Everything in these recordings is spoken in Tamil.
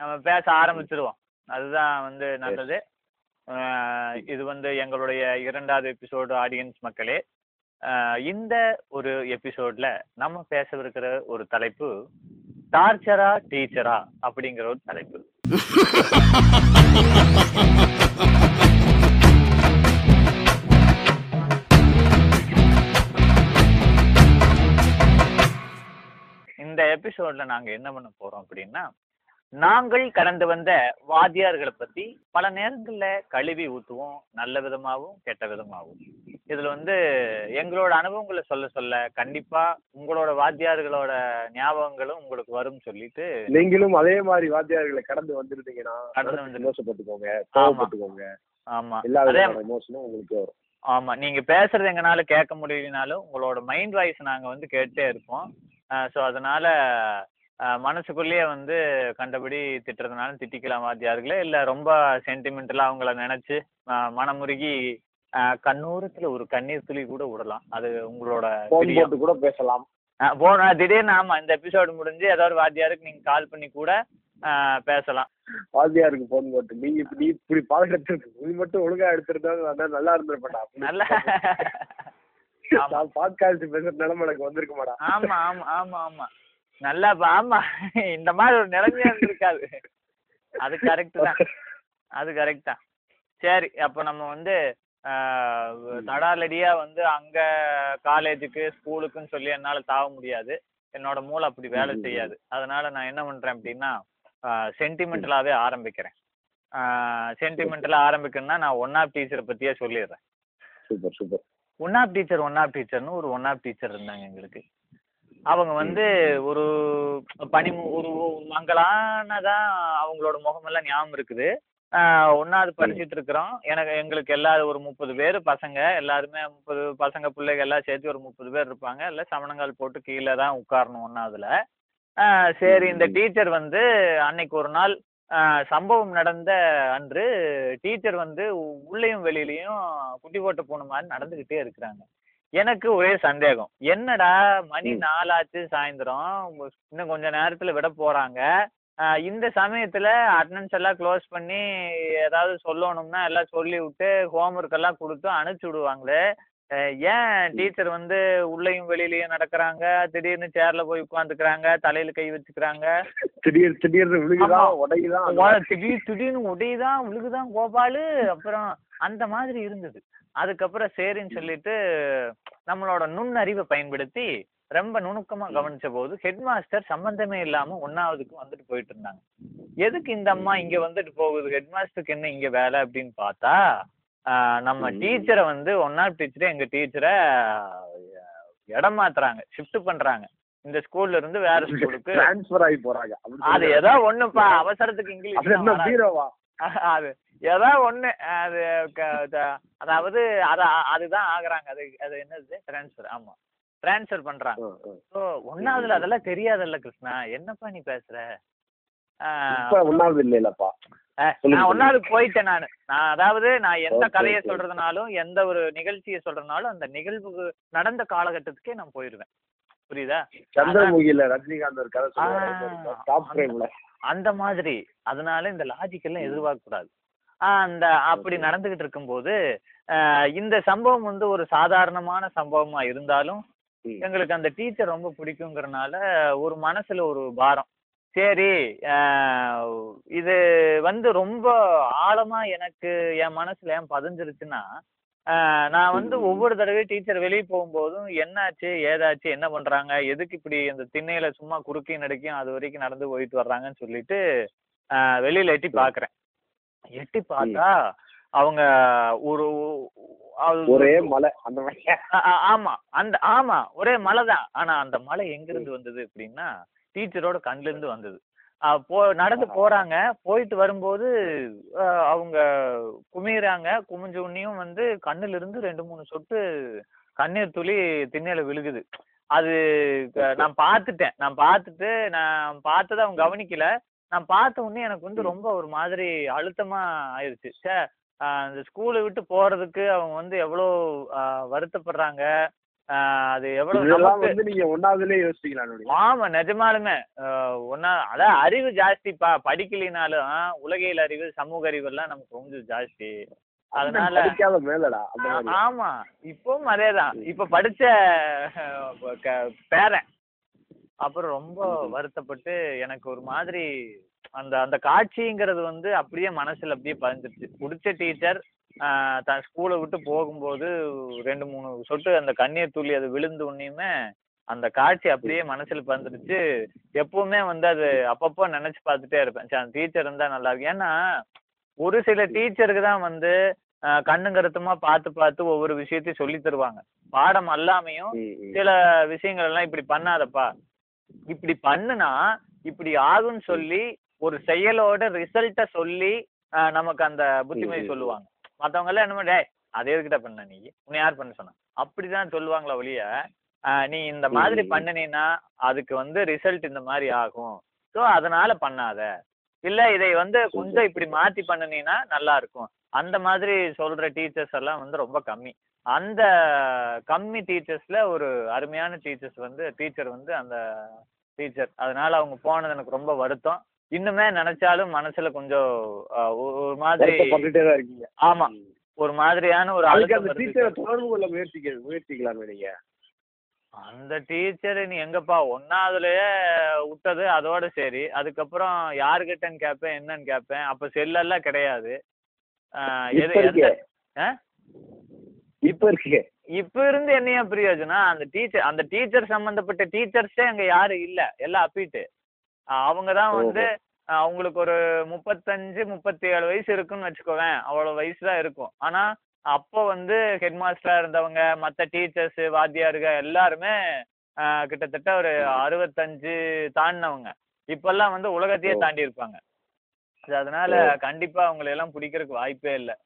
நம்ம பேச ஆரம்பிச்சிருவோம். அதுதான் வந்து நல்லது. இது வந்து எங்களுடைய இரண்டாவது எபிசோடு ஆடியன்ஸ் மக்களே. இந்த ஒரு எபிசோட்ல நம்ம பேசவிருக்கிற ஒரு தலைப்பு டார்ச்சரா டீச்சரா அப்படிங்கிற ஒரு தலைப்பு. இந்த எபிசோட்ல நாங்க என்ன பண்ண போறோம் அப்படின்னா நாங்கள் கடந்து வந்த வாத்தியார்களை பத்தி பல நேரங்கள்ல கழுவி ஊத்துவோம் நல்ல விதமாவும் கெட்ட விதமாவும் இதுல வந்து எங்களோட அனுபவங்களை சொல்ல சொல்ல கண்டிப்பா உங்களோட வாத்தியார்களோட ஞாபகங்களும் உங்களுக்கு வரும்னு சொல்லிட்டு நீங்களும் அதே மாதிரி வாத்தியார்களை கடந்து வந்திருந்தீங்கன்னா கடந்து வந்து சந்தோஷப்பட்டுக்கோங்க கோவப்பட்டுக்கோங்க. ஆமா எல்லா எமோஷனும் உங்களுக்கு வரும். ஆமா நீங்க பேசுறது எங்கனால கேட்க முடியலனாலும் உங்களோட மைண்ட் வாய்ஸ் நாங்க வந்து கேட்டே இருப்போம். ஸோ அதனால மனசுக்குள்ளேயே வந்து கண்டபடி திட்டுறதுனாலும் திட்டிக்கலாம் வாத்தியார்களே. இல்ல ரொம்ப சென்டிமெண்டலா அவங்கள நினைச்சு மனமுருகி கண்ணூரத்துல ஒரு கண்ணீர் துளி கூட விடலாம். அது உங்களோட. போட்டு கூட பேசலாம். போன திடீர்னு ஆமா இந்த எபிசோடு முடிஞ்சு ஏதாவது வாத்தியாருக்கு நீங்க கால் பண்ணி கூட பேசலாம். வாத்தியாருக்கு போன் போட்டு நீ இப்படி இப்படி பாடம் எடுத்துருக்கு நீ மட்டும் ஒழுங்கா எடுத்திருந்தா நல்லா இருந்திருப்பேன்டா நல்ல. பாட்காஸ்ட் பேசுற நிலைமை எனக்கு வந்திருக்க மாட்டா ஆமா ஆமா ஆமா ஆமா. நல்லா ஆமா. இந்த மாதிரி ஒரு நிலைமையா இருந்திருக்காது. அது கரெக்ட் தான். அது கரெக்ட் தான். சரி அப்போ நம்ம வந்து தடாலடியா வந்து அங்க காலேஜுக்கு ஸ்கூலுக்குன்னு சொல்லி என்னால தாவ முடியாது. என்னோட மூளை அப்படி வேலை. செய்யாது. அதனால நான் என்ன பண்றேன் அப்படின்னா சென்டிமெண்டலாவே ஆரம்பிக்கிறேன். சென்டிமெண்டலா ஆரம்பிக்கணும்னா நான் ஒன் ஆஃப் டீச்சரை பத்தியே சொல்லிடுறேன். Super super. One of teacher one of டீச்சர்னு ஒரு ஒன் ஆஃப் டீச்சர் இருந்தாங்க எங்களுக்கு. அவங்க வந்து ஒரு பனி ஒரு மங்களானதான் அவங்களோட முகமெல்லாம் ஞாபகம் இருக்குது. ஒண்ணாவது படிச்சுட்டு இருக்கிறோம் எனக்கு எங்களுக்கு எல்லாரும் ஒரு முப்பது பேர் பசங்க. எல்லாருமே முப்பது பசங்க பிள்ளைங்க எல்லாம் சேர்த்து ஒரு முப்பது பேர் இருப்பாங்க. எல்லாம் சமணங்கால் போட்டு கீழே தான் உட்காரணும் ஒன்னாவதுல ஆஹ் சரி இந்த டீச்சர் வந்து அன்னைக்கு ஒரு நாள் சம்பவம் நடந்த அன்று டீச்சர் வந்து உள்ளேயும் வெளியிலயும் குட்டி போட்ட பூனை மாதிரி நடந்துகிட்டே இருக்கிறாங்க. எனக்கு ஒரே சந்தேகம். என்னடா மணி. நாலாச்சு சாயந்தரம் இன்னும் கொஞ்ச நேரத்துல விட போறாங்க. ஆஹ் இந்த சமயத்துல அட்டனன்ஸ் எல்லாம் க்ளோஸ் பண்ணி ஏதாவது சொல்லணும்னா எல்லாம் சொல்லி விட்டு ஹோம்ஒர்க் எல்லாம் கொடுத்து அனுப்பிச்சு விடுவாங்களே. ஏன் டீச்சர் வந்து உள்ளேயும் வெளியிலயும் நடக்கிறாங்க? திடீர்னு சேர்ல போய் உட்காந்துக்கிறாங்க தலையில கை வச்சுக்கிறாங்க. திடீர் திடீர்னு விழுகுதான். உடையுதான் திடீர் திடீர்னு உடையுதான் விழுகுதான் கோபாலு? அப்புறம் அந்த மாதிரி இருந்தது. அதுக்கப்புறம் சரின்னு சொல்லிட்டு நம்மளோட நுண்ணறிவை பயன்படுத்தி ரொம்ப நுணுக்கமா கவனிச்ச போது ஹெட் மாஸ்டர் சம்பந்தமே இல்லாம ஒன்னாவதுக்கு வந்துட்டு போயிட்டு இருந்தாங்க. எதுக்கு இந்த அம்மா இங்க வந்துட்டு போகுது? ஹெட் மாஸ்டருக்கு என்ன இங்க வேலை அப்படின்னு பார்த்தா நம்ம. டீச்சரை வந்து ஒன்னாவது டீச்சரை எங்க டீச்சரை இடம் மாத்துறாங்க ஷிஃப்ட் பண்றாங்க. இந்த ஸ்கூல்ல இருந்து வேற ஸ்கூலுக்கு டிரான்ஸ்பர் ஆகி போறாங்க. அது. ஏதோ ஒண்ணுப்பா அவசரத்துக்கு இங்கிலீஷ் அது. ஏதோ ஒண்ணு. அது அதாவது அத அதுதான் ஆகுறாங்க. அது அது என்னது? டிரான்ஸ்ஃபர் ஆமா. டிரான்ஸ்ஃபர் ம். ஸோ ஒன்னாவதுல அதெல்லாம் தெரியாதுல்ல கிருஷ்ணா. என்னப்பா நீ இப்ப ஒன்னாவது இல்லைல்லப்பா. நான் ஒன்னாவதுக்கு போயிட்டேன் நானு. நான் அதாவது நான் எந்த கதையை. சொல்றதுனாலும் எந்த ஒரு நிகழ்ச்சியை சொல்றதுனாலும் அந்த நிகழ்வு நடந்த காலகட்டத்துக்கே நான் போயிடுவேன் புரியுதா? சந்திரமுகில ரஜினிகாந்த் ஒரு கதை அந்த மாதிரி. அதனால இந்த லாஜிக் எல்லாம் எதிர்பார்க்க கூடாது அந்த அப்படி. நடந்துகிட்டு இருக்கும்போது இந்த சம்பவம் வந்து ஒரு சாதாரணமான சம்பவமா இருந்தாலும். எங்களுக்கு அந்த டீச்சர் ரொம்ப பிடிக்குங்கிறனால ஒரு மனசுல ஒரு பாரம் சரி இது வந்து ரொம்ப ஆழமா எனக்கு என் மனசுல ஏன் பதிஞ்சிருச்சுன்னா நான் வந்து. ஒவ்வொரு தடவையும் டீச்சர் வெளியே போகும்போதும் என்னாச்சு ஏதாச்சு என்ன பண்றாங்க எதுக்கு இப்படி இந்த திண்ணையில சும்மா குறுக்கையும் நடுக்கையும் அது வரைக்கும் நடந்து போயிட்டு வர்றாங்கன்னு சொல்லிட்டு வெளியில எட்டி. பாக்குறேன் எட்டி பார்த்தா அவங்க ஒரு ஒரே மலை அந்த ஆமா அந்த ஆமா ஒரே மலை தான் ஆனா அந்த மலை எங்க இருந்து வந்தது அப்படின்னா டீச்சரோட கண்ணுல இருந்து வந்தது போ நடந்து போறாங்க. போயிட்டு வரும்போது அவங்க குமிறாங்க குமிஞ்ச உடனேயும் வந்து கண்ணுல இருந்து ரெண்டு மூணு சொட்டு கண்ணீர் துளி திண்ணையில விழுகுது. அது நான் பார்த்துட்டேன். நான் பார்த்துட்டு நான் பார்த்ததை அவங்க கவனிக்கல. நான் பார்த்த உடனே எனக்கு வந்து ரொம்ப ஒரு மாதிரி அழுத்தமா ஆயிருச்சு. ச்சே ஆஹ் இந்த ஸ்கூலை விட்டு போறதுக்கு அவங்க வந்து எவ்வளோ வருத்தப்படுறாங்க. அது எவ்வளவு நீங்க ஒன்னாவதுலயே யோசிச்சிக்கலாம் ஆமா நிஜமாலுமே. ஒன்னா அதான் அறிவு ஜாஸ்திப்பா. படிக்கலினாலும் உலகியல் அறிவு சமூக அறிவு எல்லாம் நமக்கு கொஞ்சம் ஜாஸ்தி. அதனால அந்த ஆமா. இப்பவும் அதேதான். இப்ப படிச்ச பேரன். அப்புறம் ரொம்ப வருத்தப்பட்டு எனக்கு ஒரு மாதிரி அந்த அந்த காட்சிங்கிறது வந்து அப்படியே மனசுல அப்படியே பதிஞ்சிருச்சு. பிடிச்ச டீச்சர் தன் ஸ்கூலை விட்டு போகும்போது ரெண்டு மூணு சொட்டு அந்த கண்ணீர் துளி அது விழுந்து உடனேயுமே அந்த காட்சி அப்படியே மனசுல பதிஞ்சிருச்சு. எப்பவுமே வந்து அது அப்பப்போ நினைச்சு பார்த்துட்டே இருப்பேன். சரி, அந்த டீச்சர் இருந்தா நல்லா இருக்கும். ஏன்னா ஒரு சில டீச்சருக்கு தான் வந்து ஆஹ் கண்ணும் கருத்துமா பார்த்து பார்த்து ஒவ்வொரு விஷயத்தையும் சொல்லி தருவாங்க. பாடம் அல்லாமையும். சில விஷயங்கள் எல்லாம் இப்படி பண்ணாதப்பா. இப்படி பண்ணுனா இப்படி ஆகும்னு சொல்லி ஒரு செயலோட ரிசல்ட்ட சொல்லி நமக்கு அந்த புத்திமதி. சொல்லுவாங்க. மத்தவங்க எல்லாம் என்னமோ டேய் அது எதுக்கிட்ட பண்ண நீ? உன்னை யார் பண்ண சொன்னா? அப்படிதான் சொல்லுவாங்களா ஒழிய நீ இந்த மாதிரி ம். பண்ணினீன்னா அதுக்கு வந்து ரிசல்ட் இந்த மாதிரி ஆகும். ஸோ அதனால பண்ணாத. இல்ல இதை வந்து கொஞ்சம் இப்படி மாத்தி பண்ணுனீன்னா நல்லா இருக்கும். அந்த மாதிரி சொல்ற டீச்சர்ஸ் எல்லாம் வந்து ரொம்ப கம்மி. அந்த கம்மி டீச்சர்ஸ்ல ஒரு அருமையான டீச்சர்ஸ் வந்து டீச்சர் வந்து அந்த டீச்சர் அதனால அவங்க போனது எனக்கு ரொம்ப வருத்தம். இன்னுமே நினைச்சாலும் மனசுல கொஞ்சம் ஒரு மாதிரி தான் இருக்கீங்க. ஆமா. ஒரு மாதிரியான ஒரு அதுக்கு அந்த. டீச்சரை தொடர்பு கொள்ள முயற்சிக்க முயற்சிக்கலாமே நீங்க? அந்த டீச்சர் நீ எங்கப்பா ஒன்னாவதுலயே விட்டது அதோட சரி. அதுக்கப்புறம் யாருக்கிட்டன்னு கேட்பேன் என்னன்னு கேட்பேன் அப்ப செல்லெல்லாம் கிடையாது. இப்ப இருக்கே? இப்ப இருந்து என்னையா பிரயோஜனம்? அந்த டீச்சர் அந்த டீச்சர் சம்பந்தப்பட்ட டீச்சர்ஸே அங்க யாரும் இல்ல. எல்லாம் அப்பிட்டு. அவங்க தான் வந்து அவங்களுக்கு ஒரு முப்பத்தஞ்சு முப்பத்தி ஏழு வயசு இருக்குன்னு வச்சுக்கோவேன். அவ்வளவு வயசு தான் இருக்கும். ஆனா அப்போ வந்து ஹெட் மாஸ்டரா இருந்தவங்க மத்த டீச்சர்ஸ் வாத்தியாருங்க எல்லாருமே கிட்டத்தட்ட ஒரு அறுபத்தஞ்சு தாண்டினவங்க. இப்பெல்லாம் வந்து உலகத்தையே. தாண்டி இருப்பாங்க. அதனால. கண்டிப்பா அவங்களை எல்லாம் பிடிக்கிறதுக்கு வாய்ப்பே இல்லை.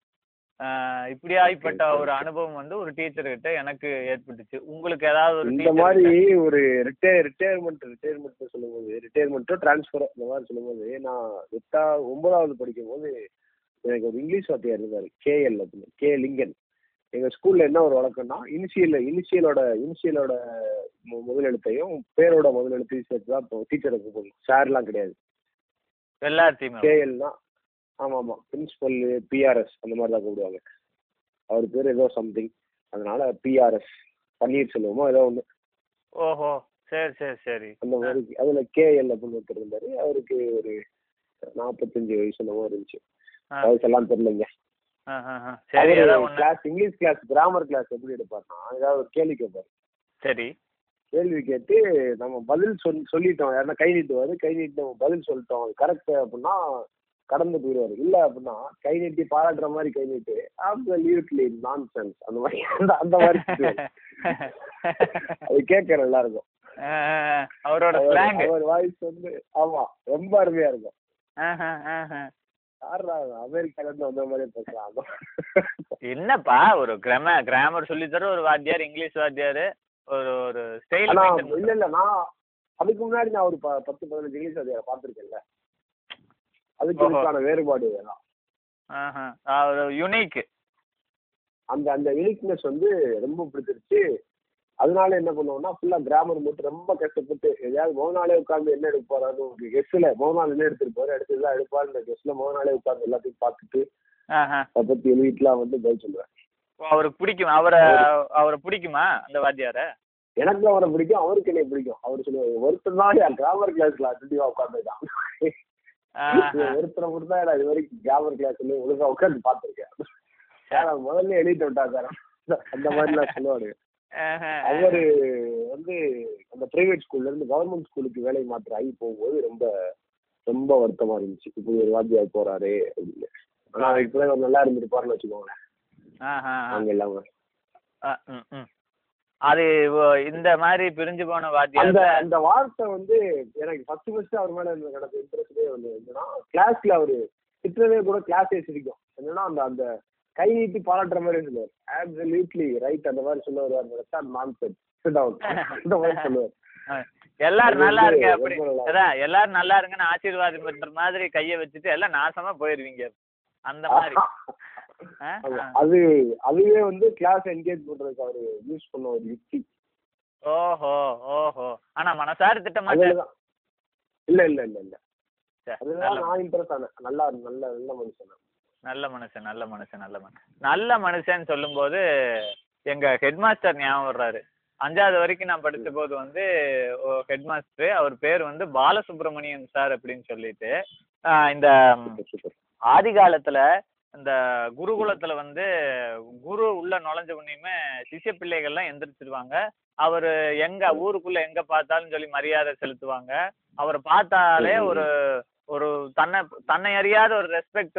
இப்படி ஆகிப்பட்ட ஒரு அனுபவம் வந்து ஒரு டீச்சர் கிட்ட எனக்கு ஏற்பட்டுச்சு. உங்களுக்கு ஏதாவது ஒரு இந்த மாதிரி ஒரு ரிட்டையர் ரிட்டையர்மெண்ட் ரிட்டையர்மெண்ட் சொல்லும்போது ரிட்டையர்மெண்ட்டோ டிரான்ஸ்ஃபரோ இந்த மாதிரி சொல்லும்போது நான் எட்டா ஒன்பதாவது படிக்கும் போது எனக்கு ஒரு இங்கிலீஷ் வாத்தியார் இருந்தார் கேஎல் அப்படின்னு கே லிங்கன் எங்க ஸ்கூல்ல என்ன ஒரு வழக்கம்னா இனிஷியல் இனிஷியலோட இனிஷியலோட முதலெழுத்தையும் பேரோட முதலெழுத்தையும் சேர்த்து தான் இப்போ டீச்சரை கூப்பிடணும் சார்லாம் கிடையாது. எல்லாத்தையுமே கேஎல்னா ஆமா ஆமா. பிரின்சிபல் பிஆர்எஸ் அந்த மாதிரி தான் கூப்பிடுவாங்க. அவர் பேர் ஏதோ சம்திங் அதனால பிஆர்எஸ் பன்னீர்செல்வமோ ஏதோ ஒன்று ஓஹோ. சரி சரி சரி. அந்த மாதிரி அதுல கேஎல் அப்படின்னு ஒருத்தர் இருந்தாரு. அவருக்கு ஒரு நாற்பத்தஞ்சு வயசு என்னமோ இருந்துச்சு. வயசெல்லாம் தெரியலங்க. சரி class English class grammar class எப்படி எடுப்பாருன்னா ஏதாவது ஒரு கேள்வி கேட்பாரு சரி. கேள்வி கேட்டு நம்ம பதில் சொல் சொல்லிட்டோம். யாருன்னா கை நீட்டுவாரு கை நீட்டு நம்ம பதில் சொல்லிட்டோம். அது கரெக்ட் அப்படின்னா கடந்து போயிடுவாரு இல்ல அப்படின்னா கை நீட்டி பாராட்டுற மாதிரி கை நீட்டு. Absolutely nonsense. அந்த மாதிரி அந்த அந்த மாதிரி. அது கேட்க நல்லா இருக்கும். ஆ, ஆ, ஆ. அவரோட அவர் வாய்ஸ் வந்து ஆமா ரொம்ப அருமையா இருக்கும். என்னப்பா ஒரு கிராம கிராமர் சொல்லி தர ஒரு வாத்தியார் இங்கிலீஷ் வாத்தியார். ஒரு ஒரு ஸ்டைல் இல்ல இல்ல நான் அதுக்கு முன்னாடி நான் ஒரு பத்து பதினஞ்சு இங்கிலீஷ் வாத்தியாரை பார்த்திருக்கேன்ல. அதுக்கு. இதுக்கான வேறுபாடு வேணாம். யுனிக் அந்த அந்த யூனிக்னஸ் வந்து ரொம்ப பிடிச்சிருச்சு. அதனால என்ன பண்ணுவோம்னா ஃபுல்லா கிராமர் மட்டும் ரொம்ப கஷ்டப்பட்டு எதையாவது மொத நாளே உட்கார்ந்து என்ன எடுக்க போறாரு ஒரு கெஸ்ட்ல நாள் என்ன எடுத்துட்டு போறாரு அடுத்ததுதான் எடுப்பாரு இந்த கெஸ்ட்ல நாளே உட்கார்ந்து எல்லாத்தையும் பார்த்துட்டு அதை பத்தி எழுதிட்டுலாம் வந்து பதில் சொல்லுவேன். அவருக்கு பிடிக்கும்? அவரை அவரை பிடிக்குமா அந்த வாத்தியார? எனக்கு அவரை பிடிக்கும் அவருக்கு என்னை பிடிக்கும். அவர் சொல்லுவாரு ஒருத்தர் தான் கிராமர் கிளாஸ்ல அட்டிவா உட்காந்துருக்கான் ஒருத்தரை மட்டும் தான் நான் இது வரைக்கும் கிராமர் கிளாஸ்ல ஒழுங்கா உட்காந்து அவன் முதல்ல எழுதிட்டு விட்டா சார். அந்த மாதிரிலாம் சொல்லுவாரு. அவரு வந்து அந்த பிரைவேட் ஸ்கூல்ல இருந்து கவர்மெண்ட் ஸ்கூலுக்கு வேலை மாற்ற ஆகி போகும்போது ரொம்ப ரொம்ப வருத்தமா இருந்துச்சு. இப்படி ஒரு வாத்தியார் போறாரு அப்படின்னு. ஆனா இப்பதான் நல்லா இருந்திருப்பாருன்னு வச்சுக்கோங்களேன். அங்க இல்லாம. அது இந்த மாதிரி பிரிஞ்சு போன அந்த வாத்தியார் அந்த வார்த்தை வந்து எனக்கு ஃபர்ஸ்ட் ஃபர்ஸ்ட் அவர் மேல இருந்த எனக்கு இன்ட்ரெஸ்டே வந்து என்னன்னா கிளாஸ்ல அவரு திட்டுறதே கூட கிளாஸே சிரிக்கும். என்னன்னா அந்த அந்த கை நீட்டி பாராட்டுற மாதிரி சொல்லுவார். ஆப்சல்யூட்லி ரைட் அந்த மாதிரி சொல்ல வருவார் நான் செட் அந்த மாதிரி சொல்லுவார். எல்லாரும் நல்லா இருங்க அப்படி. அதான் எல்லாரும் நல்லா இருங்கன்னு ஆசீர்வாதம் பண்ற மாதிரி கைய வச்சுட்டு எல்லாம் நாசமா போயிருவீங்க. அந்த மாதிரி. அது அதுவே வந்து கிளாஸ் என்கேஜ் பண்றதுக்கு அவரு யூஸ் பண்ண ஒரு யுக்தி. ஓஹோ ஓஹோ. ஆனா மனசார திட்ட அதுலதான். இல்ல இல்ல இல்ல இல்ல. அதுதான் நல்ல நான் இம்ப்ரெஸ் ஆனேன். நல்லா நல்ல நல்ல மனுஷன் நல்ல மனுஷன் நல்ல மனுஷன் நல்ல மனுஷன். நல்ல மனுஷன் சொல்லும்போது எங்க ஹெட் மாஸ்டர் ஞாபகம் வர்றாரு. அஞ்சாவது வரைக்கும் நான் படிச்ச போது வந்து ஹெட் மாஸ்டர் அவர் பேர் வந்து பாலசுப்ரமணியன் சார் அப்படின்னு சொல்லிட்டு இந்த ஆதி காலத்துல இந்த குருகுலத்துல வந்து குரு உள்ள நுழைஞ்ச உடனேயுமே சிஷ்ய பிள்ளைகள்லாம் எந்திரிச்சிருவாங்க. அவர் எங்க ஊருக்குள்ள எங்க பார்த்தாலும் சொல்லி மரியாதை செலுத்துவாங்க. அவரை பார்த்தாலே ஒரு ஒரு தன்னை தன்னை அறியாத ஒரு ரெஸ்பெக்ட்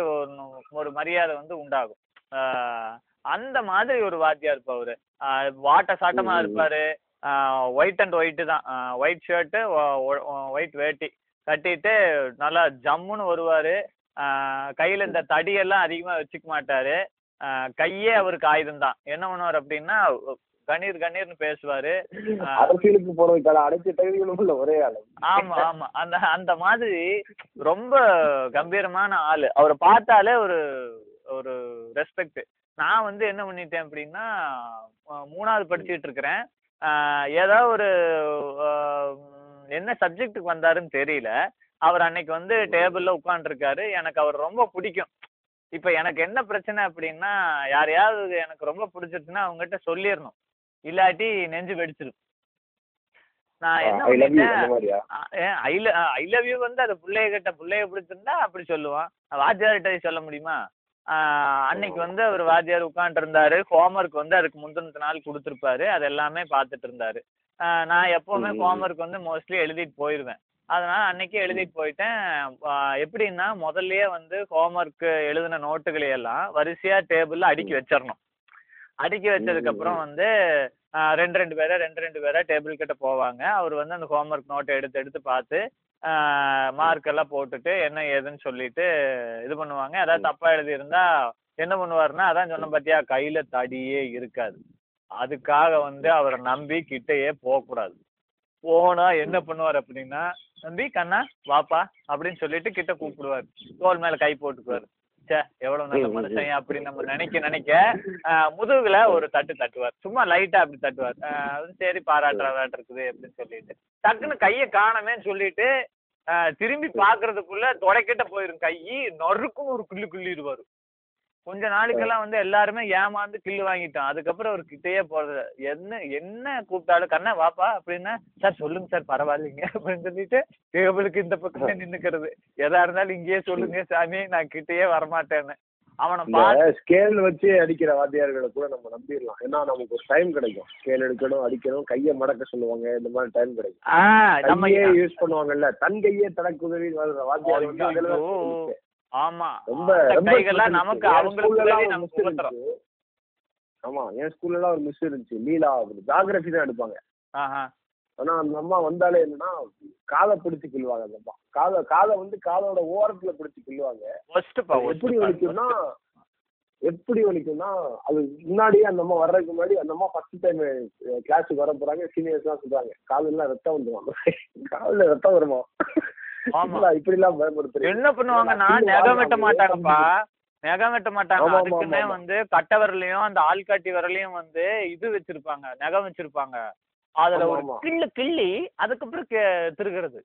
ஒரு மரியாதை வந்து உண்டாகும். அந்த மாதிரி ஒரு வாத்தியார் இருப்பா அவரு வாட்ட சாட்டமா. இருப்பாரு. ஒயிட் அண்ட் ஒயிட்டு தான். ஒயிட் ஷர்ட்டு ஒயிட் வேட்டி கட்டிட்டு நல்லா ஜம்முன்னு வருவாரு. கையில இந்த தடியெல்லாம் அதிகமா வச்சுக்க மாட்டாரு. கையே அவருக்கு ஆயுதம் தான் என்ன பண்ணுவார் அப்படின்னா கணீர் கணீர்னு பேசுவாரு. அரசியலுக்கு போறதுக்கான அனைத்து தகுதிகளும் உள்ள ஒரே ஆளு. ஆமா ஆமா. அந்த அந்த மாதிரி ரொம்ப கம்பீரமான ஆளு. அவரை பார்த்தாலே ஒரு ஒரு ரெஸ்பெக்ட் நான் வந்து என்ன பண்ணிட்டேன் அப்படின்னா மூணாவது படிச்சுட்டு இருக்கிறேன். என்ன சப்ஜெக்ட்டுக்கு வந்தாருன்னு தெரியல. அவர் அன்னைக்கு வந்து டேபிள்ல உட்காந்துருக்காரு எனக்கு அவர் ரொம்ப பிடிக்கும். இப்போ எனக்கு என்ன பிரச்சனை அப்படின்னா யாரையாவது எனக்கு ரொம்ப பிடிச்சிருச்சுன்னா அவங்ககிட்ட சொல்லிடணும் இல்லாட்டி நெஞ்சு வெடிச்சிடும் நான் என்ன பண்ணிட்டேன்? ஐ லவ் யூ வந்து அது பிள்ளைய கிட்ட பிள்ளைய பிடிச்சிருந்தா அப்படி சொல்லுவான். வாத்தியார்கிட்ட சொல்ல முடியுமா? அன்னைக்கு வந்து அவர் வாத்தியார் உட்காந்துருந்தாரு ஹோம்ஒர்க் வந்து அதுக்கு முந்தின நாள் கொடுத்துருப்பாரு. அது எல்லாமே பார்த்துட்டு இருந்தாரு. நான் எப்பவுமே. ஹோம்ஒர்க் வந்து மோஸ்ட்லி எழுதிட்டு போயிடுவேன் அதனால அன்னைக்கு எழுதிட்டு போயிட்டேன். எப்படின்னா முதல்லயே வந்து ஹோம்ஒர்க் எழுதின நோட்டுகளை எல்லாம் வரிசையா டேபிள்ல அடுக்கி வச்சிடணும் அடுக்கி வச்சதுக்கு அப்புறம் வந்து ரெண்டு ரெண்டு பேரா ரெண்டு ரெண்டு பேரா டேபிள் கிட்ட போவாங்க. அவர் வந்து அந்த ஹோம்ஒர்க் நோட்டை எடுத்து எடுத்து பார்த்து மார்க் எல்லாம் போட்டுட்டு என்ன ஏதுன்னு சொல்லிட்டு இது பண்ணுவாங்க. ஏதாவது தப்பா எழுதியிருந்தா என்ன பண்ணுவாருன்னா அதான் சொன்ன பாத்தியா கையில தடியே இருக்காது. அதுக்காக வந்து அவரை நம்பி கிட்டயே போகக்கூடாது. போனா என்ன பண்ணுவார் அப்படின்னா நம்பி கண்ணா வாப்பா அப்படின்னு சொல்லிட்டு கிட்ட கூப்பிடுவார். தோல் மேல கை போட்டுக்குவார். ச்சே எவ்வளவு நல்ல. மனுஷன் அப்படின்னு நம்ம நினைக்க நினைக்க முதுகுல ஒரு தட்டு தட்டுவார். சும்மா லைட்டா அப்படி தட்டுவார். சரி பாராட்டுறதாட்டு இருக்குது அப்படின்னு சொல்லிட்டு. டக்குன்னு கையை காணமேன்னு சொல்லிட்டு திரும்பி பாக்குறதுக்குள்ள தொடைக்கிட்ட போயிரும். கை நொறுக்குன்னு ஒரு கிள்ளு கிள்ளிடுவாரு. கொஞ்ச நாளைக்கெல்லாம் வந்து எல்லாருமே ஏமாந்து கில்லு வாங்கிட்டோம். அதுக்கப்புறம் அவர் கிட்டேயே போறது. என்ன என்ன கூப்பிட்டாலும் கண்ணா வாப்பா அப்படின்னா சார் சொல்லுங்க சார் பரவாயில்லைங்க அப்படின்னு சொல்லிட்டு டேபிளுக்கு இந்த பக்கம் நின்னுக்கிறது. எதா இருந்தாலும் இங்கேயே சொல்லுங்க சாமி நான் கிட்டேயே வரமாட்டேன்னு. அவனை ஸ்கேல் வச்சு அடிக்கிற வாத்தியார்களை கூட நம்ம நம்பிடலாம். ஏன்னா நமக்கு ஒரு டைம் கிடைக்கும். ஸ்கேல் எடுக்கணும் அடிக்கணும் கையை மடக்க சொல்லுவாங்க. இந்த மாதிரி டைம் கிடைக்கும். நம்ம யூஸ் பண்ணுவாங்கல்ல தன் கையே தனக்கு உதவி வாத்தியார் ஆமா. ரொம்ப கைகள்லாம். நமக்கு அவங்களுக்கு நமக்கு. ஆமா என் ஸ்கூல்ல எல்லாம் ஒரு மிஸ் இருந்துச்சு. லீலா ஜாகிரபி தான் எடுப்பாங்க. ஆனா அந்த அம்மா வந்தாலே என்னன்னா காதை பிடிச்சு கிள்ளுவாங்க அந்த அம்மா. காதை காதை வந்து காதோட ஓரத்துல பிடிச்சு கிள்ளுவாங்க. எப்படி வலிக்கும்னா எப்படி வலிக்கும்னா அது முன்னாடியே அந்த அம்மா வர்றதுக்கு முன்னாடி அந்த அம்மா ஃபர்ஸ்ட் டைம் கிளாஸுக்கு வர போறாங்க. சீனியர்ஸ் எல்லாம் சொல்றாங்க காதுல ரத்தம் வந்துருவாங்க காதுல ரத்தம் வருமா. இப்படி எல்லாம் பயன்படுத்துறீங்க என்ன பண்ணுவாங்கன்னா நகம் வெட்ட மாட்டாங்கப்பா. நகம் வெட்ட மாட்டாங்க. அதுக்குன்னே. வந்து கட்டை விரலையும் அந்த ஆள்காட்டி விரலையும் வந்து இது வச்சிருப்பாங்க. நகம் வச்சிருப்பாங்க. அதுல ஒரு. கிள்ளு கிள்ளி அதுக்கப்புறம் திருகிறது.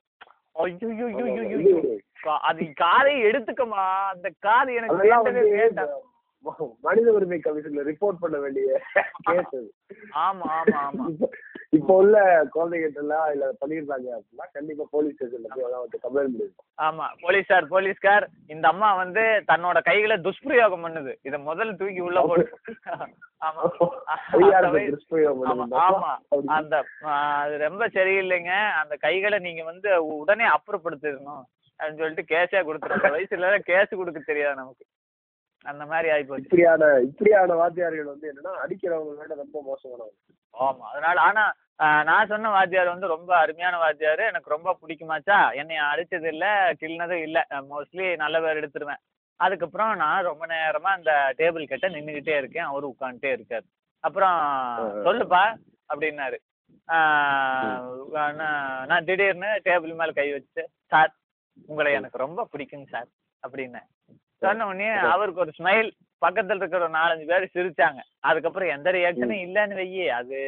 அது காதை எடுத்துக்கமா அந்த காது எனக்கு வேண்டாம். மனித உரிமை கமிஷன்ல ரிப்போர்ட் பண்ண வேண்டிய ஆமா ஆமா ஆமா. இப்ப- உள்ள குழந்தைகிட்ட எல்லாம் இல்ல பண்ணிருந்தாங்க அப்படின்னா கண்டிப்பா போலீஸ் ஸ்டேஷன்ல போய் அதான் வந்து கம்ப்ளைண்ட் பண்ணிருக்கோம் ஆமா போலீஸார் போலீஸ்கார் இந்த அம்மா வந்து தன்னோட கைகளை துஷ்பிரயோகம் பண்ணுது. இத முதல்ல தூக்கி உள்ள போடு ஆமா. அந்த அது ரொம்ப சரியில்லைங்க. அந்த கைகளை நீங்க வந்து உடனே அப்புறப்படுத்திடணும் அப்படின்னு சொல்லிட்டு கேஸே கொடுத்துரும். அந்த வயசுல கேஸ் கொடுக்க தெரியாது நமக்கு. அந்த மாதிரி ஆயிப்போச்சு இப்படியான இப்படியான வாத்தியார்கள் வந்து என்னன்னா அடிக்கிறவங்க விட ரொம்ப மோசமானவங்க ஆமா அதனால ஆனா நான் சொன்ன வாத்தியார் வந்து ரொம்ப அருமையான வாத்தியார். எனக்கு ரொம்ப பிடிக்குமாச்சா? என்னை அடிச்சது இல்ல கிள்னதும் இல்ல. மோஸ்ட்லி நல்ல பேர் எடுத்துருவேன். அதுக்கப்புறம் நான் ரொம்ப நேரமா அந்த டேபிள் கிட்ட நின்றுகிட்டே இருக்கேன். அவரு உட்காந்துட்டே இருக்காரு. அப்புறம் சொல்லுப்பா அப்படின்னாரு. நான் நான் திடீர்னு டேபிள் மேல கை வச்சு சார் உங்களை எனக்கு ரொம்ப பிடிக்குங்க சார் அப்படின்னேன். சொன்ன உடனே அவருக்கு ஒரு ஸ்மைல் பக்கத்துல இருக்கிற ஒரு நாலஞ்சு பேர் சிரிச்சாங்க. அதுக்கப்புறம் எந்த ரியாக்ஷனும் இல்லைன்னு வையி அது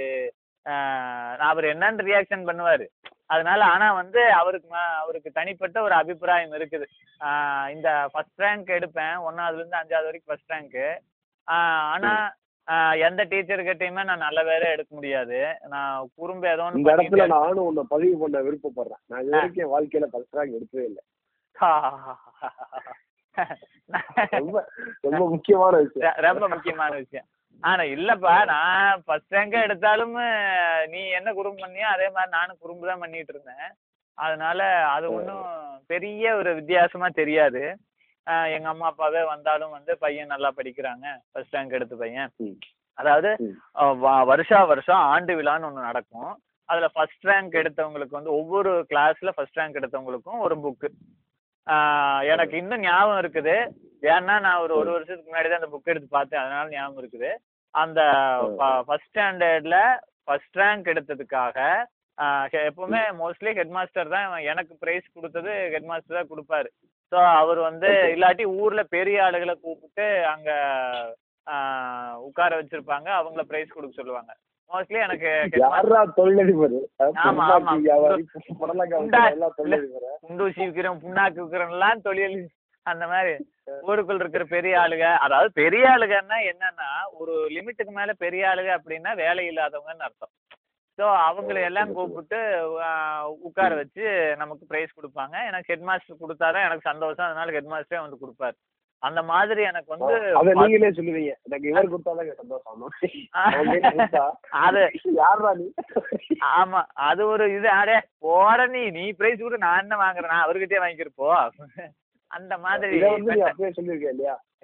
அவர் என்னன்னு ரியாக்ஷன் பண்ணுவாரு. அதனால ஆனா வந்து அவருக்கு அவருக்கு தனிப்பட்ட ஒரு அபிப்பிராயம் இருக்குது. இந்த ஃபர்ஸ்ட் ரேங்க் எடுப்பேன் ஒன்னாவதுல இருந்து அஞ்சாவது வரைக்கும் ஃபர்ஸ்ட் ரேங்க்கு ஆனா எந்த டீச்சர் கிட்டயுமே நான் நல்ல வேலை எடுக்க முடியாது. நான் குறும்பு ஏதோ இந்த இடத்துல நானும் உன்னை பதிவு பண்ண விருப்பப்படுறேன். நான் இது வரைக்கும் வாழ்க்கையில ஃபர்ஸ்ட் ரேங்க் எடுத்ததே இல்லை. ரொம்ப ரொம்ப முக்கியமான விஷயம். ரொம்ப முக்கியமான விஷயம். ஆனா இல்லப்பா நான் ஃபர்ஸ்ட் ரேங்க எடுத்தாலும் நீ என்ன குறும்பு பண்ணியோ அதே மாதிரி நானும் குறும்பு தான் பண்ணிட்டு இருந்தேன். அதனால அது ஒன்றும் பெரிய ஒரு வித்தியாசமா தெரியாது. எங்க அம்மா அப்பாவே வந்தாலும் வந்து பையன் நல்லா படிக்கிறாங்க. ஃபர்ஸ்ட் ரேங்க் எடுத்த பையன். அதாவது வருஷா வருஷம் ஆண்டு விழான்னு ஒன்று நடக்கும். அதுல ஃபர்ஸ்ட் ரேங்க் எடுத்தவங்களுக்கு வந்து ஒவ்வொரு கிளாஸ்ல ஃபர்ஸ்ட் ரேங்க் எடுத்தவங்களுக்கும் ஒரு புக்கு எனக்கு இன்னும் ஞாபகம் இருக்குது. ஏன்னா நான் ஒரு ஒரு வருஷத்துக்கு முன்னாடி தான் அந்த புக் எடுத்து பார்த்தேன். அதனால ஞாபகம் இருக்குது. அந்த ஃபர்ஸ்ட் ஸ்டாண்டர்ட்ல ஃபர்ஸ்ட் ரேங்க் எடுத்ததுக்காக எப்பவுமே மோஸ்ட்லி ஹெட் மாஸ்டர் தான் எனக்கு ப்ரைஸ் கொடுத்தது ஹெட் மாஸ்டர் தான் கொடுப்பாரு. ஸோ அவர் வந்து இல்லாட்டி ஊர்ல பெரிய ஆளுகளை கூப்பிட்டு அங்க உட்கார வச்சிருப்பாங்க. அவங்கள ப்ரைஸ் கொடுக்க சொல்லுவாங்க. மோஸ்ட்லி எனக்கு யாரா தொழிலதிபர்? ஆமா, ஆமா. குண்டூசி விற்கிறோம் புண்ணாக்கு விற்கிறோம்லாம் தொழில் அந்த மாதிரி ஊருக்குள்ள இருக்கிற பெரிய ஆளுங்க அதாவது பெரிய ஆளுங்கன்னா என்னன்னா ஒரு லிமிட்டுக்கு மேல பெரிய ஆளுங்க அப்படின்னா வேலை இல்லாதவங்கன்னு அர்த்தம். ஸோ அவங்களை எல்லாம் கூப்பிட்டு உட்கார வச்சு நமக்கு ப்ரைஸ் கொடுப்பாங்க. எனக்கு ஹெட் மாஸ்டர் கொடுத்தாதான் எனக்கு சந்தோஷம். அதனால ஹெட் மாஸ்டரே வந்து கொடுப்பாரு. அந்த மாதிரி எனக்கு வந்து அத நீங்களே சொல்லுவீங்க. எனக்கு இவர் கொடுத்தாதான் சந்தோஷம்? அது யார்ரா நீ? ஆமா அது ஒரு இது. அடே போட நீ. நீ பிரைஸ் கூட நான் என்ன வாங்குறேன்? நான் அவர்கிட்டயே வாங்கிக்கிறப்போ அந்த மாதிரி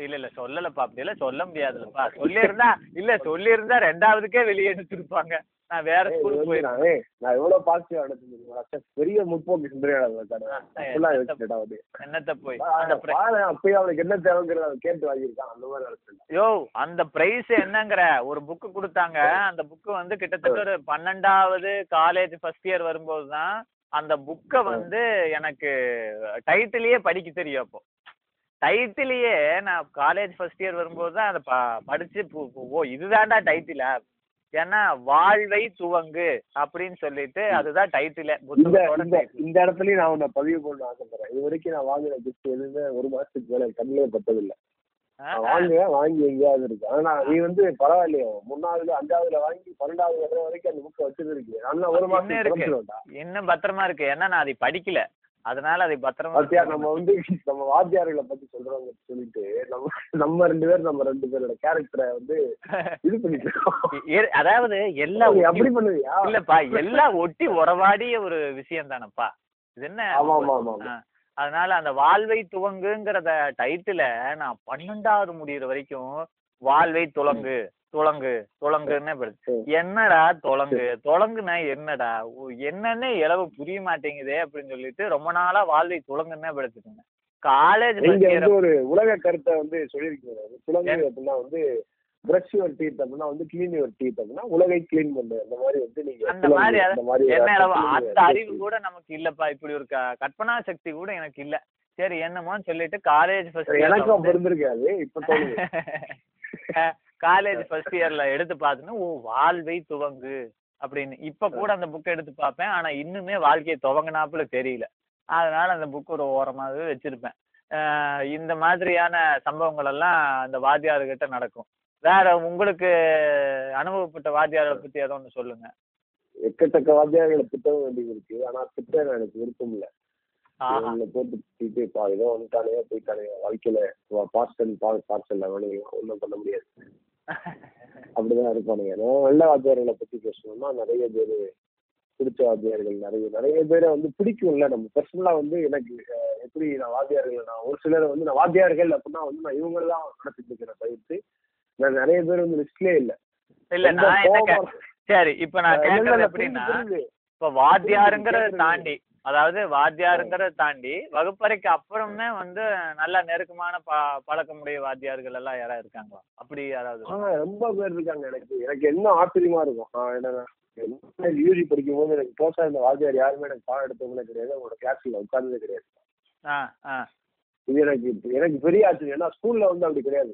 இல்ல இல்ல சொல்லலப்பா அப்படி எல்லாம் சொல்ல முடியாதுல்லப்பா சொல்லியிருந்தா இல்ல சொல்லியிருந்தா ரெண்டாவதுக்கே வெளியே எடுத்துருப்பாங்க. நான் வேற ஸ்கூலுக்கு போயிருந்தேன். நான் எவ்வளவு பாசிட்டிவா நடந்துருக்கேன் பெரிய முற்போக்கு வந்து என்னத்த போய் அந்த அப்பயே அவனுக்கு என்ன தேவைங்கிறத அவன் கேட்டு வாங்கியிருக்கான். அந்த மாதிரி யோ அந்த பிரைஸ் என்னங்கிற? ஒரு புக்கு கொடுத்தாங்க. அந்த புக்கு வந்து கிட்டத்தட்ட ஒரு பன்னெண்டாவது காலேஜ் ஃபர்ஸ்ட் இயர் வரும்போது தான் அந்த புக்கை வந்து எனக்கு டைட்டிலேயே படிக்க தெரியும் அப்போ. டைட்டிலேயே நான் காலேஜ் ஃபர்ஸ்ட் இயர் வரும்போது தான் அதை ப படிச்சு பு- பு- ஓ இதுதான்டா டைட்டிலா ஏன்னா வாழ்வை துவங்கு அப்படின்னு சொல்லிட்டு அதுதான் டைட்டிலே இந்த இடத்துலயும் நான் உன்னை பதிவு பண்ண ஆசைப்படுறேன். இது வரைக்கும் நான் வாங்கின கிஃப்ட் எதுவுமே ஒரு மாசத்துக்கு மேல கண்ணிலே பட்டதில்லை. வாங்குவேன் வாங்கி எங்கேயாவது இருக்கு. ஆனா நீ வந்து பரவாயில்லையோ? மூணாவதுல அஞ்சாவதுல வாங்கி பன்னெண்டாவது வரை வரைக்கும் அந்த புக்கை வச்சிருக்கு நல்லா ஒரு மாசம் இருக்கு. இருக்கு இன்னும் பத்திரமா இருக்கு. ஏன்னா நான் அதை படிக்கல. அதனால அதை பத்திரமா பாத்தியா நம்ம வந்து நம்ம வாத்தியார்களை பத்தி சொல்றவங்க சொல்லிட்டு நம்ம நம்ம ரெண்டு பேரும் நம்ம ரெண்டு பேரோட கேரக்டரை வந்து இது எ- அதாவது எல்லா அப்படி பண்ணுவியா? இல்லப்பா எல்லாம் ஒட்டி உறவாடிய ஒரு விஷயம் தானப்பா இது என்ன? ஆமா ஆமா ஆமா அதனால அந்த வாழ்வை துவங்குங்கிறத டைட்டில நான் பன்னெண்டாவது முடியிற வரைக்கும் வாழ்வை துளங்கு துளங்கு துளங்குன்னு. என்னடா துளங்கு துளங்குனா என்னடா? என்னன்னே இளவு புரிய மாட்டேங்குதே அப்படின்னு சொல்லிட்டு ரொம்ப நாளா வாழ்வை துளங்குன்னே படிச்சுட்டு இருந்தேன் காலேஜ் ஒரு உலக கருத்தை வந்து சொல்லியிருக்கீங்க. துளங்கு அப்படின்னா வந்து பிரஷ் யுவர் டீத் அப்படின்னா வந்து கிளீன் யுவர் டீத் அப்படின்னா உலகை கிளீன் பண்ணு. அந்த மாதிரி வந்து நீங்க அந்த மாதிரி அந்த என்ன அந்த அறிவு கூட நமக்கு இல்லப்பா. இப்படி ஒரு கற்பனா சக்தி கூட எனக்கு இல்ல. சரி என்னமோன்னு சொல்லிட்டு காலேஜ் ஃபர்ஸ்ட் எனக்கும் அப்ப இருந்திருக்காது. இப்ப காலேஜ் ஃபர்ஸ்ட் இயர்ல எடுத்து பார்த்தோன்னா ஓ வாழ்வை துவங்கு அப்படின்னு. இப்ப கூட அந்த புக் எடுத்து பார்ப்பேன். ஆனா இன்னுமே வாழ்க்கையை துவங்கினாப்புல தெரியல. அதனால அந்த புக் ஒரு ஓரமாகவே வச்சிருப்பேன். இந்த மாதிரியான சம்பவங்கள் எல்லாம் அந்த வாத்தியார்கிட்ட நடக்கும். வேற உங்களுக்கு அனுபவப்பட்ட வாத்தியாரை பத்தி ஏதோ ஒன்று சொல்லுங்க. எக்கச்சக்க வாத்தியார்களை திட்டவும் வேண்டியது இருக்கு. ஆனா திட்ட எனக்கு விருப்பம் இல்ல. போட்டு பா ஏதோ வந்துட்டானே போயிட்டானே வாழ்க்கையில பார்சல் பார்சல் அவனுங்க ஒண்ணும் பண்ண முடியாது. அப்படிதான் இருப்பானுங்க. நான் நல்ல வாத்தியார்களை பத்தி பேசணும்னா நிறைய பேர் பிடிச்ச வாத்தியார்கள் நிறைய நிறைய பேரை வந்து பிடிக்கும்ல. நம்ம பர்சனலா வந்து எனக்கு எப்படி நான் வாத்தியார்கள் நான் ஒரு சிலரை வந்து நான் வாத்தியார்கள் அப்படின்னா வந்து நான் இவங்களை தான் நடத்திட்டு இருக்கிறேன் தவிர்த்து நான் நிறைய பேர் வந்து லிஸ்ட்லயே இல்ல. இல்ல நான் என்ன சரி இப்ப நான் கேக்குறது எப்படின்னா. இப்ப வாத்தியாருங்கிறத. தாண்டி அதாவது வாத்தியாருங்கிறத தாண்டி வகுப்பறைக்கு அப்புறமே வந்து நல்ல நெருக்கமான ப பழக்கமுடைய வாத்தியார்கள் எல்லாம் யாராவது இருக்காங்களா? அப்படி யாராவது ரொம்ப பேர் இருக்காங்க எனக்கு. எனக்கு என்ன ஆச்சரியமா இருக்கும். ஆ, என்னன்னா யூஜி படிக்கும் போது எனக்கு க்ளோஸா இருந்த வாத்தியார் யாருமே எனக்கு பாடம் எடுத்தவங்களே கிடையாது. அவங்களோட கிளாஸ்ல உட்கார்ந்ததே கிடையாது. ஆ ஆ. இது எனக்கு எனக்கு பெரிய ஆச்சரியம். ஏன்னா ஸ்கூல்ல வந்து அப்படி கிடையாது.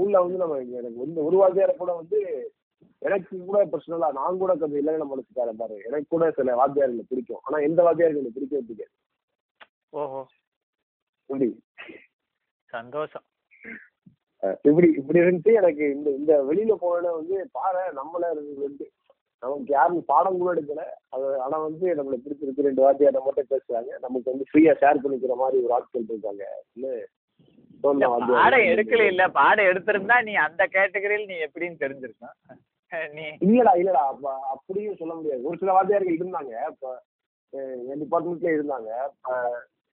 ஸ்கூல்ல வந்து நம்ம எனக்கு வந்து ஒரு வாத்தியாரை கூட வந்து எனக்கு கூட பர்சனலா நான் கூட கொஞ்சம் இலங்கன மனசுக்காரன் பாரு. எனக்கு கூட சில வாத்தியார்களை பிடிக்கும். ஆனா எந்த வாத்தியாருக்கு எனக்கு பிடிக்கவே பிடிக்காது. ஓஹோ. இப்படி. சந்தோஷம். இப்படி இப்படி இருந்துச்சு எனக்கு இந்த இந்த வெளியில போன வந்து பாரு நம்மள வந்து நமக்கு யாரும் பாடம் கூட எடுக்கல. அது ஆனா வந்து நம்மள பிடிச்சிருக்கு. ரெண்டு வாத்தியார் நம்மகிட்ட பேசுறாங்க. நமக்கு வந்து ஃப்ரீயா ஷேர் பண்ணிக்கிற மாதிரி ஒரு ஆட்கள் இருக்காங்க. பாடம் எடுக்கல இல்ல பாடம் எடுத்திருந்தா நீ அந்த கேட்டகரியில் நீ எப்படின்னு தெரிஞ்சிருக்கும். நீ இல்லடா இல்லடா அப்ப அப்படியும் சொல்ல முடியாது. ஒரு சில வாத்தியார்கள் இருந்தாங்க இப்ப என் டிபார்ட்மெண்ட்ல இருந்தாங்க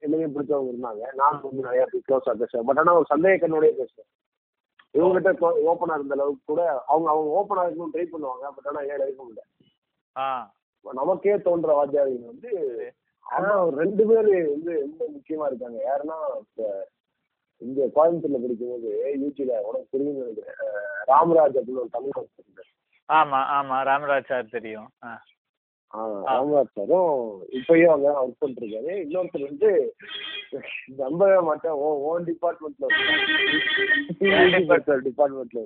என்னையும் பிடிச்சவங்க இருந்தாங்க. நான் வந்து நிறைய க்ளோஸா பேசுவேன். பட் ஆனா ஒரு சந்தேக கண்ணோடய பேசுவேன். இவங்ககிட்ட ஓப்பனா இருந்த அளவுக்கு கூட அவங்க அவங்க ஓப்பனா இருக்கணும் ட்ரை பண்ணுவாங்க. பட் ஆனா ஏன் இருக்க முடியல. நமக்கே தோன்ற வாத்தியார்கள் வந்து ஆனா ரெண்டு பேர் வந்து ரொம்ப முக்கியமா இருக்காங்க. யாருன்னா இங்க கோயம்புத்தூர்ல படிக்கும்போது யூடியூப்ல உனக்கு புரியும்னு நினைக்கிறேன். ராமராஜ் அப்படின்னு ஒரு தமிழ் ஆமா ஆமா. ராமராஜ் சார் தெரியும் ராமராஜ் சாரும் இப்பயும் அங்க ஒர்க் பண்ணிருக்காரு இன்னொருத்தர் வந்து நம்பவே மாட்டேன். ஓன் டிபார்ட்மெண்ட்ல டிபார்ட்மெண்ட்ல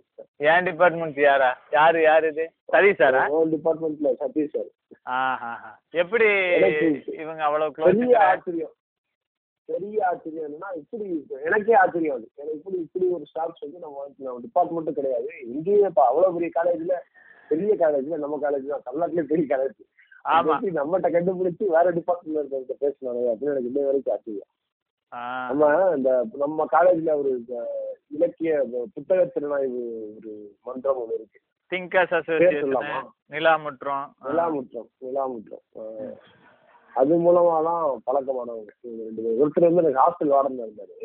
என் டிபார்ட்மெண்ட் யாரா? யாரு யாரு இது? சரி சாரா? ஓன் டிபார்ட்மெண்ட்ல சதீஷ் சார். எப்படி இவங்க அவ்வளவு பெரிய ஆச்சரியம். பெரிய ஆச்சரியம் என்னன்னா இப்படி எனக்கே ஆச்சரியம் அது. எனக்கு இப்படி இப்படி ஒரு ஸ்டாஃப்ஸ் வந்து நம்ம நம்ம டிபார்ட்மெண்ட்டும் கிடையாது. இங்கேயே இப்ப அவ்வளவு பெரிய காலேஜ்ல பெரிய காலேஜ்ல நம்ம காலேஜ் தான். தமிழ்நாட்டுல பெரிய காலேஜ் ஆமா. நம்மகிட்ட கண்டுபிடிச்சு வேற டிபார்ட்மெண்ட்ல இருக்கிறவங்க பேசினாங்க அப்படின்னு எனக்கு இன்னை வரைக்கும் ஆச்சரியம். நம்ம இந்த நம்ம காலேஜ்ல ஒரு இலக்கிய புத்தக திறனாய்வு ஒரு மன்றம் ஒன்று இருக்கு. Thinkers association Nilamutram. நிலாமுற்றம். நிலாமுற்றம். அது மூலமா தான் பழக்கமானவங்க இவங்க ரெண்டு பேரும். ஒருத்தர் வந்து எனக்கு ஹாஸ்டல் வார்டன் இருந்தாரு.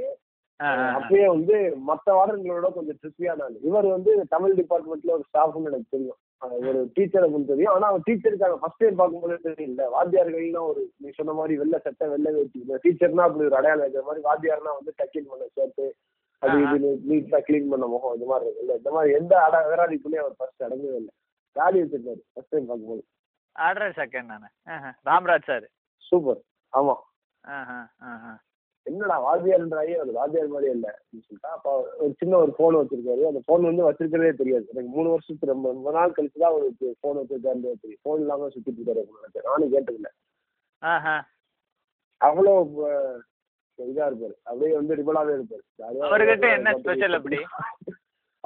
அப்பயே வந்து மத்த வார்டன்களோட கொஞ்சம் ட்ரிப்பியான ஆளு இவர் வந்து தமிழ் டிபார்ட்மெண்ட்ல ஒரு ஸ்டாஃப்னு எனக்கு தெரியும். ஒரு டீச்சரை கொஞ்சம் தெரியும். ஆனா அவர் டீச்சருக்காக ஃபர்ஸ்ட் இயர் பார்க்கும்போது தெரியல. வாத்தியார்கள்னா ஒரு நீ சொன்ன மாதிரி வெள்ளை சட்டை வெள்ளை வேட்டி. டீச்சர்னா அப்படி ஒரு அடையாளம் இருக்கிற மாதிரி வாத்தியார்னா வந்து டக்கின் பண்ண ஷர்ட்டு அது. இது நீட்டா க்ளீன் பண்ண முகம் இது மாதிரி. இருக்குல்ல இந்த மாதிரி எந்த அட அகராதிக்குள்ளேயும் அவர் ஃபர்ஸ்ட் அடங்கவே இல்லை. தாடி வச்சிருக்காரு ஃபர்ஸ்ட் டைம் பார்க்கும்போது. ஆர்டர் செகண்ட் நானு. ராம்ராஜ் சார் சூப்பர் ஆமா. ஆஹா, ஆஹா. என்னடா வாத்தியார்ன்றாயே ஒரு வாத்தியார் மாதிரியே இல்லை அப்படின்னு சொல்லிட்டா. அப்போ ஒரு சின்ன ஒரு ஃபோன் வச்சிருக்காரு. அந்த ஃபோன் வந்து வச்சிருக்கிறதே தெரியாது. எனக்கு மூணு வருஷத்துக்கு ரொம்ப ரொம்ப நாள் கழிச்சு தான் ஒரு ஃபோன் வச்சிருக்காருன்றே தெரியும் ஃபோன் இல்லாம சுத்திட்டு இருக்காரு நானும் கேட்டதில்ல. அவ்வளோ இதா இருப்பாரு. அப்படியே வந்து ரிபலாவே இருப்பாரு. அவர்கிட்ட என்ன ஸ்பெஷல் அப்படி?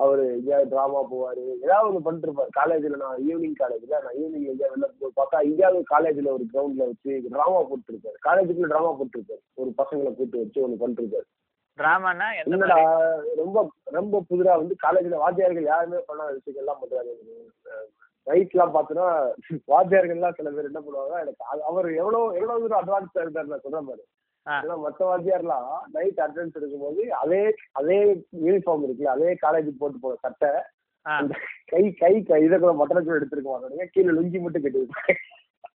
அவரு எங்கேயாவது டிராமா போவாரு. ஏதாவது ஒன்று பண்ணிட்டு இருப்பாரு காலேஜ்ல நான் ஈவினிங் காலேஜ்ல நான் ஈவினிங் எங்கேயாவது வெளில போய் பார்த்தா எங்கேயாவது காலேஜ்ல ஒரு கிரவுண்ட்ல வச்சு டிராமா போட்டுருப்பாரு. காலேஜுக்குள்ள டிராமா போட்டுருப்பாரு. ஒரு பசங்களை கூட்டு வச்சு ஒன்று பண்ணிட்டு இருப்பாரு டிராமானா என்னடா ரொம்ப ரொம்ப புதுரா வந்து காலேஜ்ல வாத்தியார்கள் யாருமே பண்ணாத விஷயங்கள் எல்லாம் பண்றாரு. நைட்லாம் பார்த்தோன்னா வாத்தியார்கள்லாம் சில பேர் என்ன பண்ணுவாங்க எனக்கு அவர் எவ்வளவு எவ்வளவு தூரம் அட்வான்ஸா இருந்தாரு நான் சொல்றேன் பாரு மற்ற வாத்தியார்லாம் நைட் அட்டெண்டன்ஸ் எடுக்கும்போது அதே அதே யூனிஃபார்ம் இருக்குல்ல அதே காலேஜுக்கு போட்டு போன சட்டை கை கை கை இதை கூட மட்டனை கூட எடுத்துருக்க மாட்டாங்க கீழே லுங்கி மட்டும் கட்டி வைப்பாங்க.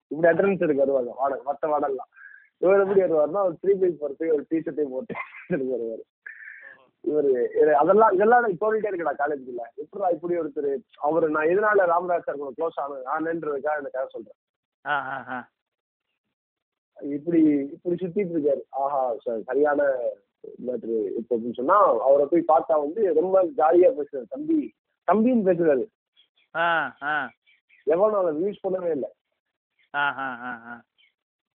இப்படி அட்டெண்டன்ஸ் எடுக்க வருவாங்க வாடகை மற்ற வாடலாம் இவர் எப்படி வருவாருன்னா ஒரு த்ரீ பை போறதுக்கு ஒரு டிஷர்ட்டையும் போட்டு வருவாரு. இவரு அதெல்லாம் இதெல்லாம் எனக்கு தோணிட்டே இருக்குடா காலேஜுக்குள்ள எப்படா இப்படி ஒருத்தர்? அவரு நான் எதனால ராமராஜ் சார் கூட க்ளோஸ் ஆன ஆனேன்றதுக்காக சொல்றேன். ஆ, ஆ, ஆ. இப்படி இப்படி சுத்திட்டு இருக்காரு. ஆஹா சரியான மேட்ரு இப்போ அப்படின்னு சொன்னா அவரை போய் பார்த்தா வந்து ரொம்ப ஜாலியா பேசுறாரு. தம்பி தம்பின்னு பேசுறாரு. ஆ, ஆ. எவ்வளவு நாள் யூஸ் பண்ணவே இல்லை. ஆ, ஆ, ஆ, ஆ.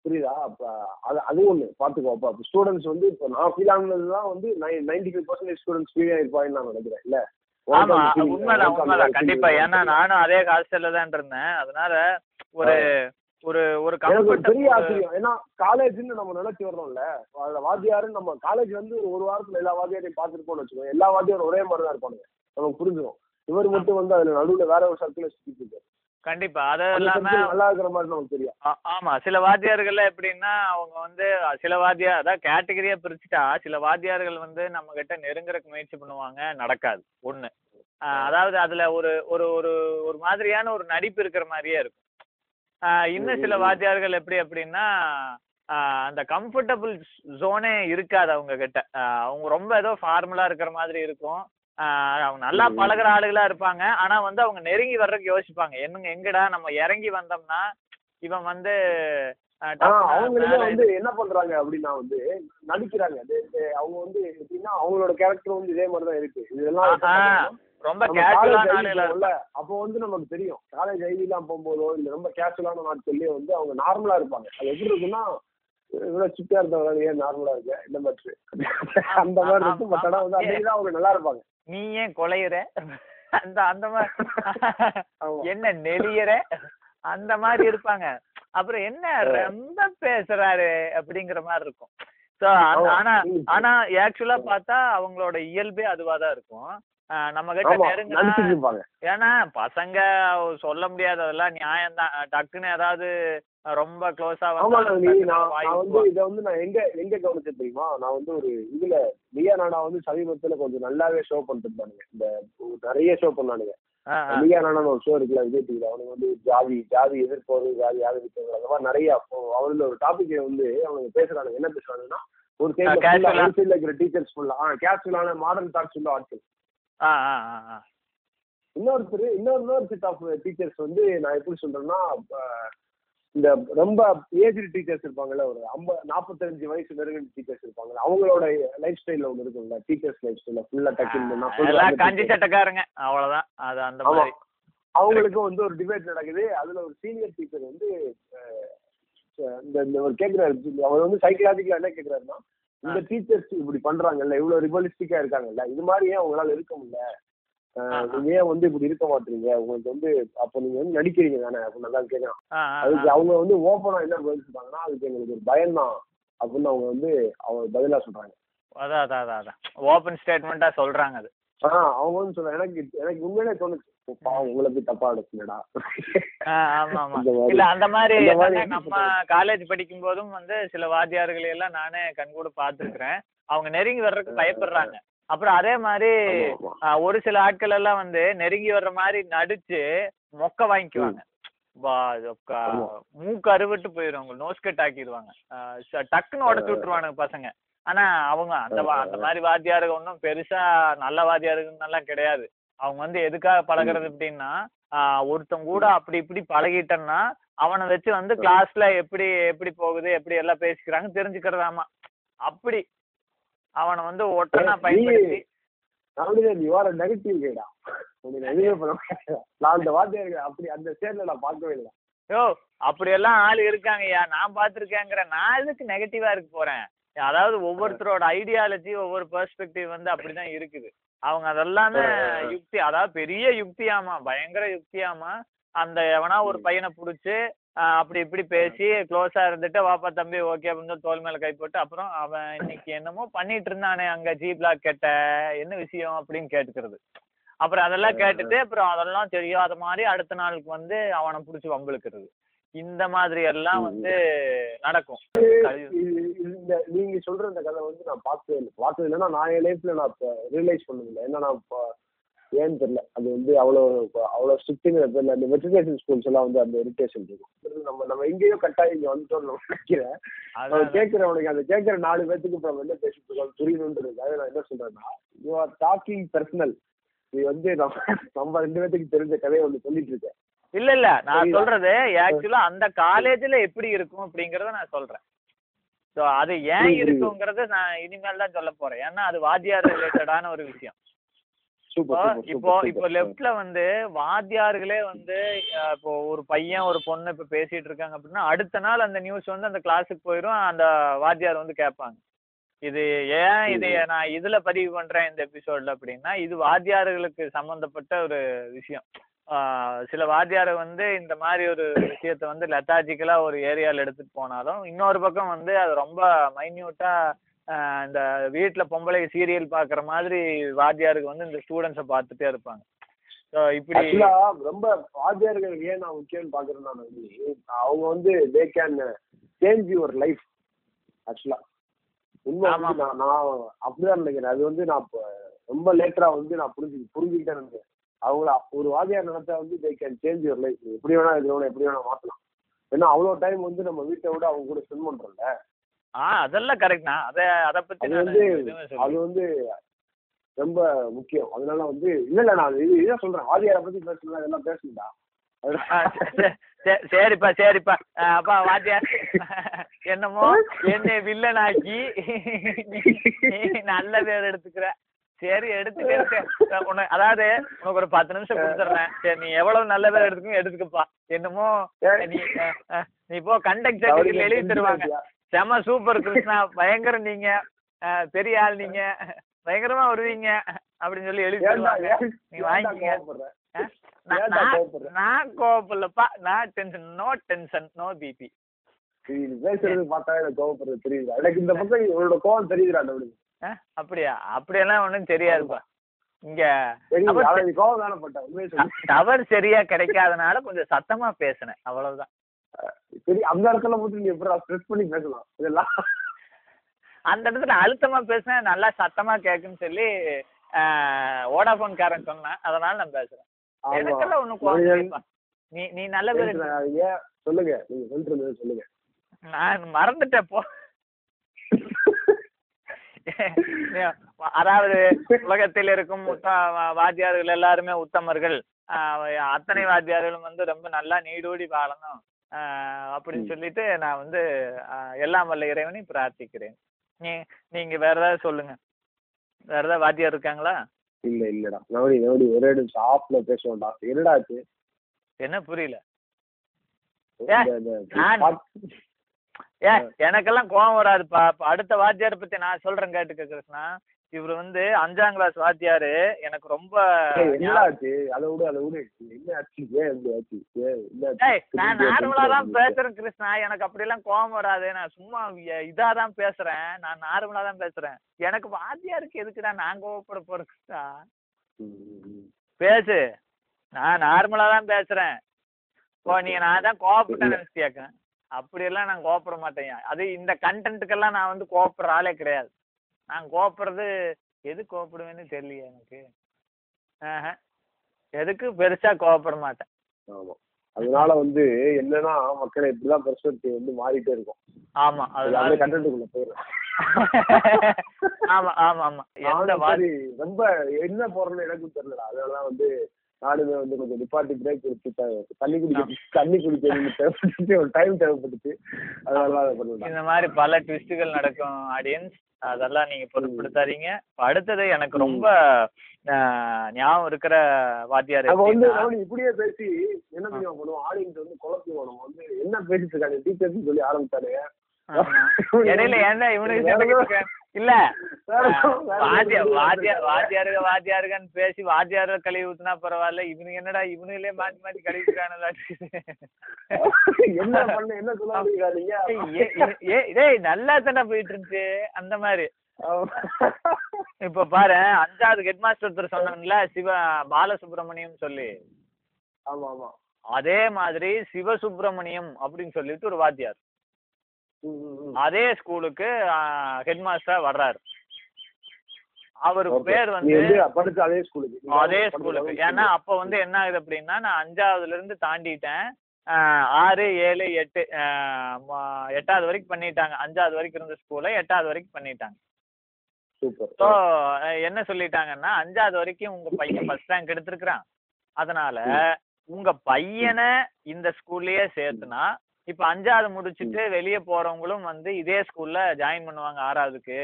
புரியுதா? அப்ப அது அது ஒண்ணு. பாத்துக்கோ அப்ப ஸ்டூடெண்ட்ஸ் வந்து இப்போ நான் ஃபீல் ஆனதுதான் வந்து ninety five percentage students feel ஆயிருப்பாங்கன்னு நான் நினைக்கிறேன். இல்ல? ஆமா உண்மைதான் உண்மைதான். கண்டிப்பா. ஏன்னா நானும் அதே ஹாஸ்டல்ல தான் இருந்தேன். அதனால ஒரு ஒரு ஒரு பெரிய ஆச்சரியம். ஏன்னா காலேஜ்னு நம்ம நினைச்சு வர்றோம்ல அதுல வாத்தியாருன்னு நம்ம காலேஜ் வந்து ஒரு வாரத்துல எல்லா வாத்தியாரையும் பார்த்துருப்போம்னு வச்சுக்கோங்க. எல்லா வாத்தியாரும் ஒரே மாதிரி தான் இருப்பானுங்க. நமக்கு புரிஞ்சிடும் இவர் மட்டும் வந்து அதுல நடுவுல வேற ஒரு சர்க்கிள் சுத்திட்டு இருக்காரு. கண்டிப்பா. அது இல்லாம நல்லா இருக்கிற மாதிரி நமக்கு தெரியும். ஆமா. சில வாத்தியார்கள் எப்படின்னா அவங்க வந்து சில வாத்தியார் அதான் கேட்டகரியா பிரிச்சுட்டா சில வாத்தியார்கள் வந்து நம்ம கிட்ட நெருங்குறதுக்கு முயற்சி பண்ணுவாங்க நடக்காது. ஒண்ணு. அதாவது அதுல ஒரு ஒரு ஒரு ஒரு மாதிரியான ஒரு நடிப்பு இருக்கிற மாதிரியே இருக்கும். இன்னும் சில. வாத்தியார்கள் எப்படி அப்படின்னா அந்த கம்ஃபர்டபுள் ஜோனே இருக்காது அவங்க கிட்ட அவங்க ரொம்ப ஏதோ ஃபார்முலா இருக்கிற மாதிரி இருக்கும். அவங்க நல்லா. பழகுற ஆளுகளா இருப்பாங்க. ஆனா வந்து அவங்க நெருங்கி வர்றதுக்கு யோசிப்பாங்க. என்னங்க எங்கடா நம்ம இறங்கி வந்தோம்னா இவன் வந்து மேல வந்து என்ன பண்றாங்க அப்படின்னா வந்து நடிக்கிறாங்க. அவங்க வந்து எப்படின்னா அவங்களோட கேரக்டர் வந்து இதே மாதிரி தான் இருக்கு. இதெல்லாம் ரொம்ப அப்போ வந்து நமக்கு தெரியும். காலேஜ் ஐடிலாம் போகும்போதோ இல்ல ரொம்ப கேஷுவலான நாட்கள்லயே வந்து அவங்க நார்மலா இருப்பாங்க. அது எப்படி இருக்குன்னா இவ்வளவு சிட்டா இருந்தவங்க ஏன் நார்மலா இருக்க? இந்த மாதிரி அந்த மாதிரி இருக்கும் பட் ஆனா வந்து தான் அவங்க நல்லா இருப்பாங்க. நீ ஏன் கொலையுற? அந்த அந்த மாதிரி. என்ன நெளியற? அந்த மாதிரி இருப்பாங்க. அப்புறம் என்ன ரொம்ப பேசுறாரு அப்படிங்கிற மாதிரி இருக்கும். சோ. ஆனா. ஆனா ஆக்சுவலா பார்த்தா அவங்களோட இயல்பே அதுவா தான் இருக்கும். நம்ம கிட்ட நெருங்கினா ஏன்னா பசங்க சொல்ல முடியாததெல்லாம் நியாயம் தான் டக்குன்னு ஏதாவது ரொம்ப க்ளோஸா நீ நான் வந்து இதை வந்து நான் எங்க எங்க கவனிச்சேன் தெரியுமா? நான் வந்து ஒரு இதுல லியா நானா வந்து சமீபத்துல கொஞ்சம் நல்லாவே ஷோ பண்ணிட்டு இருந்தானுங்க இந்த நிறைய ஷோ பண்ணானுங்க. லியா நானான்னு ஒரு ஷோ இருக்குல்ல விஜய் டிவில அவனுக்கு வந்து ஜாதி ஜாதி எதிர்ப்போரு ஜாதி ஆதரிப்போர் அந்த மாதிரி நிறைய அவனுல ஒரு டாபிக் வந்து அவனுங்க பேசுறானுங்க. என்ன பேசுறானுங்கன்னா ஒரு இருக்கிற டீச்சர்ஸ் ஃபுல்லா கேஷுவலான மாடர்ன் தாட்ஸ் உள்ள ஆட்கள். இன்னொருத்தர் இன்னொரு இன்னொரு செட் ஆஃப் டீச்சர்ஸ் வந்து நான் எப்படி சொல்றேன்னா அஹ், இந்த ரொம்ப ஏஜ் டீச்சர்ஸ் இருப்பாங்கல்ல ஒரு ஐம்பது நாற்பத்தஞ்சு வயசு நெருங்கின டீச்சர்ஸ் இருப்பாங்கல்ல அவங்களோட லைஃப் ஸ்டைல்ல ஒன்று இருக்கும்ல டீச்சர்ஸ் லைஃப் ஸ்டைல ஃபுல்லா டக்குன்னு நான் சொல்ற எல்லாம் அந்த கஞ்சி. சட்டக்காரங்க அவ்வளவுதான் அது அந்த. மாதிரி அவங்களுக்கும் வந்து ஒரு டிபேட் நடக்குது அதுல ஒரு சீனியர் டீச்சர் வந்து இந்த இந்த ஒரு கேக்குறாரு அவர் வந்து சைக்கலாஜிக்கலா என்ன கேக்குறாருன்னா இந்த டீச்சர்ஸ் இப்படி பண்றாங்கல்ல இவ்வளவு ரிபலிஸ்டிக்கா இருக்காங்கல்ல இது மாதிரி ஏன் உங்களால இருக்க முடியல? ஆஹா. நீங்க ஏன் வந்து இப்படி இருக்க மாட்டீங்க? உங்களுக்கு வந்து அப்ப நீங்க வந்து நடிக்கிறீங்க தானே? அப்படின்னு ஆ, ஆ, அதுக்கு. அவங்க வந்து ஓப்பனா என்ன பதில் சொல்றாங்கன்னா அதுக்கு எங்களுக்கு ஒரு பயம் தான் அப்படின்னு அவங்க வந்து அவங்க பதிலா சொல்றாங்க. அதான் அதான் அதான் ஓப்பன் ஸ்டேட்மெண்டா சொல்றாங்க அது. ஆனா அவங்க வந்து சொல்றாங்க. எனக்கு எனக்கு உண்மையிலே தோணுச்சு. "ஓ, பாவம் உங்களை போய் தப்பா. இல்ல அந்த மாதிரி நம்ம காலேஜ் படிக்கும் போதும் வந்து சில வாத்தியார்களை எல்லாம் நானே கண்கூட பார்த்திருக்கிறேன். அவங்க நெருங்கி வர்றதுக்கு பயப்படுறாங்க. அப்புறம் அதே மாதிரி ஒரு சில ஆட்கள் எல்லாம் வந்து நெருங்கி வர்ற மாதிரி நடிச்சு மொக்க வாங்கிக்குவாங்க. மூக்கு அறுபட்டு போயிடும் அவங்க நோஸ் கட் ஆக்கிடுவாங்க டக்குன்னு உடச்சு விட்டுருவானுங்க பசங்க. ஆனா அவங்க அந்த அந்த மாதிரி வாத்தியாருங்க ஒன்றும் பெருசா நல்ல வாத்தியாருங்கன்னு எல்லாம் கிடையாது. அவங்க வந்து எதுக்காக பழகுறது அப்படின்னா ஒருத்தன் கூட அப்படி இப்படி பழகிட்டேன்னா அவனை வச்சு வந்து கிளாஸ்ல எப்படி எப்படி போகுது எப்படி எல்லாம் பேசிக்கிறாங்க தெரிஞ்சுக்கிறதாமா. அப்படி அவனை வந்து ஒட்டனா பயன்படுத்தி நெகட்டிவ் கைடா. நான் அந்த அப்படி அந்த ஸ்டேட்ல நான் பார்க்கவே இல்லை யோ அப்படியெல்லாம் ஆள் இருக்காங்கய்யா. நான் பார்த்துருக்கேங்கிற நான் எதுக்கு நெகட்டிவா இருக்க போறேன்? அதாவது ஒவ்வொருத்தரோட ஐடியாலஜி ஒவ்வொரு பெர்ஸ்பெக்டிவ் வந்து அப்படிதான் இருக்குது. அவங்க அதெல்லாமே யுக்தி. அதாவது பெரிய யுக்தியாமா? பயங்கர யுக்தியாமா? அந்த எவனா ஒரு பையனை புடிச்சு அப்படி இப்படி பேசி க்ளோஸா இருந்துட்டு வாப்பா தம்பி ஓகே அப்படின்னு சொல்லி தோல் மேல கை போட்டு அப்புறம் அவன் இன்னைக்கு என்னமோ பண்ணிட்டு இருந்தானே அங்க ஜி பிளாக் கேட்ட. என்ன விஷயம் அப்படின்னு கேட்டுக்கிறது. அப்புறம் அதெல்லாம் கேட்டுட்டு அப்புறம் அதெல்லாம் தெரியாத மாதிரி அடுத்த நாளுக்கு வந்து அவனை புடிச்சு வம்பிழுக்கிறது. இந்த மாதிரி எல்லாம் வந்து நடக்கும். இந்த நீங்க சொல்ற இந்த கதை வந்து நான் பார்த்ததே இல்லை. பார்த்தது இல்லைன்னா நான் என் லைஃப்ல நான் இப்போ ரியலைஸ் பண்ணதில்லை. ஏன்னா நான் இப்போ ஏன்னு தெரியல. அது வந்து அவ்வளோ அவ்வளோ ஸ்ட்ரிக்ட்டுங்கிற பேர்ல அந்த மெட்ரிகுலேஷன் ஸ்கூல்ஸ் எல்லாம் வந்து அந்த இரிட்டேஷன் இருக்கும். நம்ம நம்ம எங்கேயோ கட்டாயம் இங்க வந்துட்டோம்னு நான் நினைக்கிறேன். அவன் கேட்கிறவனுக்கு அந்த கேட்கிற நாலு பேத்துக்கு இப்போ என்ன பேசிட்டு இருக்கோம்? புரியணுன்றதுக்காக நான் என்ன சொல்றேன்னா யூ ஆர் டாக்கிங் பர்சனல் நீ வந்து நம்ம நம்ம ரெண்டு பேத்துக்கு தெரிஞ்ச கதையை ஒன்று சொல்லிட்டு இருக்கேன். இல்ல இல்ல. நான்? சொல்றது ஆக்சுவலா அந்த காலேஜ்ல எப்படி இருக்கும் அப்படிங்கறத நான் சொல்றேன். சோ அது ஏன். இருக்குங்கிறத நான் இனிமேல் தான் சொல்ல போறேன். ஏன்னா அது வாத்தியார் ரிலேட்டடான ஒரு விஷயம். இப்போ இப்போ இப்போ லெஃப்ட்ல வந்து வாத்தியார்களே வந்து இப்போ ஒரு பையன் ஒரு பொண்ணு இப்ப பேசிட்டு இருக்காங்க அப்படின்னா அடுத்த நாள் அந்த நியூஸ் வந்து அந்த கிளாஸுக்கு போயிடும் அந்த வாத்தியார் வந்து கேட்பாங்க. இது ஏன் இதை நான் இதுல பதிவு பண்றேன் இந்த எபிசோட்ல அப்படின்னா இது வாத்தியார்களுக்கு சம்பந்தப்பட்ட ஒரு விஷயம். சில வாத்தியார் வந்து இந்த மாதிரி ஒரு விஷயத்த வந்து லெத்தாஜிக்கலா ஒரு ஏரியால எடுத்துட்டு போனாலும் இன்னொரு பக்கம் வந்து அது ரொம்ப மைன்யூட்டா இந்த வீட்ல பொம்பளை சீரியல் பாக்குற மாதிரி வாத்தியாருக்கு வந்து இந்த ஸ்டூடெண்ட்ஸை பார்த்துட்டே இருப்பாங்க. ஸோ இப்படி ரொம்ப வாத்தியார்கள் ஏன் நான் முக்கியம்னு பாக்குறேன்னா வந்து அவங்க வந்து they can change your life ஆக்சுவலா. உண்மை நான் அப்படிதான் நினைக்கிறேன். அது வந்து நான் ரொம்ப லேட்டரா வந்து நான் புரிஞ்சு புரிஞ்சுக்கிட்டேன் நினைக்கிறேன் அவங்கள ஒரு வாத்தியார் நினைச்சா வந்து they can change your life எப்படி வேணா இருக்கிறவன எப்படி வேணா மாத்தலாம். ஏன்னா அவ்வளவு டைம் வந்து நம்ம வீட்டை விட அவங்க கூட ஸ்பெண்ட் பண்றோம்ல. ஆ அதெல்லாம் கரெக்ட்ண்ணா அதை அதை பத்தி வந்து. அது வந்து ரொம்ப முக்கியம். அதனால வந்து இல்ல இல்ல நான் இது இதான் சொல்றேன். வாதியாரை பத்தி பேசணும் இதெல்லாம் பேசணும்டா. சரி, சரிப்பா சரிப்பா. அப்பா வாத்தியார். என்னமோ என்னை வில்லனாக்கி நல்ல பேர் எடுத்துக்கிற. சரி எடுத்துக்க. உன்னை அதாவது உனக்கு ஒரு பத்து நிமிஷம் கொடுத்துட்றேன் சரி நீ எவ்வளவு நல்ல பேர் எடுத்துக்கோ எடுத்துக்கப்பா. என்னமோ நீ நீ இப்போ கண்டக்ட் சர்டிஃபிகேட் எழுதி தருவாங்க. செம சூப்பர் கிருஷ்ணா பயங்கரம் நீங்க. பெரிய ஆள் நீங்க. பயங்கரமா வருவீங்க. அப்படின்னு சொல்லி எழுதி தருவாங்க. நீ வாங்கிக்கங்க. நான் கோவப்படலப்பா. நான் tension no tension no BP நீ பேசுறது பார்த்தா எனக்கு கோவப்படுறது தெரியுது? எனக்கு இந்த பக்கம் உன்னோட கோவம் தெரியுதுடா அப்படி அப்படியா? அப்படியெல்லாம் ஒண்ணும் தெரியாதுப்பா. இங்க டவர் சரியா கிடைக்காதனால கொஞ்சம் சத்தமா பேசினேன். அவ்வளவுதான். சரி அந்த இடத்துல மட்டும் நீ எப்படி ஸ்ட்ரெஸ் பண்ணி பேசலாம்? இதெல்லாம். அந்த இடத்துல அழுத்தமா பேசினா நல்லா சத்தமா கேக்குன்னு சொல்லி ஓடாஃபோன் காரன் சொன்னேன். அதனால நான் பேசுறேன். எனக்கெல்லாம் மனிதன் இல்லைப்பா. நீ நீ நல்ல பேர். சொல்லுங்க. நீங்க இருந்தது சொல்லுங்க. நான் மறந்துட்டேன் போ. அதாவது உலகத்தில் இருக்கும் வாத்தியார்கள் எல்லாருமே உத்தமர்கள். அத்தனை வாத்தியார்களும் வந்து ரொம்ப நல்லா நீடூடி வாழணும். அப்படின்னு சொல்லிட்டு நான் வந்து எல்லாம் வல்ல இறைவனை பிரார்த்திக்கிறேன். நீ நீங்க வேற ஏதாவது சொல்லுங்க. வேற ஏதாவது வாத்தியார் இருக்காங்களா? இல்ல இல்லடா. நவடி நவடி ஒரே நிமிஷம் ஆஃப்ல பேசுவோம்டா என்னடா ஆச்சு என்ன புரியல. எனக்கெல்லாம் கோவம் வராதுப்பா. அடுத்த வாத்தியாரை பத்தி நான் சொல்றேன் கேட்டுக்க கிருஷ்ணா. இவர் வந்து அஞ்சாம் கிளாஸ் வாத்தியாரு. எனக்கு ரொம்ப ஆச்சு? அதை விடு அதை விடு. என்ன ஆச்சு? ஏன் இப்படி ஆச்சு? நான் நார்மலா தான் பேசுறேன் கிருஷ்ணா. எனக்கு அப்படியெல்லாம் கோவம் வராது. நான் சும்மா இதா தான் பேசுறேன். நான் நார்மலா தான் பேசுறேன். எனக்கு வாத்தியாருக்கு எதுக்குடா நான் கோவப்பட போறேன் கிருஷ்ணா. பேசு. நான் நார்மலா தான் பேசுறேன். இப்போ நீ நான் தான் கோவப்பட்டேன் நினைச்சியாக்க அப்படியெல்லாம் நான் கோவப்பட மாட்டேன். அது இந்த கண்டென்ட்டுக்கெல்லாம் நான் வந்து கோவப்படுற ஆளே கிடையாது. நான் கோவப்படுறது எது கோவப்படுவேன்னு தெரியலையே எனக்கு. ஆஹா. எதுக்கு பெருசா கோவப்பட மாட்டேன். ஆமா. அதனால வந்து என்னன்னா மக்களை இப்படிதான் பெர்ஸ்பெக்டிவ் வந்து மாறிட்டே இருக்கும். ஆமா அது கண்டென்ட்டுக்குள்ள போயிடும் ஆமா ஆமா ஆமா. எந்த சரி ரொம்ப என்ன போறேன்னு எனக்கும் தெரியலடா. அதனால வந்து நானுமே வந்து கொஞ்சம் நிப்பாட்டி பிரேக் எடுத்து தண்ணி குடிக்க தண்ணி குடிக்க தேவைப்பட்டுச்சு. ஒரு டைம் தேவைப்பட்டுச்சு. அதனால அதை இந்த மாதிரி பல ட்விஸ்ட்டுகள் நடக்கும் ஆடியன்ஸ் அதெல்லாம் நீங்க பொருட்படுத்தாதீங்க. அடுத்தது எனக்கு ரொம்ப ஞாபகம் இருக்கிற வாத்தியார் நம்ம வந்து நம்ம இப்படியே பேசி என்ன தெரியுமா பண்ணுவோம் ஆடியன்ஸ் வந்து குழப்பம் நம்ம வந்து என்ன பேசிட்டு இருக்காங்க? டீச்சர்ஸ் சொல்லி ஆரம்பிச்சாரு. இடையில ஏன்டா இவனுக்கு? இல்ல. வாத்தியார் வாத்தியார் வாத்தியாருங்க வாத்தியாருங்கன்னு பேசி வாத்தியார கழுவி ஊத்துனா பரவாயில்ல. இவனுக்கு என்னடா இவனுங்களே மாத்தி மாத்தி டேய் நல்லா தானே போயிட்டு இருந்துச்சு அந்த மாதிரி. இப்ப பாரு அஞ்சாவது ஹெட் மாஸ்டர் ஒருத்தர் சொன்னாங்கல்ல சிவ பாலசுப்ரமணியம் சொல்லி. ஆமா ஆமா. அதே மாதிரி சிவசுப்பிரமணியம் அப்படின்னு சொல்லிட்டு ஒரு வாத்தியார். அதே ஸ்கூலுக்கு ஹெட் மாஸ்டர் வர்றாரு. அவர். பேர் வந்து அதே ஸ்கூலுக்கு. அதே ஸ்கூலுக்கு. ஏன்னா அப்ப வந்து என்ன ஆகுது அப்படின்னா நான் அஞ்சாவதுல இருந்து தாண்டிட்டேன் ஆறு ஏழு எட்டு எட்டாவது வரைக்கும் பண்ணிட்டாங்க. அஞ்சாவது வரைக்கும் இருந்த ஸ்கூலை எட்டாவது வரைக்கும் பண்ணிட்டாங்க. ஸோ என்ன சொல்லிட்டாங்கன்னா அஞ்சாவது வரைக்கும் உங்க பையன் ஃபர்ஸ்ட் ரேங்க் எடுத்திருக்கிறான். அதனால உங்க பையனை இந்த ஸ்கூல்லயே சேர்த்துனா இப்ப அஞ்சாவது முடிச்சுட்டு வெளியே போறவங்களும் வந்து இதே ஸ்கூல்ல ஜாயின் பண்ணுவாங்க ஆறாவதுக்கு.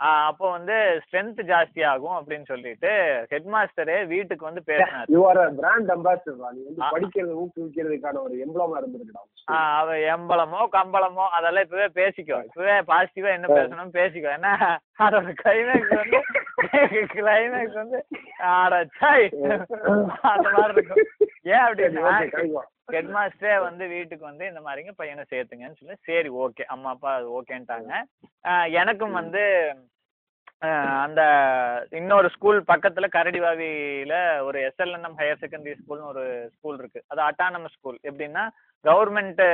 அப்போ வந்து ஸ்ட்ரென்த் ஜாஸ்தி ஆகும் அப்படின்னு சொல்லிட்டு ஹெட் மாஸ்டரே வீட்டுக்கு வந்து பேசினாரு. யூ ஆர் பிராண்ட் அம்பாசிடர் நீ வந்து. படிக்கிறது ஊக்குவிக்கிறதுக்கான ஒரு எம்பளமா இருந்திருக்கடா அவ எம்பளமோ கம்பளமோ அதெல்லாம் இப்பவே பேசிக்கோ. இப்பவே பாசிட்டிவா என்ன பேசணும் பேசிக்கோ. ஏன்னா அதோட கிளைமேக்ஸ் வந்து கிளைமேக்ஸ் வந்து ஆடச்சாய் அந்த மாதிரி இருக்கும். ஏன் அப்படின்னா ஹெட் மாஸ்டரே வந்து வீட்டுக்கு வந்து இந்த மாதிரிங்க பையனை சேர்த்துங்கன்னு சொல்லி சரி ஓகே. அம்மா அப்பா அது ஓகேன்ட்டாங்க. எனக்கும் வந்து அந்த இன்னொரு ஸ்கூல் பக்கத்துல கரடிவாவியில ஒரு எஸ்எல்என்எம் ஹையர் செகண்டரி ஸ்கூல்னு ஒரு ஸ்கூல் இருக்கு. அது அட்டானமஸ் ஸ்கூல் எப்படின்னா கவர்மெண்ட்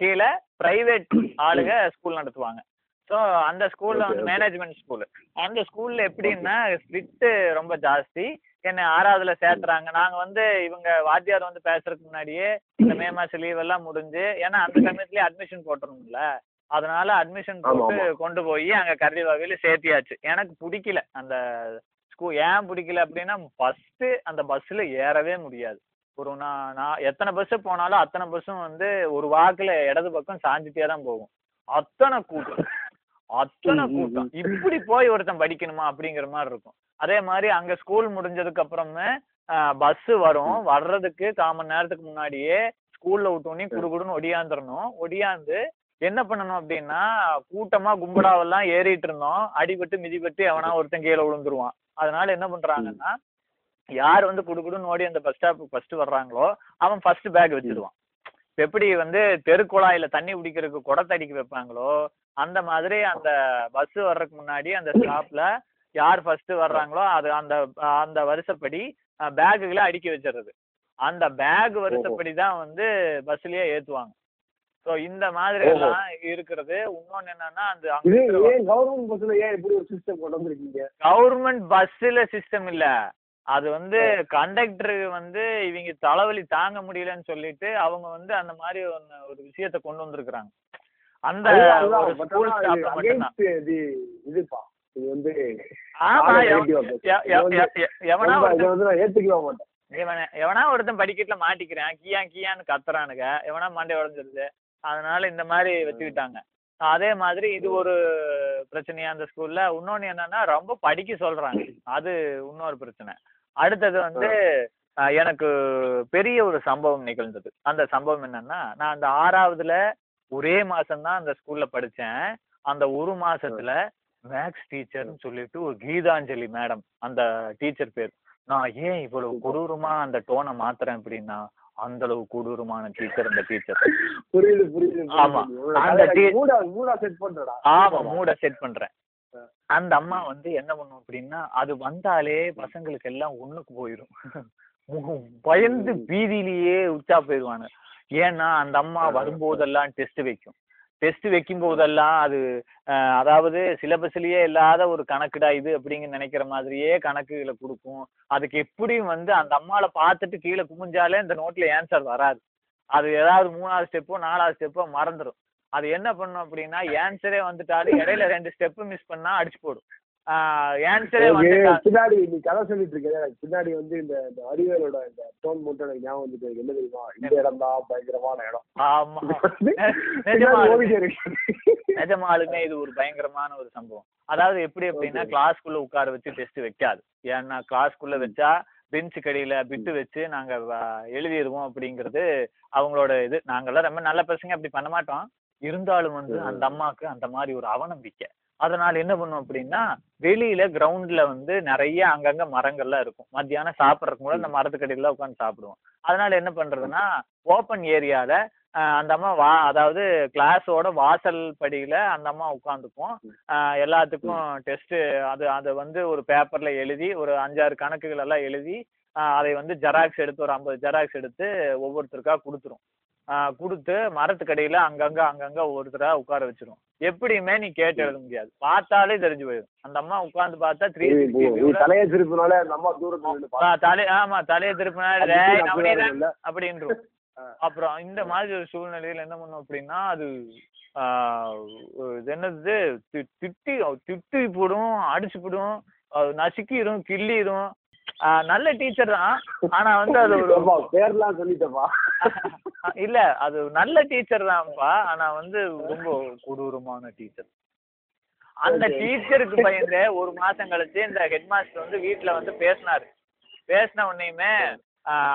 கீழே பிரைவேட் ஆளுங்க ஸ்கூல் நடத்துவாங்க. ஸோ அந்த ஸ்கூல்ல வந்து மேனேஜ்மெண்ட் ஸ்கூல் அந்த ஸ்கூல்ல எப்படின்னா ஸ்ட்ரிக்ட் ரொம்ப ஜாஸ்தி. என்னை ஆறாவதுல சேர்த்துறாங்க. நாங்க வந்து இவங்க வாத்தியார் வந்து பேசுறதுக்கு முன்னாடியே இந்த மே மாசம் லீவ் எல்லாம் முடிஞ்சு ஏன்னா அந்த சமயத்துலயே அட்மிஷன் போட்டுருணும்ல அதனால அட்மிஷன் போட்டு கொண்டு போய் அங்க கரடிவாவில சேர்த்தியாச்சு. எனக்கு பிடிக்கல. அந்த ஸ்கூல் ஏன் பிடிக்கல அப்படின்னா ஃபர்ஸ்ட் அந்த பஸ்ல ஏறவே முடியாது. ஒரு நான் நான் எத்தனை பஸ் போனாலும் அத்தனை பஸ்ஸும் வந்து ஒரு வாக்குல இடது பக்கம் சாஞ்சிட்டே தான் போகும். அத்தனை கூட்டம். அத்தனை கூட்டம். இப்படி போய் ஒருத்தன் படிக்கணுமா அப்படிங்கிற மாதிரி இருக்கும். அதே மாதிரி அங்க ஸ்கூல் முடிஞ்சதுக்கு அப்புறமே பஸ் வரும். வர்றதுக்கு கால் மணி நேரத்துக்கு முன்னாடியே ஸ்கூல்ல விட்டோன்னே குடுகுடுன்னு ஒடியாந்துடணும் ஒடியாந்து என்ன பண்ணணும் அப்படின்னா கூட்டமா கும்பலாவெல்லாம் ஏறிட்டு இருந்தோம். அடிபட்டு மிதிபட்டு எவனா ஒருத்தன் கீழே விழுந்துருவான். அதனால என்ன பண்றாங்கன்னா யார் வந்து குடுகுடுன்னு ஓடி அந்த பஸ் ஸ்டாப் ஃபர்ஸ்ட் வர்றாங்களோ அவன் ஃபர்ஸ்ட் பேக் வச்சிருவான். எப்படி வந்து தெருக்குழாயில தண்ணி குடிக்கிறதுக்கு குடத்தடிக்கு வைப்பாங்களோ அந்த மாதிரி அந்த பஸ் வர்றதுக்கு முன்னாடி அந்த ஸ்டாப்ல யார் ஃபர்ஸ்ட் வர்றாங்களோ அது அந்த அந்த வருஷப்படி பேக்குகளை அடுக்கி வச்சிடுறது. அந்த பேக் வருஷப்படி தான் வந்து பஸ்லயே ஏத்துவாங்க. ஸோ இந்த மாதிரி. எல்லாம் இருக்கிறது. இன்னொன்னு என்னன்னா அந்த கவர்மெண்ட் பஸ்ல ஏன் இப்படி ஒரு சிஸ்டம் கொண்டு வந்திருக்கீங்க? கவர்மெண்ட் பஸ்ஸில் சிஸ்டம் இல்ல. அது வந்து கண்டக்டர் வந்து இவங்க தலைவலி தாங்க முடியலன்னு சொல்லிட்டு அவங்க வந்து அந்த மாதிரி ஒரு விஷயத்த கொண்டு வந்திருக்கிறாங்க. அந்த இதுப்பா. இது வந்து எவனா ஏத்துக்கவே மாட்டேன். எவனா ஒருத்தன் படிக்கட்டுல மாட்டிக்கிறான் கியா கியான்னு கத்துறானுங்க எவனா மண்டை உடஞ்சிருது அதனால இந்த மாதிரி வச்சுக்கிட்டாங்க. அதே மாதிரி இது ஒரு பிரச்சனையா அந்த ஸ்கூல்ல இன்னொன்னு என்னன்னா ரொம்ப படிக்க சொல்றாங்க. அது இன்னொரு பிரச்சனை. அடுத்தது வந்து எனக்கு பெரிய ஒரு சம்பவம் நிகழ்ந்தது. அந்த சம்பவம் என்னன்னா நான் அந்த ஆறாவதுல ஒரே மாசம்தான் அந்த ஸ்கூல்ல படிச்சேன். அந்த ஒரு மாசத்துல மேக்ஸ் டீச்சர்னு சொல்லிட்டு ஒரு கீதாஞ்சலி மேடம் அந்த டீச்சர் பேர். நான் ஏன் இவ்வளவு கொடூரமா அந்த டோனை மாத்துறேன் அப்படின்னா அந்த அளவு கொடூரமான டீச்சர் அந்த டீச்சர் புரியுது புரியுது ஆமா. அந்த மூடா செட் பண்றடா. ஆமா மூட செட் பண்றேன். அந்த அம்மா வந்து என்ன பண்ணும் அப்படின்னா அது வந்தாலே பசங்களுக்கு எல்லாம் ஒண்ணுக்கு போயிடும் பயந்து பீதியிலேயே உச்சா போயிடுவாங்க ஏன்னா அந்த அம்மா. வரும்போதெல்லாம் டெஸ்ட் வைக்கும். டெஸ்ட் வைக்கும் போதெல்லாம் அது அதாவது சிலபஸ்லயே இல்லாத ஒரு கணக்குடா இது அப்படிங்க நினைக்கிற மாதிரியே கணக்குகளை கொடுக்கும். அதுக்கு எப்படியும் வந்து அந்த அம்மாவை பார்த்துட்டு கீழே குமிஞ்சாலே இந்த நோட்ல ஆன்சர் வராது. அது ஏதாவது மூணாவது ஸ்டெப்போ நாலாவது ஸ்டெப்போ மறந்துடும் அது என்ன பண்ணும் அப்படின்னா ஆன்சரே வந்துட்டாலும் இடையில ரெண்டு ஸ்டெப் மிஸ் பண்ணா அடிச்சு போடும். பின்னாடி நீ கதை சொல்லிட்டு இருக்க எனக்கு பின்னாடி வந்து இந்த இந்த அறிவியலோட இந்த டோன் மட்டும் எனக்கு ஞாபகம் வந்துட்டு இருக்கு. என்ன தெரியுமா? இந்த இடம் தான் பயங்கரமான இடம். நிஜமாலுமே. இது ஒரு பயங்கரமான ஒரு சம்பவம். அதாவது எப்படி அப்படின்னா. கிளாஸ்க்குள்ள உட்கார வச்சு டெஸ்ட் வைக்காது. ஏன்னா கிளாஸ்க்குள்ள வச்சா பெஞ்ச் கடியில பிட்டு வச்சு நாங்க எழுதிடுவோம் அப்படிங்கிறது அவங்களோட இது. நாங்கெல்லாம் ரொம்ப நல்ல பசங்க அப்படி பண்ண மாட்டோம். இருந்தாலும் வந்து. அந்த அம்மாவுக்கு அந்த மாதிரி ஒரு அவநம்பிக்கை. அதனால என்ன பண்ணுவோம் அப்படின்னா வெளியில கிரவுண்ட்ல வந்து நிறைய அங்கங்க மரங்கள்லாம் இருக்கும். மத்தியானம் சாப்பிட்றதுக்கு கூட அந்த மரத்துக்கடியில உட்காந்து சாப்பிடுவோம். அதனால என்ன பண்றதுன்னா ஓப்பன் ஏரியால அந்த அம்மா வா அதாவது கிளாஸோட வாசல் படியில அந்த அம்மா உட்காந்துக்கும் எல்லாத்துக்கும் டெஸ்ட் அது அதை வந்து ஒரு பேப்பர்ல எழுதி ஒரு அஞ்சாறு கணக்குகள் எல்லாம் எழுதி அதை வந்து ஜெராக்ஸ் எடுத்து ஒரு ஐம்பது ஜெராக்ஸ் எடுத்து ஒவ்வொருத்தருக்கா கொடுத்துரும். கொடுத்து மரத்துக்கடியில அங்கங்க அங்கங்க ஒவ்வொருத்தரா உட்கார வச்சிரும். எப்படியுமே நீ கேட்டு எழுத முடியாது. பார்த்தாலே தெரிஞ்சு போயிடும் அந்த அம்மா உட்கார்ந்து பார்த்தா த்ரீ தலையை திருப்பினாலே அந்த அம்மா தூரத்துல தலை ஆமா தலையை திருப்பினா அது "டேய், நான் நவநீதன்" அப்படியே இல்ல. அப்படின்றும். அப்புறம் இந்த மாதிரி ஒரு சூழ்நிலையில என்ன பண்ணும் அப்படின்னா அது இது என்னது திட்டி திட்டி போடும் அடிச்சு போடும் நசுக்கிடும் கிள்ளிடும் நல்ல டீச்சர் தான். ஆனா வந்து அது ஒரு பேர்லாம் சொல்லிட்டப்பா இல்ல அது நல்ல டீச்சர் தான்ப்பா. ஆனா வந்து ரொம்ப கொடூரமான டீச்சர் அந்த. டீச்சருக்கு பயந்து ஒரு மாசம் கழிச்சு இந்த ஹெட் மாஸ்டர் வந்து வீட்ல வந்து பேசினாரு. பேசின உடனேயுமே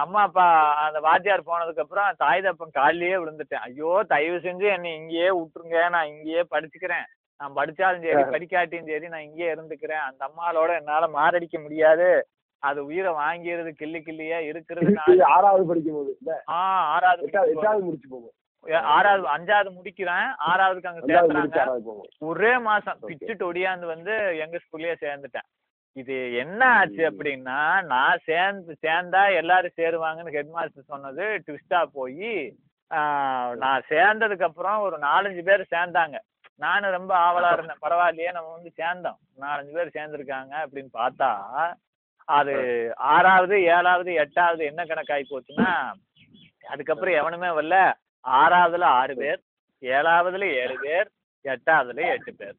அம்மா அப்பா அந்த வாத்தியார் போனதுக்கு அப்புறம் தாய் தப்பன் காலிலேயே விழுந்துட்டேன். ஐயோ தயவு செஞ்சு என்னை இங்கேயே விட்டுருங்க. நான் இங்கேயே படிச்சுக்கிறேன். நான் படிச்சாலும் சரி படிக்காட்டியும் சரி நான் இங்கேயே இருந்துக்கிறேன். அந்த அம்மாளோட என்னால மாரடிக்க முடியாது. அது உயிரை வாங்கிறது கிள்ளி கிள்ளியா இருக்கிறது ஆறாவது படிக்கும் போது இல்ல? ஆ ஆறாவது எட்டாவது முடிச்சு போகும். ஆறாவது அஞ்சாவது முடிக்கிறேன். ஆறாவதுக்கு அங்க சேர்த்துறாங்க. ஒரே மாசம். பிச்சுட்டு ஒடியாந்து வந்து எங்க ஸ்கூல்லயே சேர்ந்துட்டேன். இது என்ன ஆச்சு. அப்படின்னா நான் சேர்ந்து சேர்ந்தா எல்லாரும் சேருவாங்கன்னு ஹெட் மாஸ்டர் சொன்னது ட்விஸ்டா போய் நான் சேர்ந்ததுக்கு அப்புறம் ஒரு நாலஞ்சு பேர் சேர்ந்தாங்க. நானும் ரொம்ப ஆவலா இருந்தேன். பரவாயில்லையே நம்ம வந்து சேர்ந்தோம். நாலஞ்சு பேர் சேர்ந்துருக்காங்க அப்படின்னு பார்த்தா அது ஆறாவது ஏழாவது எட்டாவது என்ன கணக்காகி போச்சுன்னா அதுக்கப்புறம் எவனுமே வரல. ஆறாவதுல ஆறு பேர் ஏழாவதுல ஏழு பேர் எட்டாவதுல எட்டு பேர்.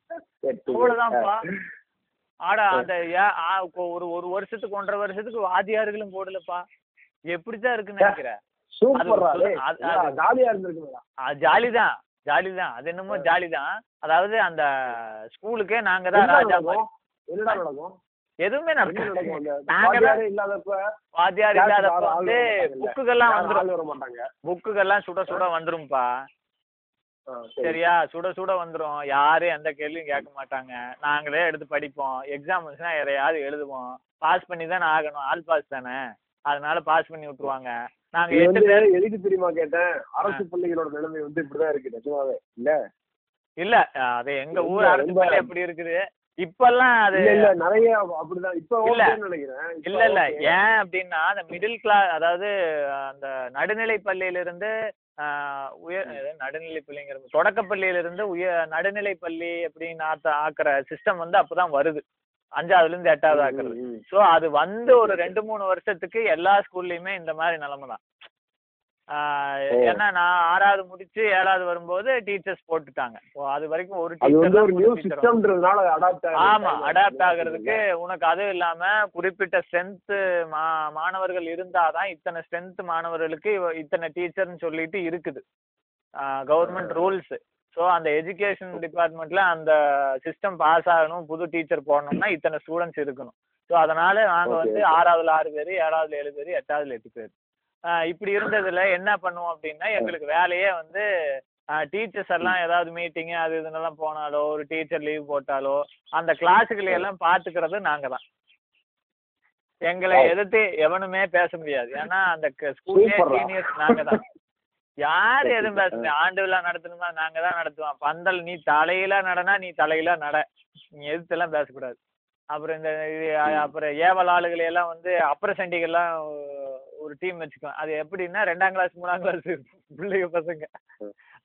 அவ்வளவுதான்ப்பா. ஆடா அந்த ஒரு ஒரு வருஷத்துக்கு ஒன்றரை வருஷத்துக்கு வாத்தியார்களும் போடலப்பா. எப்படித்தான் இருக்குன்னு நினைக்கிற? சூப்பர்ரா அது- டேய் அது- என்னமோ ஜாலி தான் அதாவது அந்த ஸ்கூலுக்கே நாங்க தான் ராஜா எதுவுமே வாத்தியாரே இல்லாதப்ப வாத்தியார் இல்லாதப்ப வந்து. புக்குகள்லாம் வந்துரும். புக்குகள்லாம் சுட சுட வந்துரும்ப்பா. சரியா? சுட சுட வந்துரும். யாரும் எந்த கேள்வியும் கேட்க மாட்டாங்க. நாங்களே எடுத்து படிப்போம். எக்ஸாம் வந்துச்சுன்னா எதையாவது எழுதுவோம். பாஸ் பண்ணி தானே ஆகணும். ஆல் பாஸ் தானே. அதனால பாஸ் பண்ணி விட்டுருவாங்க. நாங்க எட்டு பேர் எதுக்கு தெரியுமா கேட்டேன்? அரசு பள்ளிகளோட நிலைமை வந்து இப்படிதான் இருக்கு நிஜமாவே. இல்ல? இல்ல அது எங்க ஊர் அரசு பள்ளி எப்படி இருக்குது? இப்பெல்லாம் அது இல்ல இல்ல நிறைய அப்படிதான் இப்ப இல்ல. நினைக்கிறேன் இல்ல இல்ல. ஏன் அப்படின்னா அந்த மிடில் கிளாஸ் அதாவது அந்த நடுநிலை பள்ளியில இருந்து ஆஹ், உயர் நடுநிலை பள்ளிங்கிற தொடக்க பள்ளியில இருந்து உயர் நடுநிலை பள்ளி அப்படின்னு ஆத்த ஆக்குற சிஸ்டம் வந்து அப்பதான் வருது அஞ்சாவதுல இருந்து எட்டாவது ஆக்குறது. சோ அது வந்து ஒரு ரெண்டு மூணு வருஷத்துக்கு எல்லா ஸ்கூல்லயுமே இந்த மாதிரி நிலைமை தான். ஏன்னா நான் ஆறாவது முடிச்சு ஏழாவது வரும்போது டீச்சர்ஸ் போட்டுட்டாங்க. அது வரைக்கும் ஒரு டீச்சர் ஆமா அடாப்ட் ஆகுறதுக்கு உனக்கு அதுவும் இல்லாம குறிப்பிட்ட ஸ்ட்ரென்த் மா மாணவர்கள் இருந்தாதான் இத்தனை ஸ்ட்ரென்த் மாணவர்களுக்கு இத்தனை டீச்சர்னு சொல்லிட்டு இருக்குது. கவர்மெண்ட் ரூல்ஸ் ஸோ அந்த எஜுகேஷன் டிபார்ட்மெண்ட்ல அந்த சிஸ்டம் பாஸ் ஆகணும் புது டீச்சர் போடணும்னா இத்தனை ஸ்டூடெண்ட்ஸ் இருக்கணும். ஸோ அதனால நாங்க Okay, வந்து. ஆறாவதுல ஆறு பேர் ஏழாவதுல ஏழு பேர் எட்டாவதுல எட்டு பேர். இப்படி இருந்ததுல என்ன பண்ணுவோம் அப்படின்னா எங்களுக்கு வேலையே வந்து டீச்சர்ஸ் எல்லாம் ஏதாவது மீட்டிங் அது இதுன்னெல்லாம் போனாலோ ஒரு டீச்சர் லீவ் போட்டாலோ அந்த கிளாஸுகளை எல்லாம் பாத்துக்கிறது நாங்க தான். எங்களை. எதிர்த்து எவனுமே பேச முடியாது. ஏன்னா அந்த ஸ்கூல்லே. சீனியர்ஸ் நாங்க தான். யார் எதுவும் பேச முடியாது ஆண்டு விழா நடத்தணுமா நாங்க தான் நடத்துவோம். பந்தல் நீ தலையில நடனா நீ தலையில நட. நீ எதிர்த்தெல்லாம் பேசக்கூடாது. அப்புறம் இந்த இது, அப்புறம் ஏவல் ஆளுகளை எல்லாம் வந்து அப்ரசண்டிகள்லாம் ஒரு டீம் வச்சுக்கோம் அது எப்படின்னா ரெண்டாம் கிளாஸ் மூணாம் கிளாஸ் பிள்ளைங்க பசங்க.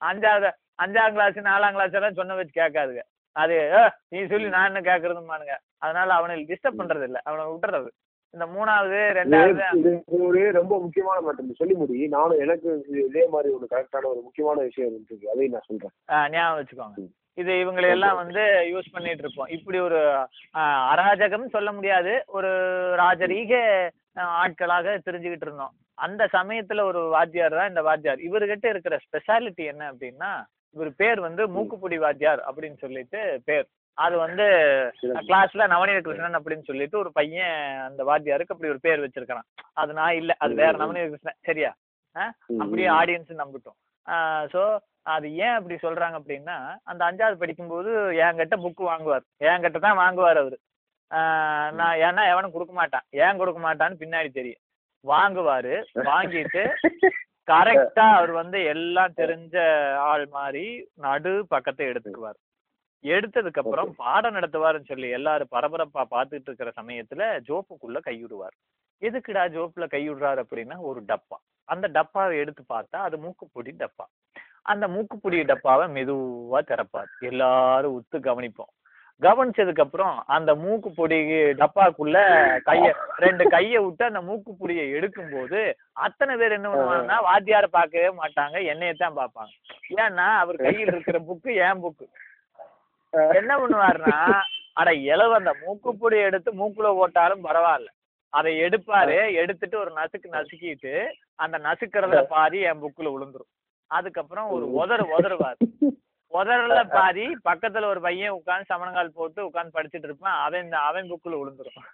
அஞ்சாவது அஞ்சாம் கிளாஸ் நாலாம் கிளாஸ் எல்லாம் சொன்ன வச்சு கேட்காதுங்க. அது "ஏ, நீ சொல்லி நான் என்ன கேட்கறதுமானுங்க அதனால அவனுக்கு டிஸ்டர்ப் பண்றது இல்ல அவனை விட்டுறது. இந்த மூணாவது ரெண்டாவது ரொம்ப முக்கியமான மேட்டர் சொல்லி முடி. நானும் எனக்கு இது- மாதிரி ஒரு கரெக்டான ஒரு முக்கியமான விஷயம் இருக்கு அதையும் நான் சொல்றேன். ஞாபகம் வச்சுக்கோங்க. இது இவங்களை எல்லாம் வந்து யூஸ் பண்ணிட்டு இருப்போம். இப்படி ஒரு அராஜகம் சொல்ல முடியாது. ஒரு ராஜரீக ஆட்களாக தெரிஞ்சுக்கிட்டு இருந்தோம். அந்த சமயத்துல ஒரு வாத்தியார் தான் இந்த வாத்தியார். இவர்கிட்ட இருக்கிற ஸ்பெஷாலிட்டி என்ன அப்படின்னா இவர் பேர் வந்து மூக்குப்பொடி வாத்தியார் அப்படின்னு சொல்லிட்டு பேர். அது வந்து கிளாஸ்ல நவநீத கிருஷ்ணன் அப்படின்னு சொல்லிட்டு ஒரு பையன் அந்த வாத்தியாருக்கு அப்படி ஒரு பேர் வச்சிருக்கான் அது நான் இல்ல. அது வேற நவநீத கிருஷ்ணன் சரியா? அப்படியே ஆடியன்ஸ் நம்பிட்டோம். ஸோ அது ஏன் அப்படி சொல்றாங்க அப்படின்னா அந்த அஞ்சாவது படிக்கும்போது என்கிட்ட புக் வாங்குவார். என்கிட்ட தான் வாங்குவார் அவரு. நான் ஏன்னா எவனும் கொடுக்க மாட்டான். ஏன் கொடுக்க மாட்டான்னு பின்னாடி தெரியும். வாங்குவாரு. வாங்கிட்டு கரெக்டா அவர் வந்து எல்லாம் தெரிஞ்ச ஆள் மாதிரி நடு பக்கத்தை எடுத்துக்குவார். எடுத்ததுக்கு அப்புறம் பாடம் நடத்துவாருன்னு சொல்லி எல்லாரும் பரபரப்பா பார்த்துட்டு இருக்கிற சமயத்துல ஜோப்புக்குள்ள கைவிடுவார் எதுக்குடா ஜோப்புல கைவிடுறாரு அப்படின்னா ஒரு டப்பா. அந்த டப்பாவை எடுத்து பார்த்தா அது மூக்குப்பொடி டப்பா. அந்த மூக்குப்பொடி டப்பாவை மெதுவா திறப்பார். எல்லாரும் உத்து கவனிப்போம். கவனிச்சதுக்கு அப்புறம் அந்த மூக்கு பொடி டப்பாக்குள்ள கைய ரெண்டு கைய விட்டு அந்த மூக்கு பொடியை எடுக்கும்போது அத்தனை பேர் என்ன பண்ணுவாங்கன்னா வாத்தியார பார்க்கவே மாட்டாங்க என்னையத்தான் பார்ப்பாங்க. ஏன்னா அவர் கையில் இருக்கிற புக்கு என் புக்கு. என்ன பண்ணுவாருன்னா அட இளவு அந்த மூக்குப்பொடி எடுத்து மூக்குல போட்டாலும் பரவாயில்ல. அதை எடுப்பாரு எடுத்துட்டு ஒரு நசுக்கு நசுக்கிட்டு அந்த நசுக்கிறதுல பாதி என் புக்குல விழுந்துரும். அதுக்கப்புறம் ஒரு உதறு உதறுவார். உதறல பாதி பக்கத்துல ஒரு பையன் உட்கார்ந்து சமணங்கால் போட்டு உட்கார்ந்து படிச்சுட்டு இருப்பான். அவன் இந்த அவன் புக்குல விழுந்துரும்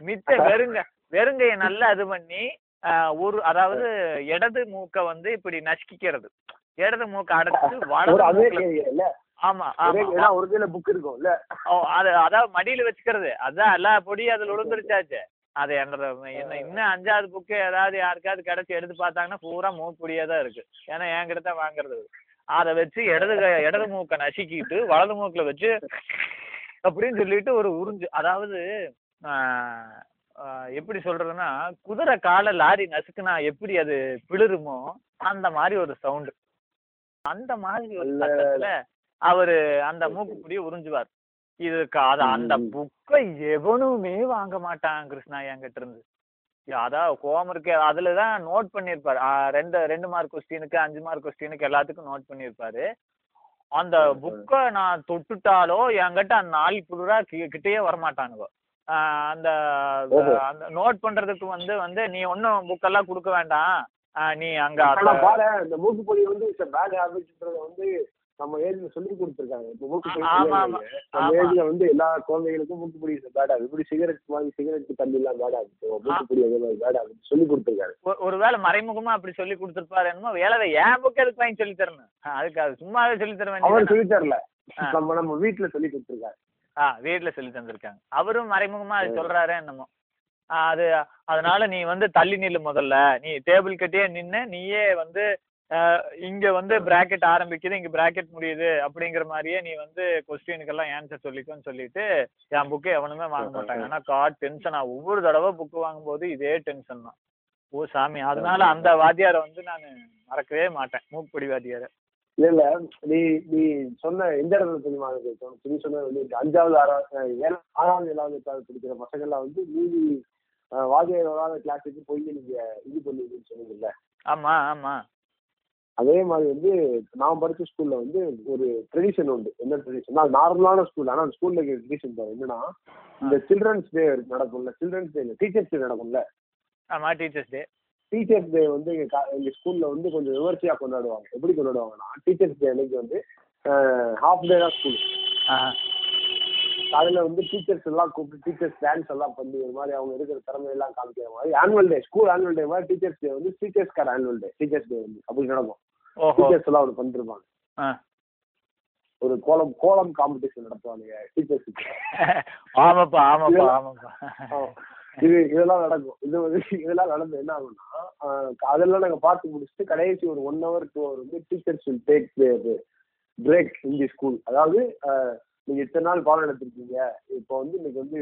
மிச்ச வெறுங்க வெறுங்கைய நல்லா இது பண்ணி ஒரு அதாவது இடது மூக்க வந்து இப்படி நசுக்கிக்கிறது. இடது மூக்க அடைச்சு வலது ஆமா ஒரே ஆமா ஒரு கையில புக் இருக்கும் இல்ல? ஓ அது அதாவது மடியில வச்சுக்கிறது. அதான் எல்லா பொடியும் அதுல விழுந்துருச்சாச்சு. அது என்னோட என்ன இன்னும் அஞ்சாவது புக்கு ஏதாவது யாருக்காவது கிடைச்சி எடுத்து பார்த்தாங்கன்னா பூரா மூப்பொடியா தான் இருக்கு. ஏன்னா என்கிட்ட தான் வாங்குறது. அதை வச்சு இடது இடது மூக்கை நசுக்கிட்டு வலது மூக்குல வச்சு அப்படின்னு சொல்லிட்டு ஒரு உறிஞ்சு அதாவது எப்படி சொல்றதுன்னா குதிரை காலை லாரி நசுக்குனா எப்படி அது பிளிருமோ அந்த மாதிரி ஒரு சவுண்டு. அந்த மாதிரி ஒரு சத்தத்துல அவரு அந்த மூக்குப்பொடியை உறிஞ்சுவார். இதுக்கு அது அந்த. புக்கை எவனுமே வாங்க மாட்டான் கிருஷ்ணா என்கிட்ட இருந்து. அதான் கோவம் இருக்கு அதுல தான் நோட் பண்ணியிருப்பாரு ரெண்டு ரெண்டு மார்க் கொஸ்டினுக்கு அஞ்சு மார்க் கொஸ்டினுக்கு எல்லாத்துக்கும் நோட் பண்ணியிருப்பாரு அந்த புக்கை நான் தொட்டுட்டாலோ என்கிட்ட அந்த நாள் புதுரா கிட்டேயே வரமாட்டானுங்க. அந்த. அந்த நோட் பண்றதுக்கு வந்து வந்து நீ ஒன்றும் புக்கெல்லாம் கொடுக்க வேண்டாம். நீ அங்க பாரு இந்த மூக்குப்பொடி வந்து பேட் ஹேபிட்ன்றத வந்து நம்ம ஏஜ்ல சொல்லி கொடுத்துருக்காங்க. இப்போ மூக்குப்பொடி வந்து எல்லா குழந்தைகளுக்கும் மூக்குப்பொடி பேட் ஆகுது இப்படி சிகரெட் மாதிரி சிகரெட் தண்ணி எல்லாம் பேட் ஆகுது மூக்குப்பொடி அதே மாதிரி பேட் ஆகுது சொல்லி கொடுத்துருக்காரு ஒரு- ஒருவேளை மறைமுகமா அப்படி சொல்லி கொடுத்துருப்பாரு என்னமோ வேலை ஏன் புக் எதுக்கு வாங்கி சொல்லி தரணும்? அதுக்கு அது சும்மாவே சொல்லி தர அவர் சொல்லி தரல. நம்ம நம்ம வீட்டுல சொல்லி கொடுத்துருக்காரு. ஆ வீட்ல சொல்லி தந்திருக்காங்க. அவரும் மறைமுகமா அது சொல்றாரு என்னமோ. அது அதனால நீ வந்து தள்ளி நில்லு முதல்ல. நீ டேபிள் கட்டியே நின்னு நீயே வந்து இங்க வந்து பிராக்கெட் ஆரம்பிக்குது இங்க பிராக்கெட் முடியுது அப்படிங்கிற மாதிரியே நீ வந்து கொஸ்டினுக்கெல்லாம் ஆன்சர் சொல்லிக்கோன்னு சொல்லிட்டு என் புக்கு எவனுமே வாங்க மாட்டாங்க. ஆனா காட் டென்ஷன் ஒவ்வொரு தடவை புக்கு வாங்கும்போது இதே டென்ஷன் தான். ஓ சாமி அதனால அந்த வாத்தியாரை வந்து நான் மறக்கவே மாட்டேன். மூக்குப்பொடி வாத்தியாரை. இல்ல இல்ல. நீ நீ சொன்ன எந்த இடத்துல தெரியுமா எனக்கு? நீ சொன்ன அஞ்சாவது ஆறாவது அஹ், ஏழு ஆறாவது ஏழாவது எட்டாவது படிக்கிற பசங்க எல்லாம் வந்து மீதி வாத்தியார் வராத கிளாஸுக்கு போய் நீங்க இது பண்ணுவீங்கன்னு சொன்னீங்கல்ல? ஆமா ஆமா. அதே மாதிரி வந்து நான் படிச்ச ஸ்கூல்ல வந்து ஒரு ட்ரெடிஷன் உண்டு. என்ன ட்ரெடிஷன் அது நார்மலான ஸ்கூல் ஆனா அந்த ஸ்கூல்ல ட்ரெடிஷன் பாரு. என்னன்னா இந்த சில்ட்ரன்ஸ் டே நடக்கும்ல. சில்ட்ரன்ஸ் டே டீச்சர்ஸ் டே நடக்கும்ல. ஆமா டீச்சர்ஸ் டே டீச்சர்ஸ் டே வந்து எங்க எங்க ஸ்கூல்ல வந்து கொஞ்சம் விமர்சையா கொண்டாடுவாங்க. எப்படி கொண்டாடுவாங்கன்னா டீச்சர்ஸ் டே அன்னைக்கு வந்து ஹாஃப் டே தான் ஸ்கூல் காலையில வந்து டீச்சர்ஸ் எல்லாம் கூப்பிட்டு டீச்சர்ஸ் டான்ஸ் எல்லாம் பண்ணி ஒரு மாதிரி அவங்க இருக்கிற திறமை எல்லாம் காமிக்கிற மாதிரி annual day school annual day மாதிரி டீச்சர்ஸ் டே வந்து டீச்சர்ஸ் கார் ஆனுவல் டே டீச்சர்ஸ் டே வந்து. அப்படி நடக்கும். டீச்சர்ஸ் எல்லாம் பண்ணிருப்பாங்க. ஆ. ஒரு கோலம் கோலம் காம்படிஷன் நடத்துவாங்க டீச்சர்ஸுக்கு ஆமாப்பா ஆமாப்பா ஆமாப்பா. இது இதெல்லாம் நடக்கும். இது வந்து இதெல்லாம் நடந்து என்ன ஆகும்னா அதெல்லாம் நாங்க பார்த்து முடிச்சுட்டு கடைசி ஒரு ஒன் ஹவர் டூ ஹவர் வந்து teachers will take break in the school அதாவது நீங்க இத்தனை நாள் பாடம் எடுத்திருக்கீங்க இப்போ வந்து இன்னைக்கு வந்து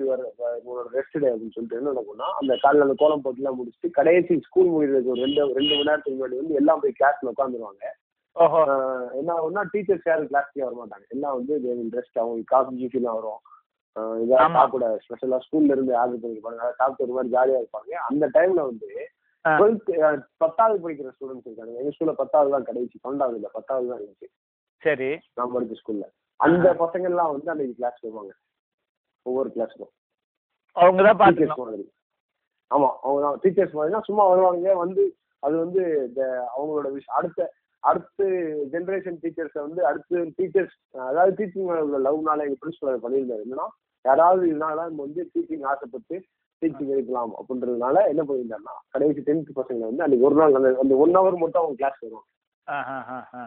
உங்களோட ரெஸ்ட் டே அப்படின்னு சொல்லிட்டு என்ன நடக்கும்னா அந்த காலையில அந்த கோலம் போட்டுலாம் முடிச்சுட்டு கடைசி ஸ்கூல் முடிகிறதுக்கு ஒரு ரெண்டு ரெண்டு மணி நேரத்துக்கு முன்னாடி வந்து எல்லாம் போய் கிளாஸ்ல உட்காந்துருவாங்க என்ன ஆகும்னா டீச்சர்ஸ் யாரும் கிளாஸ்க்கே வர மாட்டாங்க எல்லாம் வந்து ரெஸ்ட் அவங்களுக்கு காஃபி ஜூஃபிலாம் வரும். இதெல்லாம். சாப்பிட ஸ்பெஷலா ஸ்கூல்ல இருந்து ஆர்டர் பண்ணிருப்பாங்க. சாப்பிட்டு ஒரு மாதிரி ஜாலியா இருப்பாங்க. அந்த டைம்ல வந்து. டுவெல்த் பத்தாவது படிக்கிற ஸ்டூடெண்ட்ஸ் இருக்காங்க. எங்க ஸ்கூல்ல பத்தாவது தான் கடைசி பன்னெண்டாவது இல்ல பத்தாவது தான் இருந்துச்சு. சரி. நான் படிச்ச ஸ்கூல்ல அந்த பசங்க எல்லாம் வந்து அன்னைக்கு கிளாஸ் வருவாங்க ஒவ்வொரு கிளாஸ்க்கும் அவங்க தான் டீச்சர்ஸ் மாதிரி ஆமா அவங்க தான் டீச்சர்ஸ் மாதிரினா சும்மா வருவாங்க வந்து அது வந்து இந்த அவங்களோட விஷ் அடுத்த அடுத்த ஜென்ரேஷன் டீச்சர்ஸை வந்து அடுத்து டீச்சர்ஸ் அதாவது டீச்சிங் உள்ள லவ்னால எங்க பிரின்சிபல் பண்ணியிருந்தாரு. என்னன்னா யாராவது இதனால நம்ம வந்து டீச்சிங் ஆசைப்பட்டு டீச்சிங் எடுக்கலாம் அப்படின்றதுனால என்ன பண்ணியிருந்தாருன்னா கடைசி டென்த் பசங்க வந்து அன்னைக்கு ஒரு நாள் அந்த ஒன் ஹவர் மட்டும் அவங்க கிளாஸ் ஆ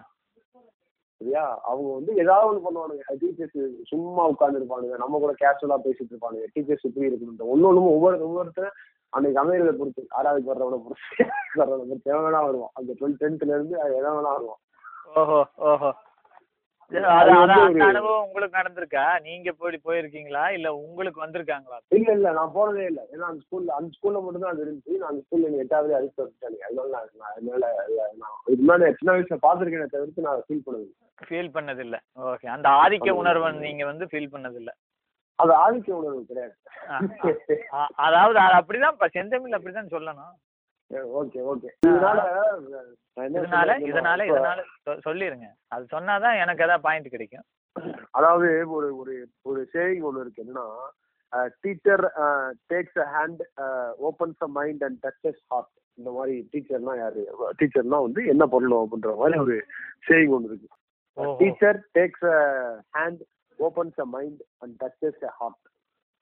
சரியா? அவங்க வந்து ஏதாவது ஒன்று பண்ணுவானுங்க. டீச்சர்ஸ் சும்மா உட்காந்துருப்பானுங்க நம்ம கூட கேஷுவலா பேசிட்டு இருப்பானுங்க. டீச்சர்ஸ் இப்படி இருக்கணும் ஒன்று ஒன்றும் ஒவ்வொரு ஒவ்வொருத்தரும் அன்னைக்கு அமையிறத பொறுத்து ஆறாவது வர்றவனை பொறுத்து வர்றவனை பொறுத்து எவன் வேணா வருவான். அந்த டுவெல் டென்த்ல இருந்து எவன் வேணா வருவான். ஓஹோ ஓஹோ. அனுபவம் உங்களுக்கு நடந்திருக்கா? நீங்க போய் போயிருக்கீங்களா? இல்ல உங்களுக்கு வந்திருக்காங்களா? இல்ல இல்ல நான் போனதே இல்ல. ஏன்னா அந்த ஸ்கூல்ல அந்த ஸ்கூல்ல மட்டும் தான் அது இருந்துச்சு. நான் அந்த ஸ்கூல்ல எனக்கு எட்டாவது அடிச்சு வச்சுட்டாங்க அதனால நான் அதனால நான் இதுக்கு முன்னாடி சின்ன வயசுல பாத்திருக்கேனே தவிர்த்து நான் ஃபீல் பண்ணது ஃபீல் பண்ணதில்ல. ஓகே அந்த ஆதிக்க உணர்வை நீங்க வந்து ஃபீல் பண்ணதில்ல. அது ஆதிக்க உணர்வு கிடையாது. அதாவது அது அப்படிதான் செந்தமிழ் அப்படிதான் சொல்லணும். Okay okay. இதனால இதனால இதனால இதனால சொல்லிருங்க. அது சொன்னாதான் எனக்கு ஏதாவது பாயிண்ட் கிடைக்கும். அதாவது ஒரு ஒரு ஒரு சேவிங் ஒன்று இருக்கு. என்னன்னா teacher takes a hand opens a mind and touches heart இந்த மாதிரி டீச்சர்னா யாரு? டீச்சர்னா வந்து என்ன பண்ணணும் அப்படின்ற மாதிரி ஒரு சேவிங் ஒன்று இருக்கு. Teacher takes a hand opens a mind and touches a heart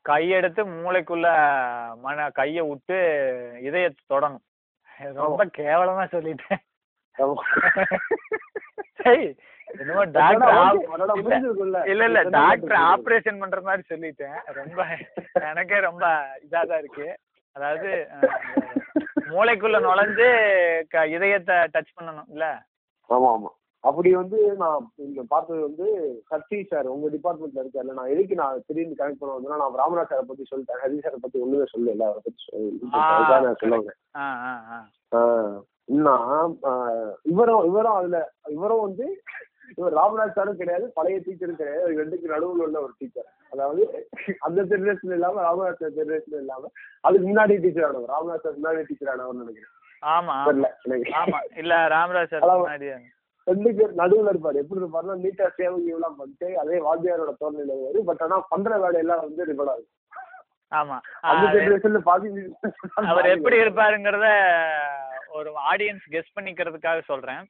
கையெடுத்து மூளைக்குள்ள மன கைய விட்டு இதயத்தை தொடணும். ரொம்ப கேவலமா சொல்லிட்டேன். என்னமோ டாக்டர் இல்ல இல்ல டாக்டர் ஆபரேஷன் பண்ற மாதிரி சொல்லிட்டேன். ரொம்ப எனக்கே ரொம்ப இதா தான் இருக்கு. அதாவது மூளைக்குள்ள நுழைஞ்சு இதயத்தை டச் பண்ணணும் இல்ல? ஆமா ஆமா. அப்படி வந்து நான் இங்க பார்த்தது வந்து சக்தி சார் உங்க டிபார்ட்மெண்ட்ல இருக்காருல்ல. நான் எதுக்கு நான் திடீர்னு கனெக்ட் பண்ண வந்தேன்னா நான் ராமராஜ் சாரை பத்தி சொல்லிட்டேன். ஹரி சாரை பத்தி ஒண்ணுமே சொல்லல. அவரை பத்தி நான் சொல்லுவாங்க ஆ ஆ ஆ. இன்னும் ஆஹ் இவரும் இவரும் அதுல இவரும் வந்து இவர் ராமராஜ் சாரும் கிடையாது பழைய டீச்சரும் கிடையாது. ரெண்டுக்கு நடுவுல உள்ள ஒரு டீச்சர் அதாவது அந்த ஜெனரேஷன் இல்லாம ராமராஜ் சார் ஜெனரேஷன் இல்லாம அதுக்கு முன்னாடி டீச்சர் ஆனவர். ராமராஜ் சார் முன்னாடி டீச்சர் ஆனவர் நினைக்கிறேன். ஆமா இல்ல ராமராஜ் சார் ரெண்டு பேர் நடுவுல இருப்பாரு. எப்படி இருப்பாருன்னா நீட்டா சேவங்க எல்லாம் பண்ணிட்டு அதே வாத்தியாரோட தோல்நிலை வருவாரு. பட் ஆனா பண்ற வேலையெல்லாம் வந்து ரிபலா இருக்கும் ஆமா அவர் எப்படி இருப்பாருங்கிறத ஒரு ஆடியன்ஸ் கெஸ் பண்ணிக்கிறதுக்காக சொல்றேன்.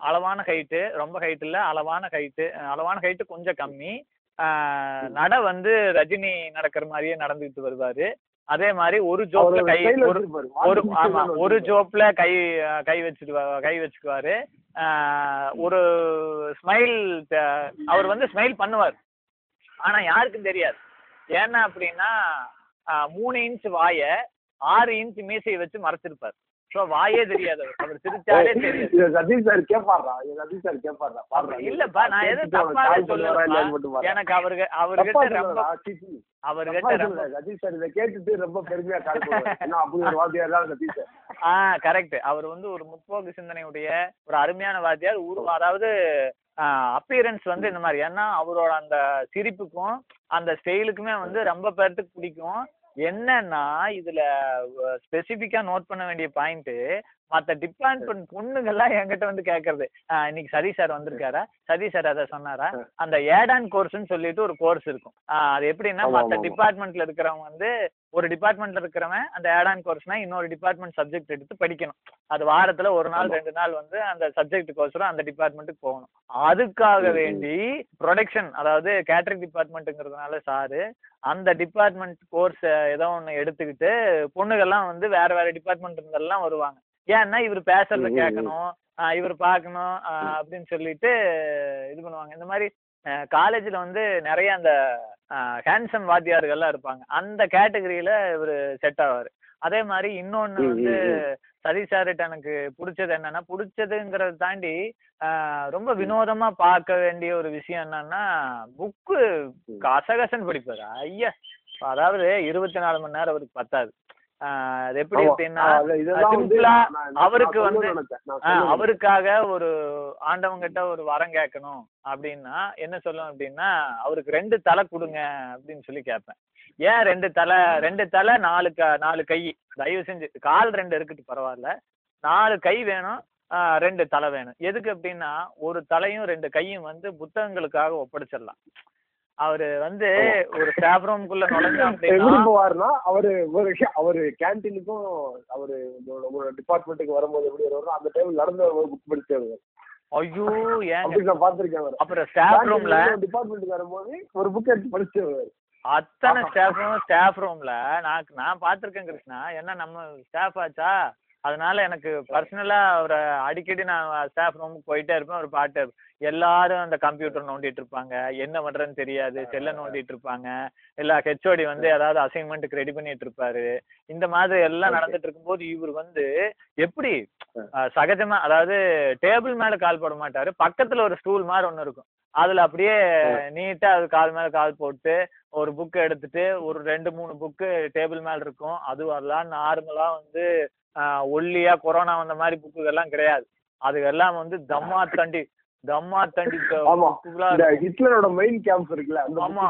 அளவான ஹைட்டு ரொம்ப ஹைட் இல்ல அளவான ஹைட்டு அளவான ஹைட்டு கொஞ்சம் கம்மி. நட வந்து ரஜினி நடக்கிற மாதிரியே நடந்துட்டு வருவாரு. அதே மாதிரி ஒரு ஜோப்ல கை ஒரு ஆமா ஒரு ஜோப்ல கை கை வச்சுட்டு கை வச்சுக்குவாரு. ஒரு ஸ்மைல் அவர் வந்து ஸ்மைல் பண்ணுவார். ஆனா யாருக்கும் தெரியாது. ஏன்னா அப்படின்னா மூணு இன்ச் வாய ஆறு இன்ச் மீசையை வச்சு மறைச்சிருப்பார். ஸோ வாயே தெரியாது அவர். சிரிச்சாலே தெரியாது. இதை சதீஷ் சார் கேட்பாரா சதீஷ் சார் கேட்பாரா பாடுறா இல்லப்பா நான் எதுவும் தப்பாவே சொல்லல எனக்கு அவருக்கு அவர்கிட்ட ரொம்ப அவர்கிட்ட சதீஷ் சார் இதை கேட்டுட்டு ரொம்ப பெருமையா கால் பண்ணுவாரு. ஏன்னா அப்படி ஒரு வாத்தியார் தான் சதீஷ் சார்? ஆ கரெக்ட் அவர் வந்து ஒரு முற்போக்கு சிந்தனையுடைய ஒரு அருமையான வாத்தியார் உரு அதாவது அப்பியரன்ஸ் வந்து இந்த மாதிரி. ஏன்னா அவரோட அந்த சிரிப்புக்கும் அந்த ஸ்டைலுக்குமே வந்து ரொம்ப பேர்த்துக்கு பிடிக்கும். என்னன்னா இதுல ஸ்பெசிஃபிக்காக நோட் பண்ண வேண்டிய பாயிண்ட்டு மத்த டிபார்ட்மெண்ட் பொண்ணுங்கெல்லாம் என்கிட்ட வந்து கேக்குறது. ஆ, இன்னைக்கு சதீஷ் சார் வந்திருக்காரா? சதீஷ் சார் அதை சொன்னாரா? அந்த ஏடான் கோர்ஸ்னு சொல்லிட்டு ஒரு கோர்ஸ் இருக்கும். அது எப்படின்னா ஆமா. டிபார்ட்மெண்ட்ல இருக்கிறவங்க வந்து ஒரு டிபார்ட்மெண்ட்ல இருக்கிறவன் அந்த ஏடான் கோர்ஸ்னா இன்னொரு டிபார்ட்மெண்ட் சப்ஜெக்ட் எடுத்து படிக்கணும். அது வாரத்துல ஒரு நாள். ரெண்டு நாள் வந்து அந்த சப்ஜெக்ட்டுக்கோசரம் அந்த டிபார்ட்மெண்ட்டுக்கு போகணும். அதுக்காக. வேண்டி ப்ரொடக்ஷன் அதாவது கேட்டரிங் டிபார்ட்மெண்ட்டுங்கிறதுனால சாரு அந்த டிபார்ட்மெண்ட் கோர்ஸ் ஏதோ ஒன்று எடுத்துக்கிட்டு பொண்ணுகள்லாம் வந்து வேற வேற டிபார்ட்மெண்ட் இருந்தெல்லாம் வருவாங்க. ஏன்னா இவர் பேசுறத. கேட்கணும் இவர் பார்க்கணும் அப்படின்னு சொல்லிட்டு இது பண்ணுவாங்க. இந்த மாதிரி காலேஜில் வந்து நிறைய அந்த ஹேண்ட்ஸம் வாத்தியார்கள்லாம் இருப்பாங்க. அந்த கேட்டகரியில இவர் செட் ஆவார். அதே மாதிரி இன்னொன்று வந்து. சதீஷ் சார்கிட்ட எனக்கு பிடிச்சது என்னன்னா பிடிச்சதுங்கிறத தாண்டி ரொம்ப வினோதமா பார்க்க வேண்டிய ஒரு விஷயம் என்னன்னா புக்கு கசகசன்னு படிப்பாரு. ஐயா! அதாவது இருபத்தி நாலு மணி நேரம் அவருக்கு பத்தாது. அது எப்படி. அப்படின்னா சிம்பிளா அவருக்கு வந்து அவருக்காக ஒரு ஆண்டவங்கிட்ட ஒரு வரம் கேட்கணும் அப்படின்னா என்ன சொல்லுவேன் அப்படின்னா அவருக்கு ரெண்டு தலை கொடுங்க அப்படின்னு சொல்லி கேட்பேன். ஏன் ரெண்டு தலை? ரெண்டு தலை நாலு க நாலு கை. தயவு செஞ்சு கால் ரெண்டு இருக்கட்டும் பரவாயில்ல. நாலு கை வேணும் ரெண்டு தலை வேணும். எதுக்கு அப்படின்னா ஒரு தலையும் ரெண்டு கையும் வந்து புத்தகங்களுக்காக ஒப்படைச்சிடலாம். அவரு வந்து ஒரு ஸ்டாஃப் ரூம்குள்ள அப்படின்னா போவாருன்னா அவரு ஒரு அவரு கேன்டீனுக்கும் அவரு நம்மளோட டிபார்ட்மெண்ட்டுக்கு வரும்போது எப்படி வருவாரோ அந்த டைம் நடந்து ஒரு புக் படிச்சு வருவாரு ஐயோ அப்படி நான் பாத்திருக்கேன் அவரை. அப்புறம் ஸ்டாஃப் ரூம்ல டிபார்ட்மெண்ட்டுக்கு வரும்போது ஒரு புக் எடுத்து படிச்சு வருவாரு அத்தனை ஸ்டாஃபும் ஸ்டாஃப் ரூம்ல நான் நான் பார்த்துருக்கேன் கிருஷ்ணா. என்ன நம்ம ஸ்டாஃப் ஆச்சா? அதனால எனக்கு பர்சனலா அவரை அடிக்கடி நான் ஸ்டாஃப் ரூமுக்கு போயிட்டே இருப்பேன் ஒரு பாட்டு. எல்லாரும் அந்த கம்ப்யூட்டர் நோண்டிட்டு இருப்பாங்க. என்ன பண்றதுன்னு தெரியாது. செல்ல நோண்டிட்டு இருப்பாங்க. இல்ல ஹெச்ஓடி வந்து ஏதாவது அசைன்மெண்ட்டுக்கு ரெடி பண்ணிட்டு இருப்பாரு. இந்த மாதிரி எல்லாம். நடந்துட்டு இருக்கும்போது இவர் வந்து எப்படி சகஜமா அதாவது டேபிள் மேல கால் போட மாட்டாரு. பக்கத்துல ஒரு ஸ்டூல் மாதிரி ஒண்ணு இருக்கும். அதுல அப்படியே நீட்டா அது கால் மேல கால் போட்டு ஒரு புக் எடுத்துட்டு ஒரு ரெண்டு மூணு புக்கு டேபிள் மேல இருக்கும். அது வரலாம் நார்மலா வந்து ஒல்லியா கொரோனா வந்த மாதிரி புக்குகள்லாம் கிடையாது. அதுக்கெல்லாம் வந்து தம்மா தண்டி தம்மா தண்டி. ஹிட்லரோட மெயின் கேம்ப் இருக்குல்ல ஆமா.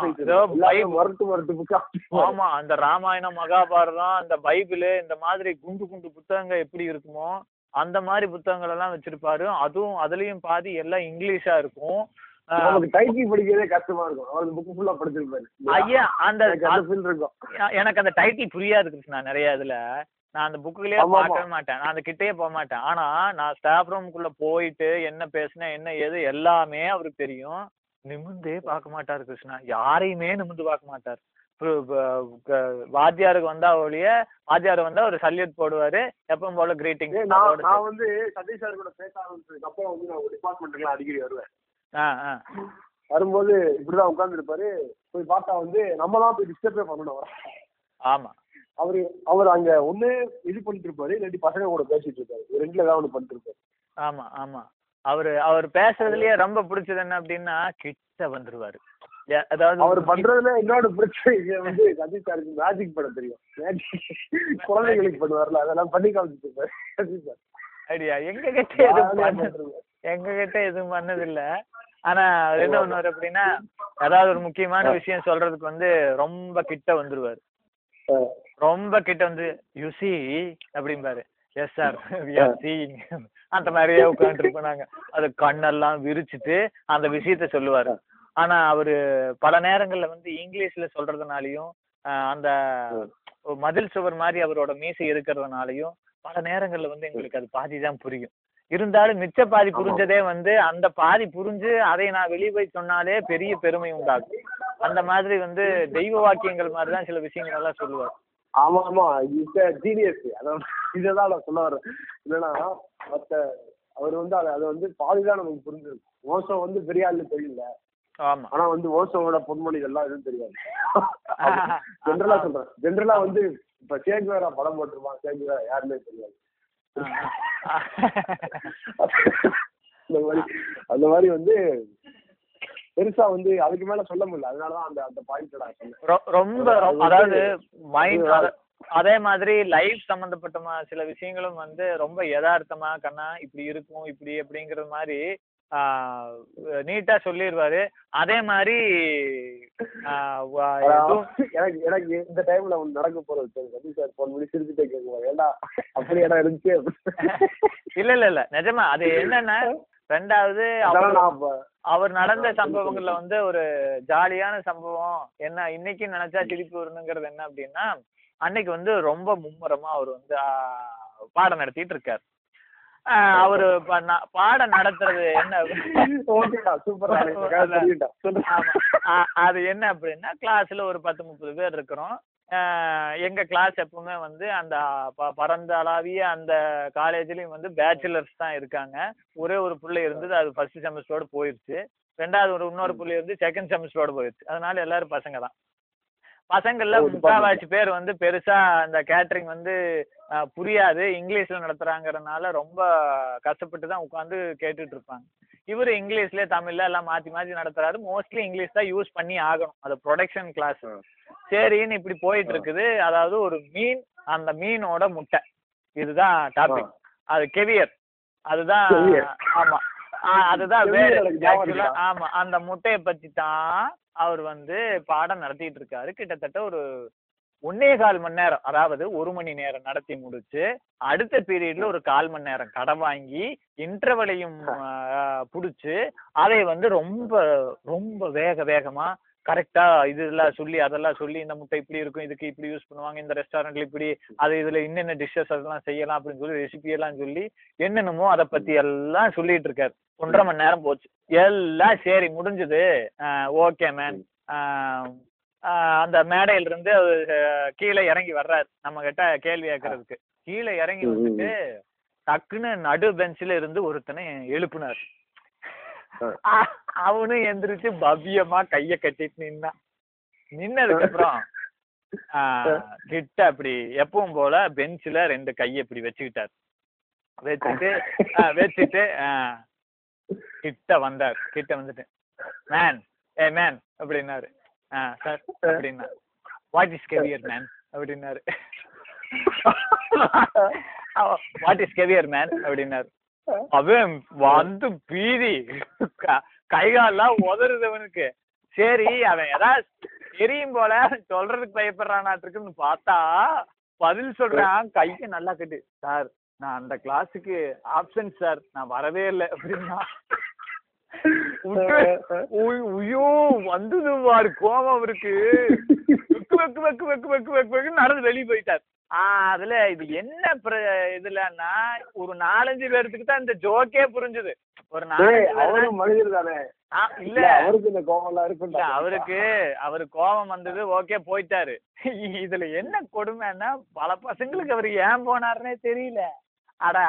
எல்லாமே மறுட்டு புக்கா ஆமா அந்த ராமாயணம் மகாபாரதம் அந்த பைபிள் இந்த மாதிரி குண்டு குண்டு புத்தகங்கள் எப்படி இருக்குமோ அந்த மாதிரி புத்தகங்கள் எல்லாம் வச்சிருப்பாரு. அதுவும் அதுலயும் பாதி எல்லாம் இங்கிலீஷா இருக்கும். டைப்பிங் படிக்கிறதே கஷ்டமா இருக்கும். புக் ஃபுல்லா படிச்சிருப்பாரு. ஐயா அந்த எனக்கு அந்த டைட்டில் புரியாது கிருஷ்ணா நிறைய இதுல. நான் அந்த ஆமா. பார்க்கவே மாட்டேன். நான் அந்த கிட்டயே போக மாட்டேன். ஆனா நான் ஸ்டாஃப் ரூமுக்குள்ள போயிட்டு என்ன பேசுனேன் என்ன ஏது எல்லாமே அவருக்கு தெரியும். நிமிந்தே பார்க்க மாட்டாரு கிருஷ்ணா. யாரையுமே நிமிந்து பார்க்க மாட்டார். வாத்தியாருக்கு வந்தா ஒழிய வாத்தியார் வந்தா ஒரு சல்யூட் போடுவாரு. எப்பவும் போல கிரீட்டிங் நான் வந்து சதீஷ் சார் கூட பேச ஆரம்பிச்சதுக்கு அப்புறம் வந்து நான் டிபார்ட்மெண்ட்டுக்குலாம் அடிக்கடி வருவேன். வரும்போது இப்படிதான் உட்காந்துருப்பாரு போய் பார்த்தா வந்து நம்ம தான் போய் டிஸ்டர்பே பண்ணணும். ஆமா. அவரு அவர் அங்க ஒண்ணு இது பண்ணிட்டு இருப்பாரு இல்லாட்டி பசங்க கூட பேசிட்டு இருப்பாரு ரெண்டுல ஏதாவது ஒண்ணு பண்ணிட்டு இருப்பாரு ஆமா ஆமா. அவரு அவர் பேசுறதுலயே ரொம்ப பிடிச்சது என்ன அப்படின்னா கிட்ட வந்துருவாரு. அதாவது அவர் பண்றதுல இன்னொரு பிரச்சனை வந்து சதீஷ் சாருக்கு மேஜிக் பண்ண தெரியும். மேஜிக் குழந்தைங்களுக்கு பண்ணுவார்ல அதெல்லாம் பண்ணி காமிச்சிட்டு இருப்பாரு சார் ஐடியா எங்க கிட்ட எதுவும். எங்க கிட்ட எதுவும் பண்ணது இல்ல ஆனா அவர் என்ன பண்ணுவாரு அப்படின்னா ஏதாவது ஒரு முக்கியமான விஷயம் சொல்றதுக்கு வந்து ரொம்ப கிட்ட வந்துருவாரு. ரொம்ப கிட்ட வந்து யூ சி அப்படிம்பாரு. எஸ் சார் அந்த மாதிரியே உட்காந்துருப்போம் நாங்க. அது கண்ணெல்லாம் விரிச்சிட்டு அந்த விஷயத்த சொல்லுவாரு. ஆனா அவரு பல நேரங்கள்ல வந்து இங்கிலீஷ்ல சொல்றதுனாலயும் அந்த மதில் சுவர் மாதிரி அவரோட மீசை இருக்கிறதுனாலயும் பல நேரங்கள்ல வந்து எங்களுக்கு அது பாதி தான் புரியும். இருந்தாலும் மிச்ச பாதி. புரிஞ்சதே வந்து அந்த பாதி புரிஞ்சு அதை நான் வெளியே போய் சொன்னாலே பெரிய பெருமை உண்டாகும் அந்த மாதிரி வந்து தெய்வ வாக்கியங்கள் மாதிரி தான் சில விஷயங்கள் எல்லாம் சொல்லுவார். ஆமா ஆமா. இஸ் ஜீனியஸ் அதான் இததான் நான் சொல்ல வரேன். என்னன்னா மத்த அவர் வந்து அதை அதை வந்து பாதிதான் நமக்கு புரிஞ்சிருக்கும். ஓசோ வந்து பெரிய ஆளு தெரியல. ஆனா வந்து ஓசோவோட பொன்மொழிகள்லாம் எதுவும் தெரியாது. ஜென்ரலா சொல்றேன். ஜென்ரலா வந்து இப்ப சேகுவேரா படம் போட்டிருப்பான். சேகுவேரா யாருமே தெரியாது. அந்த மாதிரி அந்த மாதிரி வந்து பெருசா வந்து அதுக்கு மேல சொல்ல முடியல. அதனாலதான் அந்த அந்த பாயிண்ட் நான் ரொம்ப அதாவது மைண்ட் அதே மாதிரி லைஃப் சம்பந்தப்பட்ட மா- சில விஷயங்களும் வந்து ரொம்ப யதார்த்தமா கண்ணா இப்படி இருக்கும் இப்படி அப்படிங்கறது மாதிரி நீட்டா சொல்லிடுவாரு அதே மாதிரி எனக்கு எனக்கு இந்த டைம்ல நடக்க போறது ரவி சார் போன் பண்ணி சிரிச்சுட்டே கேட்குவாங்க ஏண்டா அப்படி இடம் இருந்துச்சு? இல்ல இல்ல இல்ல. நிஜமா அது என்னன்னா ரெண்டாவது அவர் நடந்த சம்பவங்கள்ல வந்து ஒரு ஜாலியான சம்பவம். என்ன இன்னைக்கு நினைச்சா சிரிப்பு வரணுங்கிறது என்ன அப்படின்னா அன்னைக்கு வந்து ரொம்ப மும்முரமா அவர் வந்து பாடம் நடத்திட்டு இருக்காரு. அவரு பாடம் நடத்துறது என்ன அது என்ன அப்படின்னா கிளாஸ்ல ஒரு பத்து முப்பது பேர் இருக்கிறோம். எங்க கிளாஸ் எப்பவுமே வந்து அந்த ப- பரந்தளாவிய அந்த காலேஜ்லயும் வந்து பேச்சுலர்ஸ் தான் இருக்காங்க. ஒரே ஒரு பிள்ளை இருந்தது அது ஃபர்ஸ்ட் செமஸ்டரோட போயிருச்சு. ரெண்டாவது ஒரு இன்னொரு பிள்ளை இருந்து செகண்ட் செமஸ்டரோட போயிருச்சு. அதனால எல்லாரும் பசங்க தான். பசங்கள்ல முக்காவாசி பேர் வந்து பெருசா அந்த கேட்டரிங் வந்து புரியாது. இங்கிலீஷ்ல நடத்துறாங்கறதுனால ரொம்ப கஷ்டப்பட்டு தான் உட்காந்து கேட்டுட்டு இருப்பாங்க. இவரு இங்கிலீஷ்ல தமிழ்ல எல்லாம் மாத்தி மாத்தி நடத்துறாரு. மோஸ்ட்லி இங்கிலீஷ் தான் யூஸ் பண்ணி ஆகணும். அது ப்ரொடக்ஷன் கிளாஸ். சரின்னு இப்படி போயிட்டு இருக்குது. அதாவது ஒரு மீன் அந்த மீனோட முட்டை. இதுதான் டாபிக் அது கெவியர் அதுதான். ஆமா. அதுதான் வேறு? ஆமா. அந்த முட்டையை பத்தி தான் அவர் வந்து பாடம் நடத்திட்டு இருக்காரு. கிட்டத்தட்ட ஒரு ஒன்னே கால் மணி நேரம் அதாவது ஒரு மணி நேரம் நடத்தி முடிச்சு அடுத்த பீரியட்ல ஒரு கால் மணி நேரம் கடை வாங்கி இன்டர்வலையும் புடிச்சு அதை வந்து ரொம்ப ரொம்ப வேக வேகமா கரெக்டா இதெல்லாம் சொல்லி அதெல்லாம் சொல்லி இந்த முட்டை இப்படி இருக்கும் இதுக்கு இப்படி யூஸ் பண்ணுவாங்க இந்த ரெஸ்டாரண்ட்ல இப்படி அது இதுல என்னென்ன டிஷ்ஷஸ் அதெல்லாம் செய்யலாம் அப்படின்னு சொல்லி ரெசிபி எல்லாம் சொல்லி என்னென்னமோ அதை பத்தி எல்லாம் சொல்லிட்டு இருக்காரு. ஒன்றரை மணி நேரம் போச்சு. எல்லாம் சரி முடிஞ்சது. ஓகே மேன் அந்த மேடையில இருந்து அவரு, கீழே இறங்கி வர்றாரு. நம்ம கிட்ட கேள்வி கேட்கறதுக்கு. கீழே இறங்கி வந்துட்டு டக்குன்னு நடு பெஞ்சில இருந்து ஒருத்தனை எழுப்புனார். அவனும் எந்திரிச்சு பவ்யமா கைய கட்டிட்டு நின்னான். நின்னதுக்கு அப்புறம் கிட்ட அப்படி எப்பவும் போல பெஞ்சில ரெண்டு கையை இப்படி வச்சுக்கிட்டார். வச்சுட்டு வச்சுட்டு கிட்ட வந்தார். கிட்ட வந்துட்டு மேன் ஏ மேன் அப்படின்னாரு. ஆ சார் அப்படின்னா. வாட் இஸ் கெவியர் மேன் அப்படின்னாரு. வாட் இஸ் கெவியர் மேன் அப்படின்னாரு. அவன் வந்து பீதி. க- கை கால்லாம் உதறுதவனுக்கு. சரி அவன் ஏதாவது தெரியும் போல சொல்றதுக்கு பயப்படுறானாட்டுருக்குன்னு பார்த்தா பதில் சொல்றான் கையை நல்லா கட்டு. சார் நான் அந்த கிளாஸுக்கு ஆப்சன்ட் சார். நான் வரவே இல்லை. அப்படின்னா ஐயோ வந்தது பாரு கோபம் அவருக்கு வெக்கு வெக்கு வெக்கு வெக்கு வெக்கு வெக்கு வெக்கு நடந்து வெளியே போயிட்டார். அதுல இது என்ன இதுலன்னா ஒரு நாலஞ்சு பேர்த்துக்கு தான் இந்த ஜோக்கே புரிஞ்சுது. ஒரு நாலஞ்சு மனிதர் தானே. இல்ல. அவருக்கு இந்த இல்ல இருக்கும்டா அவருக்கு அவரு கோபம் வந்தது ஓகே போயிட்டாரு. இதுல என்ன கொடுமைன்னா பல பசங்களுக்கு அவரு ஏன் போனாருன்னே தெரியல. அடா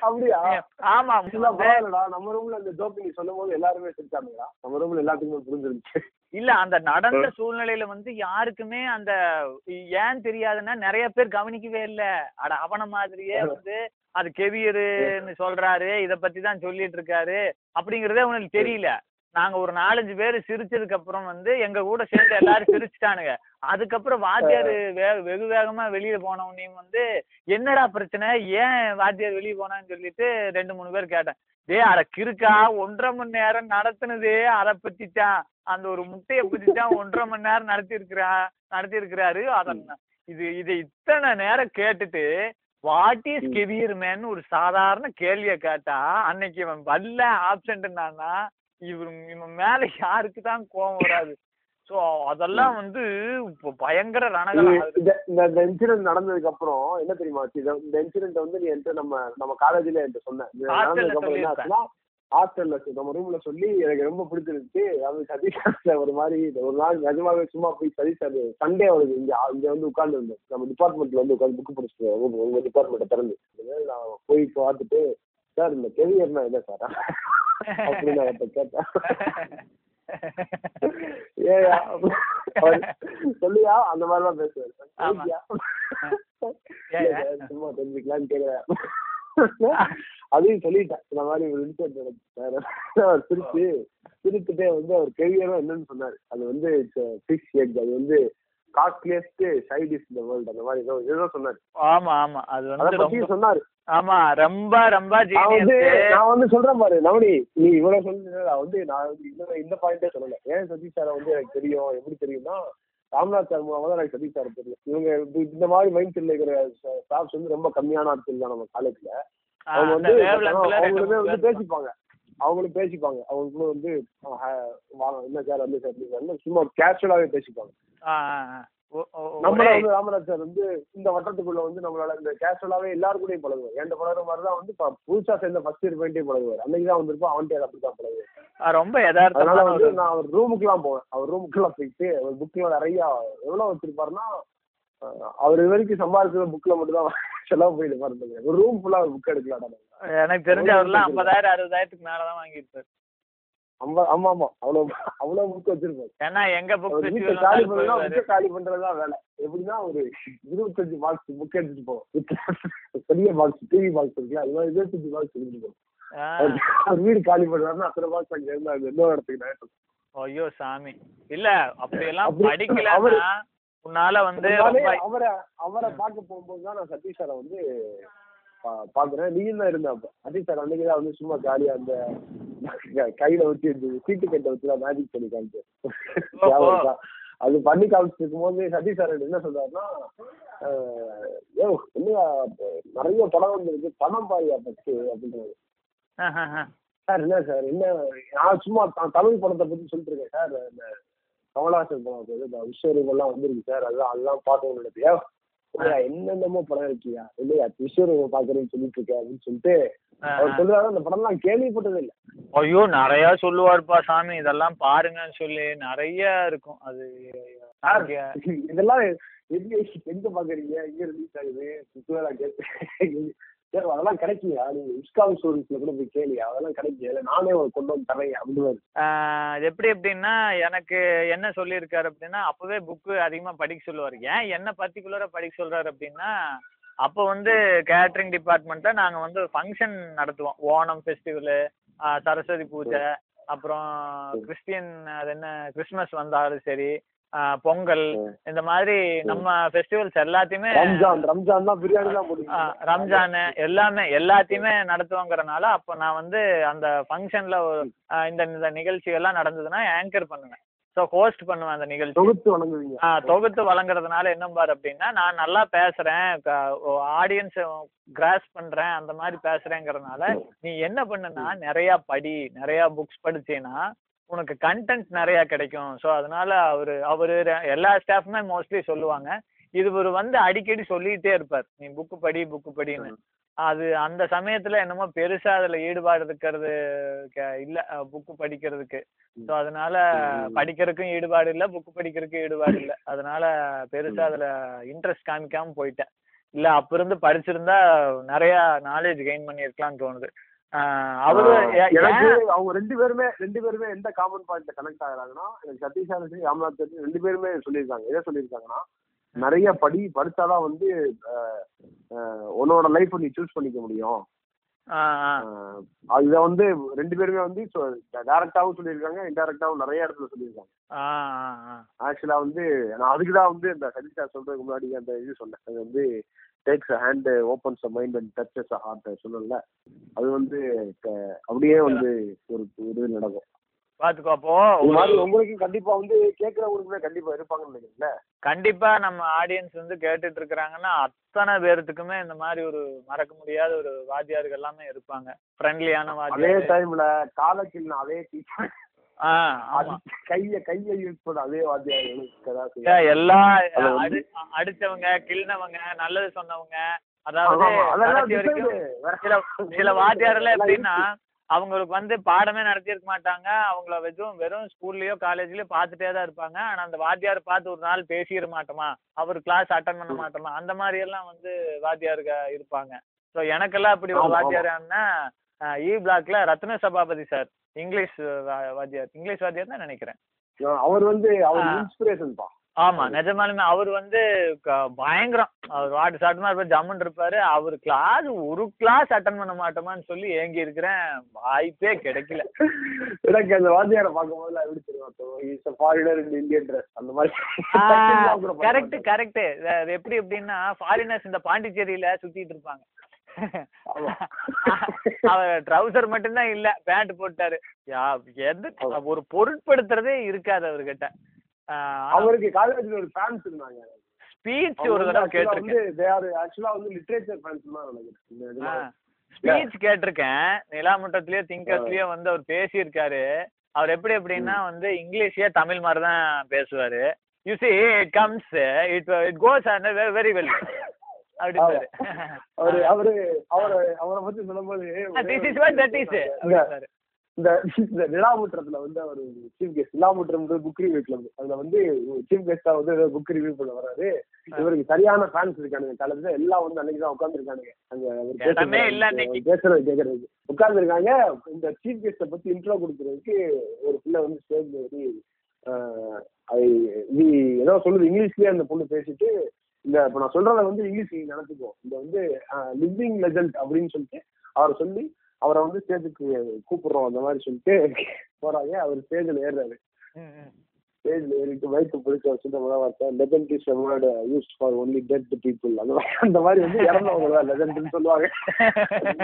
அப்படியா? ஆமா நம்ம ரூம்ல இந்த ஜோக் நீ சொல்லும் போது எல்லாருமே சிரிச்சாங்களா நம்ம ரூம்ல எல்லாத்துக்குமே புரிஞ்சிருந்துச்சு. இல்ல அந்த நடந்த சூழ்நிலையில வந்து யாருக்குமே அந்த ஏன் தெரியாதுன்னா நிறைய பேர் கவனிக்கவே இல்ல. அட அவன மாதிரியே வந்து அது கெவியருன்னு சொல்றாரு. இத பத்தி தான் சொல்லிட்டு இருக்காரு. அப்படிங்கறதே அவனுக்கு தெரியல. நாங்க ஒரு நாலஞ்சு பேர் சிரிச்சதுக்கு அப்புறம் வந்து எங்க கூட சேர்ந்து எல்லாரும் சிரிச்சுட்டானுங்க. அதுக்கப்புறம் வாத்தியார் வே வெகு வேகமா வெளியில போனவனையும் வந்து என்னடா பிரச்சனை? ஏன் வாத்தியார் வெளியே போனான்னு சொல்லிட்டு ரெண்டு மூணு பேர் கேட்டேன். டேய் அட கிறுக்கா ஒன்றரை மணி நேரம் நடத்துனதே அதை தான் அந்த ஒரு முட்டைய தான் ஒன்றரை மணி நேரம் நடத்தி இருக்கிறா நடத்தி இருக்கிறாரு அத இது இதை இத்தனை நேரம் கேட்டுட்டு வாட் இஸ் கெவியர் மேன் ஒரு சாதாரண கேள்வியை கேட்டா அன்னைக்கு இவன் வரல ஆப்சண்ட்னானா இவன் இவன் மேல யாருக்கு தான் கோவம் வராது. ஸோ அதெல்லாம் வந்து இப்போ பயங்கர. இந்த இன்சிடென்ட் நடந்ததுக்கு அப்புறம் என்ன தெரியுமா இந்த இன்சிடென்ட் வந்து நீ என்கிட்ட நம்ம நம்ம காலேஜ்ல என்கிட்ட சொன்ன. இது Hostel ல நடந்ததுக்கு அப்புறம் என்ன சொல்லியிருப்பேன். ஆச்சுன்னா ஹாஸ்டல்ல நம்ம ரூம்ல சொல்லி எனக்கு ரொம்ப பிடிச்சிருந்துச்சு. அது சதீஷ் ஒரு மாதிரி ஒரு நாள் நிஜமாவே சும்மா போய் சதீஷ் சார் சண்டே அவளுக்கு இங்க இங்க வந்து உட்கார்ந்து இருந்தேன் நம்ம டிபார்ட்மெண்ட்ல வந்து உட்காந்து புக் படிச்சுட்டு உங்க- டிபார்ட்மெண்ட்டை திறந்து. நான் போய் பார்த்துட்டு சார் இந்த கெரியர்னா என்ன சார்? அப்படின்னு அவர்கிட்ட கேட்டேன். ஏயா சொல்லியா? அந்த மாதிரிலாம் பேசுவார். சார், சும்மா தெரிஞ்சுக்கலான்னு கேக்குறேன். அதையும் சொல்லிட்டேன். இந்த மாதிரி ஒரு இன்சிடென்ட் அவர் சிரிச்சு சிரிச்சுட்டே வந்து அவர் கெரியரும் என்னன்னு சொன்னாரு. அது வந்து ஃபிஷ் எக் அது வந்து காஸ்ட்லியஸ்ட் சைட் இஸ் இந்த வேர்ல்டு அந்த மாதிரி ஏதோ ஏதோ சொன்னாரு. ஆமா ஆமா. அது வந்து ரொம்ப சொன்னாரு. ஆமா ரொம்ப ரொம்ப வந்து ஜீனியஸ் நான் வந்து சொல்றேன் பாரு நவனி நீ இவ்வளவு சொல்லுங்க நான் வந்து நான் வந்து இந்த இந்த பாயிண்டே சொல்லல. ஏன் சதீஷ் சாரை வந்து எனக்கு தெரியும் எப்படி தெரியும்னா ராம்நாத் சார் மூலமா தான் எனக்கு சதீஷ் சார் தெரியும். இவங்க இந்த- மாதிரி மைண்ட் செட்ல இருக்கிற ஸ்டாஃப்ஸ் வந்து ரொம்ப கம்மியான ஆட்கள் தான் நம்ம காலேஜ்ல அவங்க வந்து அவங்களுமே வந்து பேசிப்பாங்க. அவங்களும் பேசிப்பாங்க. அவங்களும் வந்து என்ன சார் வந்து சார் சும்மா கேஷுவலாவே பேசிப்பாங்க. நம்மள ஒரே- வந்து ராமராஜ் சார் வந்து இந்த வட்டத்துக்குள்ள வந்து நம்மளால இந்த கேஷுவலாவே எல்லாரும் கூடயும் பழகுவார். என்கிட்ட பழகுற மாதிரி தான் வந்து புதுசா சேர்ந்த ஃபர்ஸ்ட் இயர் போயிட்டே பழகுவார். அன்னைக்கு தான் வந்திருப்போம் அவன்கிட்ட அப்படி தான் பழகுவார். ரொம்ப அதனால வந்து ஒரு நான் அவர் ரூமுக்குலாம் போவேன். அவர் ரூமுக்குலாம் போயிட்டு அவர் புக்ல நிறைய எவ்வளவு வச்சிருப்பாருன்னா அவர் இது வரைக்கும் சம்பாதிச்ச புக்ல மட்டும் தான் செலவு போயிட்டு பாருங்க. ஒரு ரூம் ஃபுல்லா புக் எடுக்கலாம் எனக்கு தெரிஞ்ச அவர்லாம்? ஐம்பதாயிரம் அறுபதாயிரத்துக்கு மேலதான் வாங்கியிருப்பாரு. ஆமா ஆமா ஆமா. அவ்வளவு அவ்வளவு புக் வச்சிருப்பாரு ஏன்னா எங்க புக் வீட்டை காலி பண்ணா புக்கை காலி பண்றதுதான் வேலை. எப்படின்னா ஒரு இருபத்தஞ்சு பாக்ஸ் புக் எடுத்துட்டு போவோம். பெரிய பாக்ஸ் டிவி பாக்ஸ் இருக்குல்ல அது மாதிரி இருபத்தஞ்சு பாக்ஸ் எடுத்துட்டு போவோம். அவர் அவர் வீடு காலி பண்றாருன்னா அத்தனை பாக்ஸ் அங்க இருந்தா அது இடத்துக்கு ஐயோ சாமி. இல்ல அப்படியெல்லாம் அப்படி- படிக்கலன்னா அவரு- உன்னால வந்து அவரை அவரை பார்க்க போகும்போது தான் நான் சதீஷ் சாரை வந்து பாக்குறேன். நீயும் தான் இருந்த அப்ப. சதீஷ் சார் அன்னைக்கு தான் வந்து சும்மா ஜாலியா அந்த கையில வச்சு இந்த சீட்டு கட்டை வச்சு மேஜிக் பண்ணி காமிச்சு ஓஹோ. ஞாபகம் இருக்கா? அது பண்ணி காமிச்சிட்டு இருக்கும்போது சதீஷ் சார் என்ன சொல்றாருன்னா யோ என்னையா நிறைய படம் வந்துருக்கு. பணம் பாரியா ஃபர்ஸ்ட் அப்படின்றாரு. சார் என்ன சார் என்ன நான் சும்மா தமிழ் படத்தை பத்தி சொல்லிட்டு இருக்கேன். சார் இந்த கமலஹாசன் படம் இந்த விஸ்வரூபம்லாம் வந்திருக்கு சார். அதெல்லாம் அதெல்லாம் பார்த்தவங்க நினைப்பியா என்னென்னமோ படம் இருக்கியா? இல்லையா? விஸ்வரூபம் பாக்குறேன்னு சொல்லிட்டு இருக்க அப்படின்னு சொல்லிட்டு அவர் சொல்றாரு அந்த படம்லாம் கேள்விப்பட்டதே இல்லை. ஐயோ நிறைய சொல்லுவாருப்பா சாமி. இதெல்லாம் பாருங்கன்னு சொல்லி நிறைய இருக்கும். அது இதெல்லாம் எங்க எங்க பாக்குறீங்க எங்க ரிலீஸ் ஆகுது? சுற்றுலா கேட்டு சார் அதெல்லாம் கிடைக்கலையா? நீங்க இன்ஸ்டால் ஸ்டோரிஸ்ல கூட போய் கேளியா அதெல்லாம் கிடைக்கல நானே ஒரு கொண்டு வந்து தரேன் அப்படின்னு அது எப்படி எப்படின்னா எனக்கு என்ன சொல்லியிருக்காரு அப்படின்னா அப்பவே புக்கு அதிகமாக படிக்க சொல்லுவார். ஏன் என்ன பர்டிகுலராக படிக்க சொல்றாரு அப்படின்னா அப்போ வந்து கேட்ரிங் டிபார்ட்மெண்ட்டில் நாங்கள் வந்து ஃபங்க்ஷன் நடத்துவோம். ஓணம் ஃபெஸ்டிவலு சரஸ்வதி பூஜை அப்புறம் கிறிஸ்டியன் அது என்ன கிறிஸ்மஸ் வந்தாலும் சரி பொங்கல் இந்த மாதிரி நம்ம ஃபெஸ்டிவல்ஸ் எல்லாத்தையுமே ரம்ஜான் ரம்ஜான் தான் பிரியாணி தான் ரம்ஜானு எல்லாமே எல்லாத்தையுமே நடத்துவோங்கிறனால அப்போ நான் வந்து அந்த ஃபங்க்ஷனில் இந்த இந்த நிகழ்ச்சி எல்லாம் நடந்ததுன்னா ஆங்கர் பண்ணுவேன். ஸோ ஹோஸ்ட் பண்ணுவேன் அந்த நிகழ்ச்சி. தொகுத்து வணங்குவீங்க ஆ, தொகுத்து வழங்குறதுனால என்ன பாரு அப்படின்னா நான் நல்லா பேசுறேன் ஆடியன்ஸ் கிராஸ் பண்றேன் அந்த மாதிரி பேசுறேங்கிறதுனால நீ என்ன பண்ணுனா நிறைய படி நிறைய புக்ஸ் படிச்சேன்னா உனக்கு கண்டென்ட் நிறைய கிடைக்கும். ஸோ அதனால அவரு அவரு எல்லா ஸ்டாஃப்மே மோஸ்ட்லி சொல்லுவாங்க. இது இவர் வந்து அடிக்கடி சொல்லிட்டே இருப்பார். நீ புக்கு படி புக்கு படின்னு. அது அந்த சமயத்துல என்னமோ பெருசா அதுல ஈடுபாடு இருக்கிறது க- இல்ல. புக்கு படிக்கிறதுக்கு. ஸோ அதனால படிக்கிறதுக்கும் ஈடுபாடு இல்ல புக்கு படிக்கிறதுக்கும் ஈடுபாடு இல்ல. அதனால பெருசா அதுல இன்ட்ரெஸ்ட் காமிக்காம போயிட்டேன். இல்ல அப்ப இருந்து படிச்சிருந்தா நிறைய நாலேஜ் கெயின் பண்ணியிருக்கலாம்னு தோணுது. அவரு எனக்கு அவங்க ரெண்டு பேருமே ரெண்டு பேருமே எந்த காமன் பாயிண்ட்ல கனெக்ட் ஆகுறாங்கன்னா எனக்கு சதீஷ் சாரதி ராம்நாத் ரெண்டு பேருமே சொல்லியிருக்காங்க. எதை சொல்லியிருக்காங்கன்னா நிறைய படி படிச்சாதான் வந்து உன்னோட லைஃப் நீ சூஸ் பண்ணிக்க முடியும். இதை வந்து ரெண்டு பேருமே வந்து டேரக்டாவும் சொல்லியிருக்காங்க இன்டெரக்டாவும் நிறைய இடத்துல சொல்லியிருக்காங்க. ஆக்சுவலா வந்து நான் அதுக்கு தான் வந்து இந்த சதீஷ் சார் சொல்றதுக்கு முன்னாடி அந்த இது சொன்னேன். அது வந்து takes hand opens mind and touches heart சொல்லல. அது வந்து அப்படியே வந்து ஒரு இது நடக்கும். பாத்துக்கோ அப்போ இது ஒரு- மாதிரி உங்களுக்கு கண்டிப்பா வந்து கேட்கறவங்களுக்குமே கண்டிப்பா இருப்பாங்கன்னு நினைக்கிறீங்களா கண்டிப்பா நம்ம ஆடியன்ஸ் வந்து கேட்டுட்டு இருக்கிறாங்கன்னா அத்தனை பேர்த்துக்குமே இந்த மாதிரி ஒரு மறக்க முடியாத ஒரு வாத்தியார்கள் எல்லாமே இருப்பாங்க. ஃப்ரெண்ட்லியான அதே வாத்தியார் டைம்ல அதே டீச்சர் ஆ அது ஆமா கைய கைய யூஸ் பண்ண. அதே வாத்தியார் இருக்கதான் செய்யும். ஏன் எல்லா அது வந்து- அடி அடிச்சவங்க கிள்னவங்க நல்லது சொன்னவங்க அதாவது சில சில வாத்தியாரெல்லாம் எல்லாம் எப்படின்னா அவங்களுக்கு வந்து பாடமே நடத்தியிருக்க மாட்டாங்க. அவங்கள வெறும் வெறும் ஸ்கூல்லயோ காலேஜ்லயோ பார்த்துட்டே தான் இருப்பாங்க. ஆனா அந்த வாத்தியார் பார்த்து ஒரு நாள் பேசிட மாட்டோமா? அவர் கிளாஸ் அட்டன் பண்ண மாட்டோமா? அந்த மாதிரி எல்லாம் வந்து வாத்தியாருங்க இருப்பாங்க. ஸோ எனக்கெல்லாம் அப்படி ஒரு ஆமா. வாத்தியார்னா இ பிளாக்ல ரத்ன சபாபதி சார். இங்கிலீஷ் வாத்தியார் இங்கிலீஷ் வாத்தியார் தான் நினைக்கிறேன். அவர் வந்து அவர். இன்ஸ்பிரேஷன் பா? ஆமா நிஜமாலுமே அவர் வந்து பயங்கரம். அவர் வாட்டு சாட்டமா இருப்பார் ஜம்முன்னு இருப்பாரு. அவர் கிளாஸ் ஒரு கிளாஸ் அட்டன் பண்ண மாட்டோமான்னு சொல்லி ஏங்கி இருக்கிறேன். வாய்ப்பே கிடைக்கல. எனக்கு அந்த வாத்தியாரை பார்க்கும்போது எப்படி தெரியும் ஃபாரினர் இன் இந்தியன் ட்ரெஸ் அந்த மாதிரி. கரெக்ட் கரெக்ட் எப்படி எப்படின்னா ஃபாரினர்ஸ் இந்த பாண்டிச்சேரியில சுத்திட்டு இருப்பாங்க. அவர் ட்ரவுசர் மட்டும்தான் இல்ல பேண்ட் போட்டாரு. யா எது? ஒரு பொருட்படுத்துறதே இருக்காது அவர்கிட்ட. அவருக்கு காலேஜ்ல ஒரு ஃபேன்ஸ் இருந்தாங்க. ஸ்பீச் ஒரு தடவை கேட்டிருக்கேன். they are actually வந்து லிட்ரேச்சர் ஃபேன்ஸ் தான் நினைக்கிறேன். ஸ்பீச் கேட்டிருக்கேன். நிலாமுட்டத்திலயோ திங்கஸ்லயோ வந்து அவர் பேசியிருக்காரு. அவர் எப்படி எப்படின்னா வந்து இங்கிலீஷே தமிழ் மாதிரி தான் பேசுவாரு you see it comes it it goes very well அவரு அவரு அவரை அவரை பத்தி சொல்லும்போது இந்த இந்த இந்த நிலாமுற்றத்துல வந்து அவர் chief guest Nilamutram book review club அதுல வந்து சீஃப் கெஸ்டா வந்து புக் ரிவ்யூ பண்ண வராரு. இவருக்கு சரியான ஃபேன்ஸ் இருக்கானுங்க. காலேஜ்ல எல்லாம் வந்து அன்னைக்கு தான் உட்காந்துருக்கானுங்க அங்க. பேசுறது கேக்குறதுக்கு. உட்கார்ந்துருக்காங்க. இந்த சீஃப் கெஸ்ட பத்தி இன்ட்ரோ கொடுக்கறதுக்கு ஒரு பிள்ளை வந்து ஸ்டேஜ் ஏறி அது இது ஏதோ சொல்லுது இங்கிலீஷ்லயே அந்த பொண்ணு பேசிட்டு இந்த இப்ப நான் சொல்றத வந்து இங்கிலீஷ் நீங்க நினைச்சுக்கோ. இந்த வந்து லிவிங் லெஜண்ட் அப்படின்னு சொல்லிட்டு அவர் சொல்லி அவரை வந்து ஸ்டேஜுக்கு கூப்பிடுறோம் அந்த மாதிரி சொல்லிட்டு போறாங்க. அவர் ஸ்டேஜில் ஏறுறாரு. ஸ்டேஜ்ல ஏறிட்டு மைக்கு பிடிச்ச வச்சுட்டு முதல் வார்த்தை legend is word use for only dead people அந்த மாதிரி அந்த மாதிரி வந்து இறந்தவங்க தான் லெஜண்ட்னு சொல்லுவாங்க.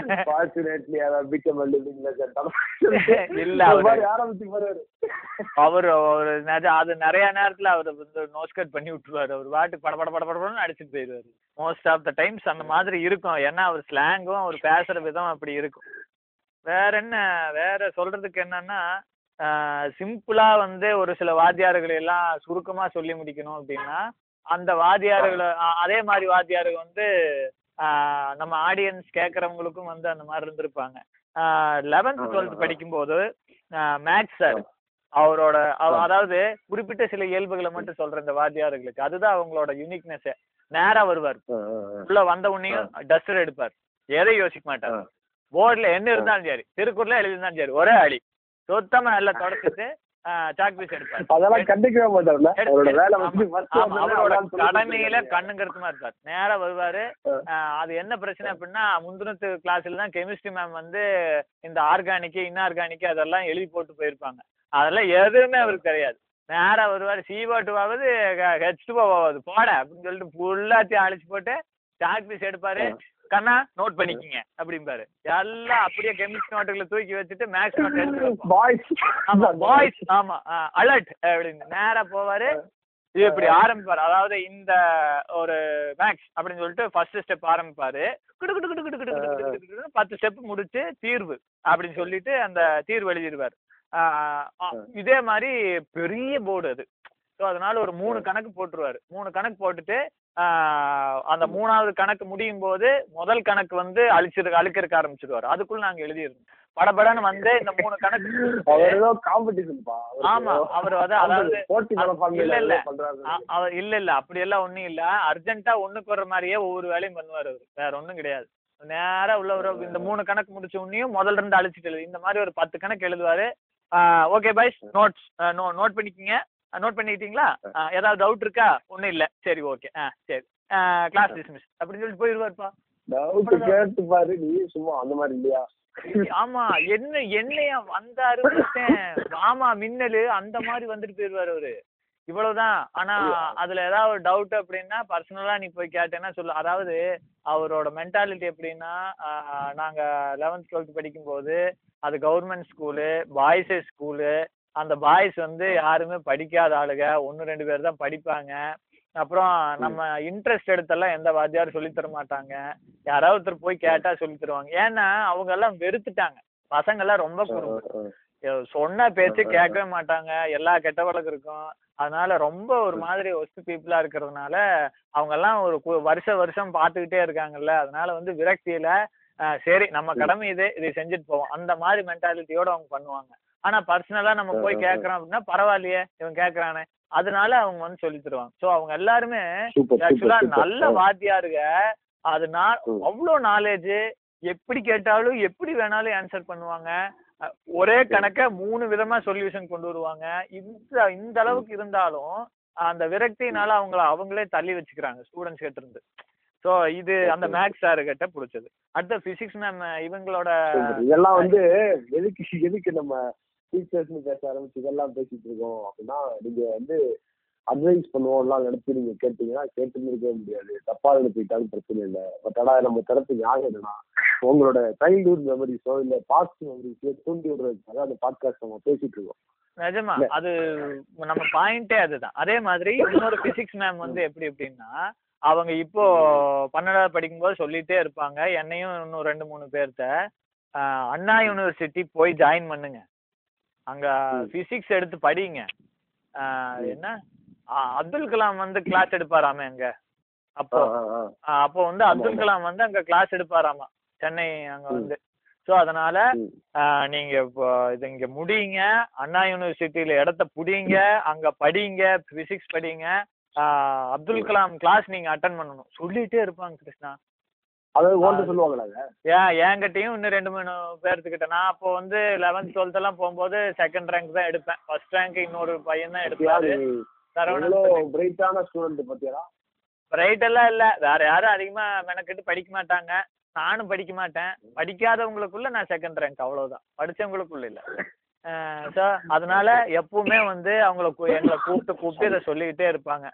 Fortunately I become a living legend இல்ல, அவரு- ஆரம்பிச்சு போறாரு. அவர் நிஜ- அது நிறைய நேரத்துல அவர் வந்து நோஸ் கட் பண்ணி விட்டுருவாரு. அவர் வாட்டுக்கு பட பட பட அடிச்சுட்டு போயிடுவாரு மோஸ்ட் ஆஃப் த டைம்ஸ் அந்த மாதிரி இருக்கும். ஏன்னா அவர் ஸ்லாங்கும் அவர் பேசுற விதம் அப்படி இருக்கும். வேற என்ன வேற சொல்றதுக்கு என்னன்னா சிம்பிளா வந்து ஒரு சில வாத்தியார்களை எல்லாம் சுருக்கமா சொல்லி முடிக்கணும் அப்படின்னா அந்த வாத்தியார்களை அதே மாதிரி வாத்தியார்கள் வந்து நம்ம ஆடியன்ஸ் கேட்கறவங்களுக்கும் வந்து அந்த மாதிரி இருந்திருப்பாங்க. லெவன்த் டுவெல்த் படிக்கும்போது மேக்ஸ் சார் அவரோட அவ- அதாவது குறிப்பிட்ட சில இயல்புகளை மட்டும் சொல்ற இந்த வாத்தியார்களுக்கு அதுதான் அவங்களோட யூனிக்னஸ் நேரா வருவார். உள்ள வந்த உடனேயும் டஸ்டர் எடுப்பார். எதையும் யோசிக்க மாட்டார். போர்டுல என்ன இருந்தாலும் சரி திருக்குறள்ல எழுதிருந்தாலும் சரி ஒரே அடி. சுத்தமா எல்லாம் தொடச்சிட்டு சாக் பீஸ் எடுப்பார். அதெல்லாம் கண்டுக்கவே மாட்டார்ல அவரோட வேலை வந்து அவரோட கடமையில. கண்ணுங்கருத்துமா இருப்பார். நேரா வருவாரு. அது என்ன பிரச்சனை அப்படின்னா முந்தினத்து கிளாஸ்ல தான் கெமிஸ்ட்ரி மேம் வந்து இந்த ஆர்கானிக் இன்ஆர்கானிக் அதெல்லாம் எழுதி போட்டு போயிருப்பாங்க. அதெல்லாம் எதுவுமே அவருக்கு தெரியாது. நேரா வருவாரு சீவா டூவாவது ஹெச் டூவாவது போட அப்படின்னு சொல்லிட்டு ஃபுல்லாத்தையும் அழிச்சு போட்டு சாக் பீஸ் எடுப்பாரு. கண்ணா நோட் பண்ணிக்கங்க அப்படிம்பாரு. எல்லாம் அப்படியே கெமிஸ்ட் நோட்டுகளை தூக்கி வச்சுட்டு மேக்ஸ் நோட் பாய்ஸ் ஆமா பாய்ஸ் ஆமா அலர்ட் அப்படின்னு. நேரா போவாரு. இது இப்படி ஆரம்பிப்பாரு. அதாவது இந்த ஒரு மேக்ஸ் அப்படின்னு சொல்லிட்டு ஃபர்ஸ்ட் ஸ்டெப் ஆரம்பிப்பாரு. குடு குடு குடு குடு குடு பத்து ஸ்டெப் முடிச்சு தீர்வு அப்படின்னு சொல்லிட்டு அந்த தீர்வு எழுதிடுவார் இதே மாதிரி பெரிய போர்டு அது. ஸோ அதனால ஒரு மூணு கணக்கு போட்டுருவாரு. மூணு கணக்கு போட்டுட்டு அந்த மூணாவது கணக்கு முடியும் போது முதல் கணக்கு வந்து அழிச்சிரு அழுக்கிறக்க ஆரம்பிச்சிருவாரு. அதுக்குள்ள நாங்க எழுதிருந்தோம் படபடன்னு வந்து இந்த மூணு கணக்கு அவர் ஏதோ காம்படிஷன் பா அவருக்கு ஆமா அவர் வந்து அதாவது இல்ல இல்ல. அவர் இல்ல இல்ல. அப்படி எல்லாம் ஒண்ணும் இல்ல. அர்ஜென்ட்டா ஒண்ணுக்கு வர்ற மாதிரியே ஒவ்வொரு வேலையும் பண்ணுவாரு அவரு. வேற ஒண்ணும் கிடையாது. நேரா உள்ள ஒரு இந்த மூணு கணக்கு முடிச்ச உடனேயும் முதல்ல இருந்து அழிச்சிட்டு எழுது. இந்த மாதிரி ஒரு பத்து கணக்கு எழுதுவாரு. Okay boys notes no note பண்ணிக்கிங்க. நோட் பண்ணிக்கிட்டீங்களா ஏதாவது டவுட் இருக்கா? ஒண்ணும் இல்ல. சரி ஓகே ஆ சரி. கிளாஸ் டிஸ்மிஸ் அப்படின்னு சொல்லிட்டு போயிடுவாருப்பா டவுட் கேட்டு பாரு நீ சும்மா அந்த மாதிரி இல்லையா? ஆமா. என்ன என்னையா வந்தாரு. ஆமா மின்னலு அந்த மாதிரி வந்துட்டு போயிருவாரு அவரு. இவ்வளவுதான். ஆனா அதுல ஏதாவது ஒரு டவுட் அப்படின்னா பர்சனலா நீ போய் கேட்டேன்னா சொல்லு. அதாவது அவரோட மென்டாலிட்டி எப்படின்னா நாங்க லெவன்த் டுவெல்த் படிக்கும்போது அது கவர்மெண்ட் ஸ்கூலு பாய்ஸ் ஸ்கூலு அந்த பாய்ஸ் வந்து யாருமே படிக்காத ஆளுங்க ஒன்று ரெண்டு பேர் தான் படிப்பாங்க. அப்புறம் நம்ம இன்ட்ரெஸ்ட் எடுத்தெல்லாம் எந்த வாத்தியாரும் சொல்லித் தர மாட்டாங்க. யாராவது ஒருத்தர் போய் கேட்டா சொல்லித் தருவாங்க. ஏன்னா அவங்க எல்லாம் வெறுத்துட்டாங்க. பசங்க எல்லாம் ரொம்ப சொன்ன பேச்சு. கேட்கவே மாட்டாங்க. எல்லா கெட்ட பழக்கம் இருக்கும். அதனால ரொம்ப ஒரு மாதிரி ஒஸ்ட் பீப்புளா இருக்கிறதுனால அவங்க எல்லாம் ஒரு வருஷ வருஷம் பார்த்துக்கிட்டே இருக்காங்கல்ல. அதனால வந்து விரக்தியில சரி நம்ம. கடமை இது இதை செஞ்சுட்டு போவோம். அந்த மாதிரி மென்டாலிட்டியோட அவங்க பண்ணுவாங்க. ஆனா பர்சனலா நம்ம போய். கேட்கறோம் அப்படின்னா பரவாயில்லையே இவன் கேட்கறானே அதனால அவங்க வந்து சொல்லி தருவாங்க. சோ அவங்க எல்லாருமே ஆக்சுவலா நல்ல வாத்தியாருங்க. அது நான் ம். அவ்வளோ நாலேஜ் எப்படி கேட்டாலும் எப்படி வேணாலும் ஆன்சர் பண்ணுவாங்க. ஒரே கணக்க மூணு விதமா சொல்யூஷன் கொண்டு வருவாங்க. இந்த இந்த அளவுக்கு இருந்தாலும் அந்த விரக்தியினால அவங்கள அவங்களே தள்ளி வச்சுக்கிறாங்க ஸ்டூடெண்ட்ஸ் கிட்ட இருந்து ஸோ இது அந்த. மேக்ஸ் சார் கிட்ட பிடிச்சது. அடுத்த பிசிக்ஸ் மேம் இவங்களோட. இதெல்லாம் வந்து எதுக்கு எதுக்கு நம்ம டீச்சர்ஸ்னு பேச ஆரம்பிச்சு இதெல்லாம் பேசிட்டு இருக்கோம் அப்படின்னா நீங்க வந்து அட்வைஸ் பண்ணுவோம்லாம் நினைச்சு நீங்க கேட்டீங்கன்னா கேட்டுன்னு இருக்கவே முடியாது. தப்பா நினைச்சுக்கிட்டாலும் பிரச்சனை இல்லை. பட் ஆனா நம்ம தரப்பு நியாயம் என்னன்னா உங்களோட சைல்ட்ஹுட் மெமரிஸோ இல்ல பாஸ்ட் மெமரிஸோ தூண்டி விடுறதுக்காக அந்த பாட்காஸ்ட் நம்ம பேசிட்டு இருக்கோம். நிஜமா. அது நம்ம பாயிண்டே அதுதான். அதே மாதிரி இன்னொரு பிசிக்ஸ் மேம் வந்து எப்படி எப்படின்னா அவங்க இப்போ பன்னெண்டாவது படிக்கும்போது சொல்லிட்டே இருப்பாங்க. என்னையும் இன்னும் ரெண்டு மூணு பேர்த்த அண்ணா யூனிவர்சிட்டி போய் ஜாயின் பண்ணுங்க. அங்க. பிசிக்ஸ் எடுத்து படிங்க. என்ன? அப்துல் கலாம் வந்து கிளாஸ் எடுப்பாராமே அங்க. அப்போ அப்போ வந்து அப்துல். கலாம் வந்து அங்க கிளாஸ் எடுப்பாராமா. சென்னை அங்க. வந்து. ஸோ அதனால நீங்க இப்போ இது இங்க முடியுங்க அண்ணா யூனிவர்சிட்டியில இடத்த புடிங்க. அங்க படிங்க. பிசிக்ஸ் படிங்க. அப்துல் கலாம் கிளாஸ் நீங்க அட்டன் பண்ணணும். சொல்லிட்டே இருப்பாங்க கிருஷ்ணா. அதாவது ஓட்டு சொல்லுவாங்களாங்க? ஏன் என்கிட்டயும் இன்னும் ரெண்டு மூணு பேர்த்துக்கிட்ட நான் அப்போ வந்து லெவன்த் டுவெல்த் எல்லாம் போகும்போது செகண்ட் ரேங்க் தான் எடுப்பேன். ஃபர்ஸ்ட் ரேங்க் இன்னொரு பையன் தான் எடுப்பாரு. பிரைட்டான ஸ்டூடெண்ட் பத்தியா ரைட் எல்லாம் இல்ல. வேற யாரும் அதிகமா மெனக்கெட்டு படிக்க மாட்டாங்க. நானும் படிக்க மாட்டேன். படிக்காதவங்களுக்குள்ள நான் செகண்ட் ரேங்க் அவ்வளவுதான். படிச்சவங்களுக்குள்ள இல்ல. ஸோ அதனால எப்பவுமே வந்து அவங்கள எங்களை கூப்பிட்டு கூப்பிட்டு இதை சொல்லிக்கிட்டே இருப்பாங்க.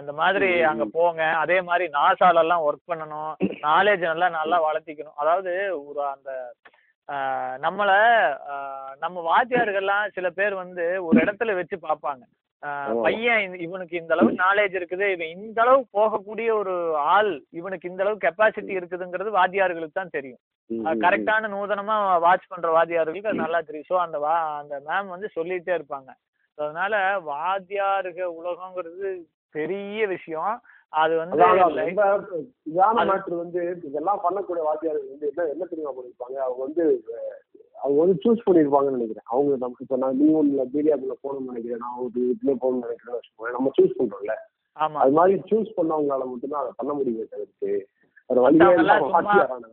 இந்த மாதிரி அங்க போங்க. அதே மாதிரி நாசால எல்லாம் ஒர்க் பண்ணணும். நாலேஜ் நல்லா நல்லா வளர்த்திக்கணும். அதாவது ஒரு அந்த நம்மள நம்ம வாத்தியார்கள்லாம் சில பேர் வந்து ஒரு இடத்துல வச்சு பார்ப்பாங்க. பையன் இவனுக்கு இந்த அளவுக்கு நாலேஜ் இருக்குது. இவன் இந்த அளவுக்கு போகக்கூடிய ஒரு ஆள் இவனுக்கு இந்த அளவுக்கு கெப்பாசிட்டி இருக்குதுங்கிறது வாத்தியார்களுக்கு தான் தெரியும். கரெக்டான நூதனமா வாட்ச் பண்ற வாத்தியார்களுக்கு அது நல்லா தெரியும். ஸோ அந்த வா அந்த மேம் வந்து சொல்லிட்டே இருப்பாங்க. அதனால வாத்தியாருக உலகங்கிறது பெரிய விஷயம். அது வந்து மேட்ரு வந்து இதெல்லாம் பண்ணக்கூடிய வாத்தியார்கள் வந்து என்ன என்ன தெரியுமா பண்ணிருப்பாங்க? அவங்க வந்து அவங்க வந்து சூஸ் பண்ணிருப்பாங்கன்னு நினைக்கிறேன். அவங்க நம்ம இப்போ நான் நீ ஒன்றுல மீடியாக்குள்ள போகணும்னு நினைக்கிறேன். நான் ஒரு இதுல போகணும்னு நினைக்கிறேன் வச்சுக்கோங்க நம்ம சூஸ் பண்றோம்ல. ஆமா. அது மாதிரி சூஸ் பண்ணவங்களால மட்டும்தான் அதை பண்ண முடியுமே தவிர்த்து.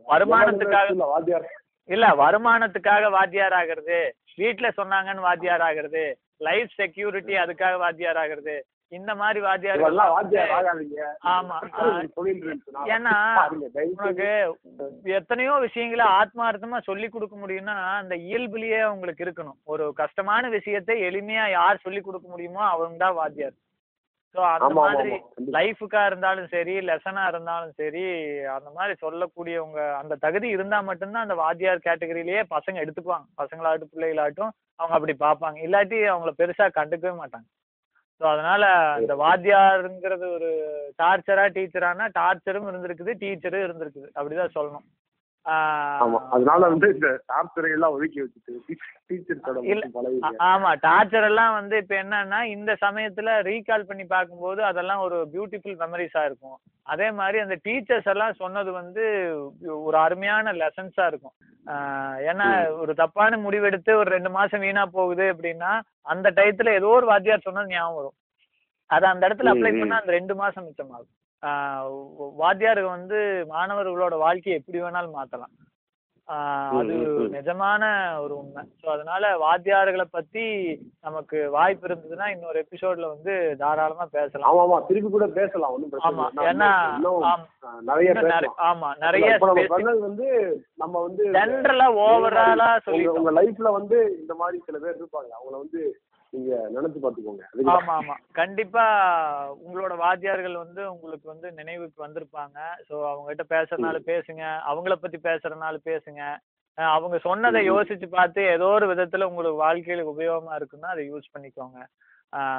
வருமானத்துக்காக- இல்ல வருமானத்துக்காக வாத்தியார் ஆகிறது வீட்டுல சொன்னாங்கன்னு வாத்தியார் ஆகிறது லைஃப் செக்யூரிட்டி அதுக்காக வாத்தியார் ஆகிறது இந்த மாதிரி வாத்தியார் ஆமா. ஏன்னா உனக்கு எத்தனையோ விஷயங்களை ஆத்மார்த்தமா சொல்லி கொடுக்க முடியும்னா அந்த இயல்புலயே உங்களுக்கு இருக்கணும். ஒரு கஷ்டமான விஷயத்தை எளிமையா யார் சொல்லி கொடுக்க முடியுமோ அவங்க தான் வாத்தியார். ஸோ அந்த மாதிரி. லைஃபுக்கா இருந்தாலும் சரி லெசனா இருந்தாலும் சரி அந்த மாதிரி சொல்லக்கூடியவங்க அந்த தகுதி இருந்தா மட்டும்தான் அந்த வாத்தியார் கேட்டகரியிலேயே பசங்க எடுத்துக்குவாங்க. பசங்களாகட்டும் பிள்ளைகளாகட்டும் அவங்க அப்படி பார்ப்பாங்க. இல்லாட்டி அவங்கள பெருசா கண்டுக்கவே மாட்டாங்க. ஸோ அதனால இந்த வாத்தியாருங்கிறது ஒரு டார்ச்சரா டீச்சரானா டார்ச்சரும் இருந்திருக்குது டீச்சரும் இருந்திருக்குது. அப்படிதான் சொல்லணும். அதனால வந்து இந்த டார்ச்சரை எல்லாம் ஒதுக்கி வச்சுட்டு ஆமா டார்ச்சர் எல்லாம் வந்து இப்ப என்னன்னா இந்த சமயத்துல ரீகால் பண்ணி பார்க்கும்போது அதெல்லாம் ஒரு பியூட்டிஃபுல் மெமரிஸா இருக்கும். அதே மாதிரி அந்த டீச்சர்ஸ் எல்லாம் சொன்னது வந்து ஒரு அருமையான லெசன்ஸா இருக்கும். ஏன்னா ஒரு தப்பான முடிவெடுத்து ஒரு ரெண்டு மாசம் வீணா போகுது அப்படின்னா அந்த டயத்துல ஏதோ ஒரு வாத்தியார் சொன்னது ஞாபகம் வரும். அதை அந்த இடத்துல அப்ளை. பண்ணா அந்த ரெண்டு மாசம் மிச்சமாகும். வாத்தியார் வந்து மாணவர்களோட வாழ்க்கையை எப்படி வேணாலும் ஆஹ் அது. நிஜமான ஒரு உண்மை. ஸோ அதனால வாத்தியார்களை பத்தி நமக்கு வாய்ப்பு இருந்ததுன்னா இன்னொரு எபிசோட்ல வந்து தாராளமா பேசலாம். ஆமா ஆமா. திருப்பி கூட பேசலாம். ஒன்றும் ஆமா. ஏன்னா நிறைய ஆமா. நிறைய வந்து நம்ம வந்து ஜென்ரலா ஓவராலா சொல்லிட்டோம். உங்க லைஃப்ல வந்து இந்த மாதிரி சில பேர் இருப்பாங்க. அவங்கள வந்து நீங்க நினைச்சு பாத்துக்கோங்க ஆமா ஆமா. கண்டிப்பா உங்களோட வாத்தியார்கள் வந்து உங்களுக்கு வந்து நினைவுக்கு வந்திருப்பாங்க. ஸோ அவங்ககிட்ட பேசுறதுனால பேசுங்க. அவங்கள பத்தி பேசுறதுனால பேசுங்க. அவங்க சொன்னதை. யோசிச்சு பார்த்து ஏதோ ஒரு விதத்துல உங்களுக்கு வாழ்க்கையில உபயோகமா இருக்குன்னா அதை யூஸ் பண்ணிக்கோங்க.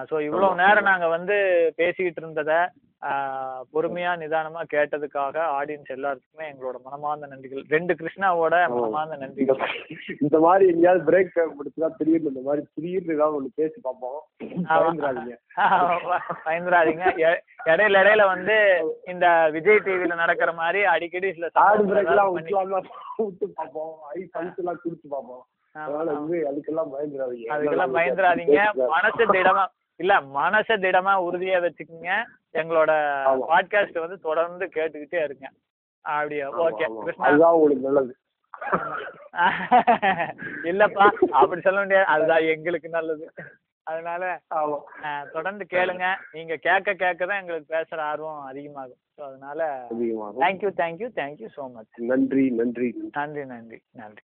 ஸோ இவ்வளவு ஆமா. நேரம் நாங்க வந்து பேசிக்கிட்டு இருந்ததை ஆஹ் பொறுமையா நிதானமா கேட்டதுக்காக ஆடியன்ஸ் எல்லாருக்குமே எங்களோட மனமார்ந்த நன்றிகள். ரெண்டு கிருஷ்ணாவோட மனமார்ந்த நன்றிகள். இந்த மாதிரி எங்கேயாவது பிரேக் தேவைப்படுச்சுன்னா திடீர்னு இந்த மாதிரி திடீர்னு ஏதாவது ஒண்ணு பேசி பார்ப்போம். பயந்துடாதீங்க. எ- இடையில இடையில வந்து இந்த விஜய் டிவில நடக்கிற மாதிரி அடிக்கடி சில ஆடு பிரேக் எல்லாம் விட்டு பார்ப்போம். ஐ பல்ஸ் எல்லாம் குடிச்சு பார்ப்போம். அதனால. வந்து அதுக்கெல்லாம் பயந்துடாதீங்க. அதுக்கெல்லாம் பயந்துடாதீங்க. மனசு திடமா இல்ல மனசை திடமா உறுதியா வச்சுக்கோங்க. எங்களோட. பாட்காஸ்ட் வந்து தொடர்ந்து கேட்டுக்கிட்டே இருங்க. அப்படியா ஓகே அதுதான் உங்களுக்கு நல்லது. இல்லப்பா அப்படி சொல்ல முடியாது. அதுதான் எங்களுக்கு நல்லது. அதனால தொடர்ந்து கேளுங்க. நீங்க கேட்க கேட்க தான் எங்களுக்கு பேசுற ஆர்வம் அதிகமாகும். ஸோ அதனால thank you thank you thank you so much நன்றி நன்றி. நன்றி நன்றி நன்றி.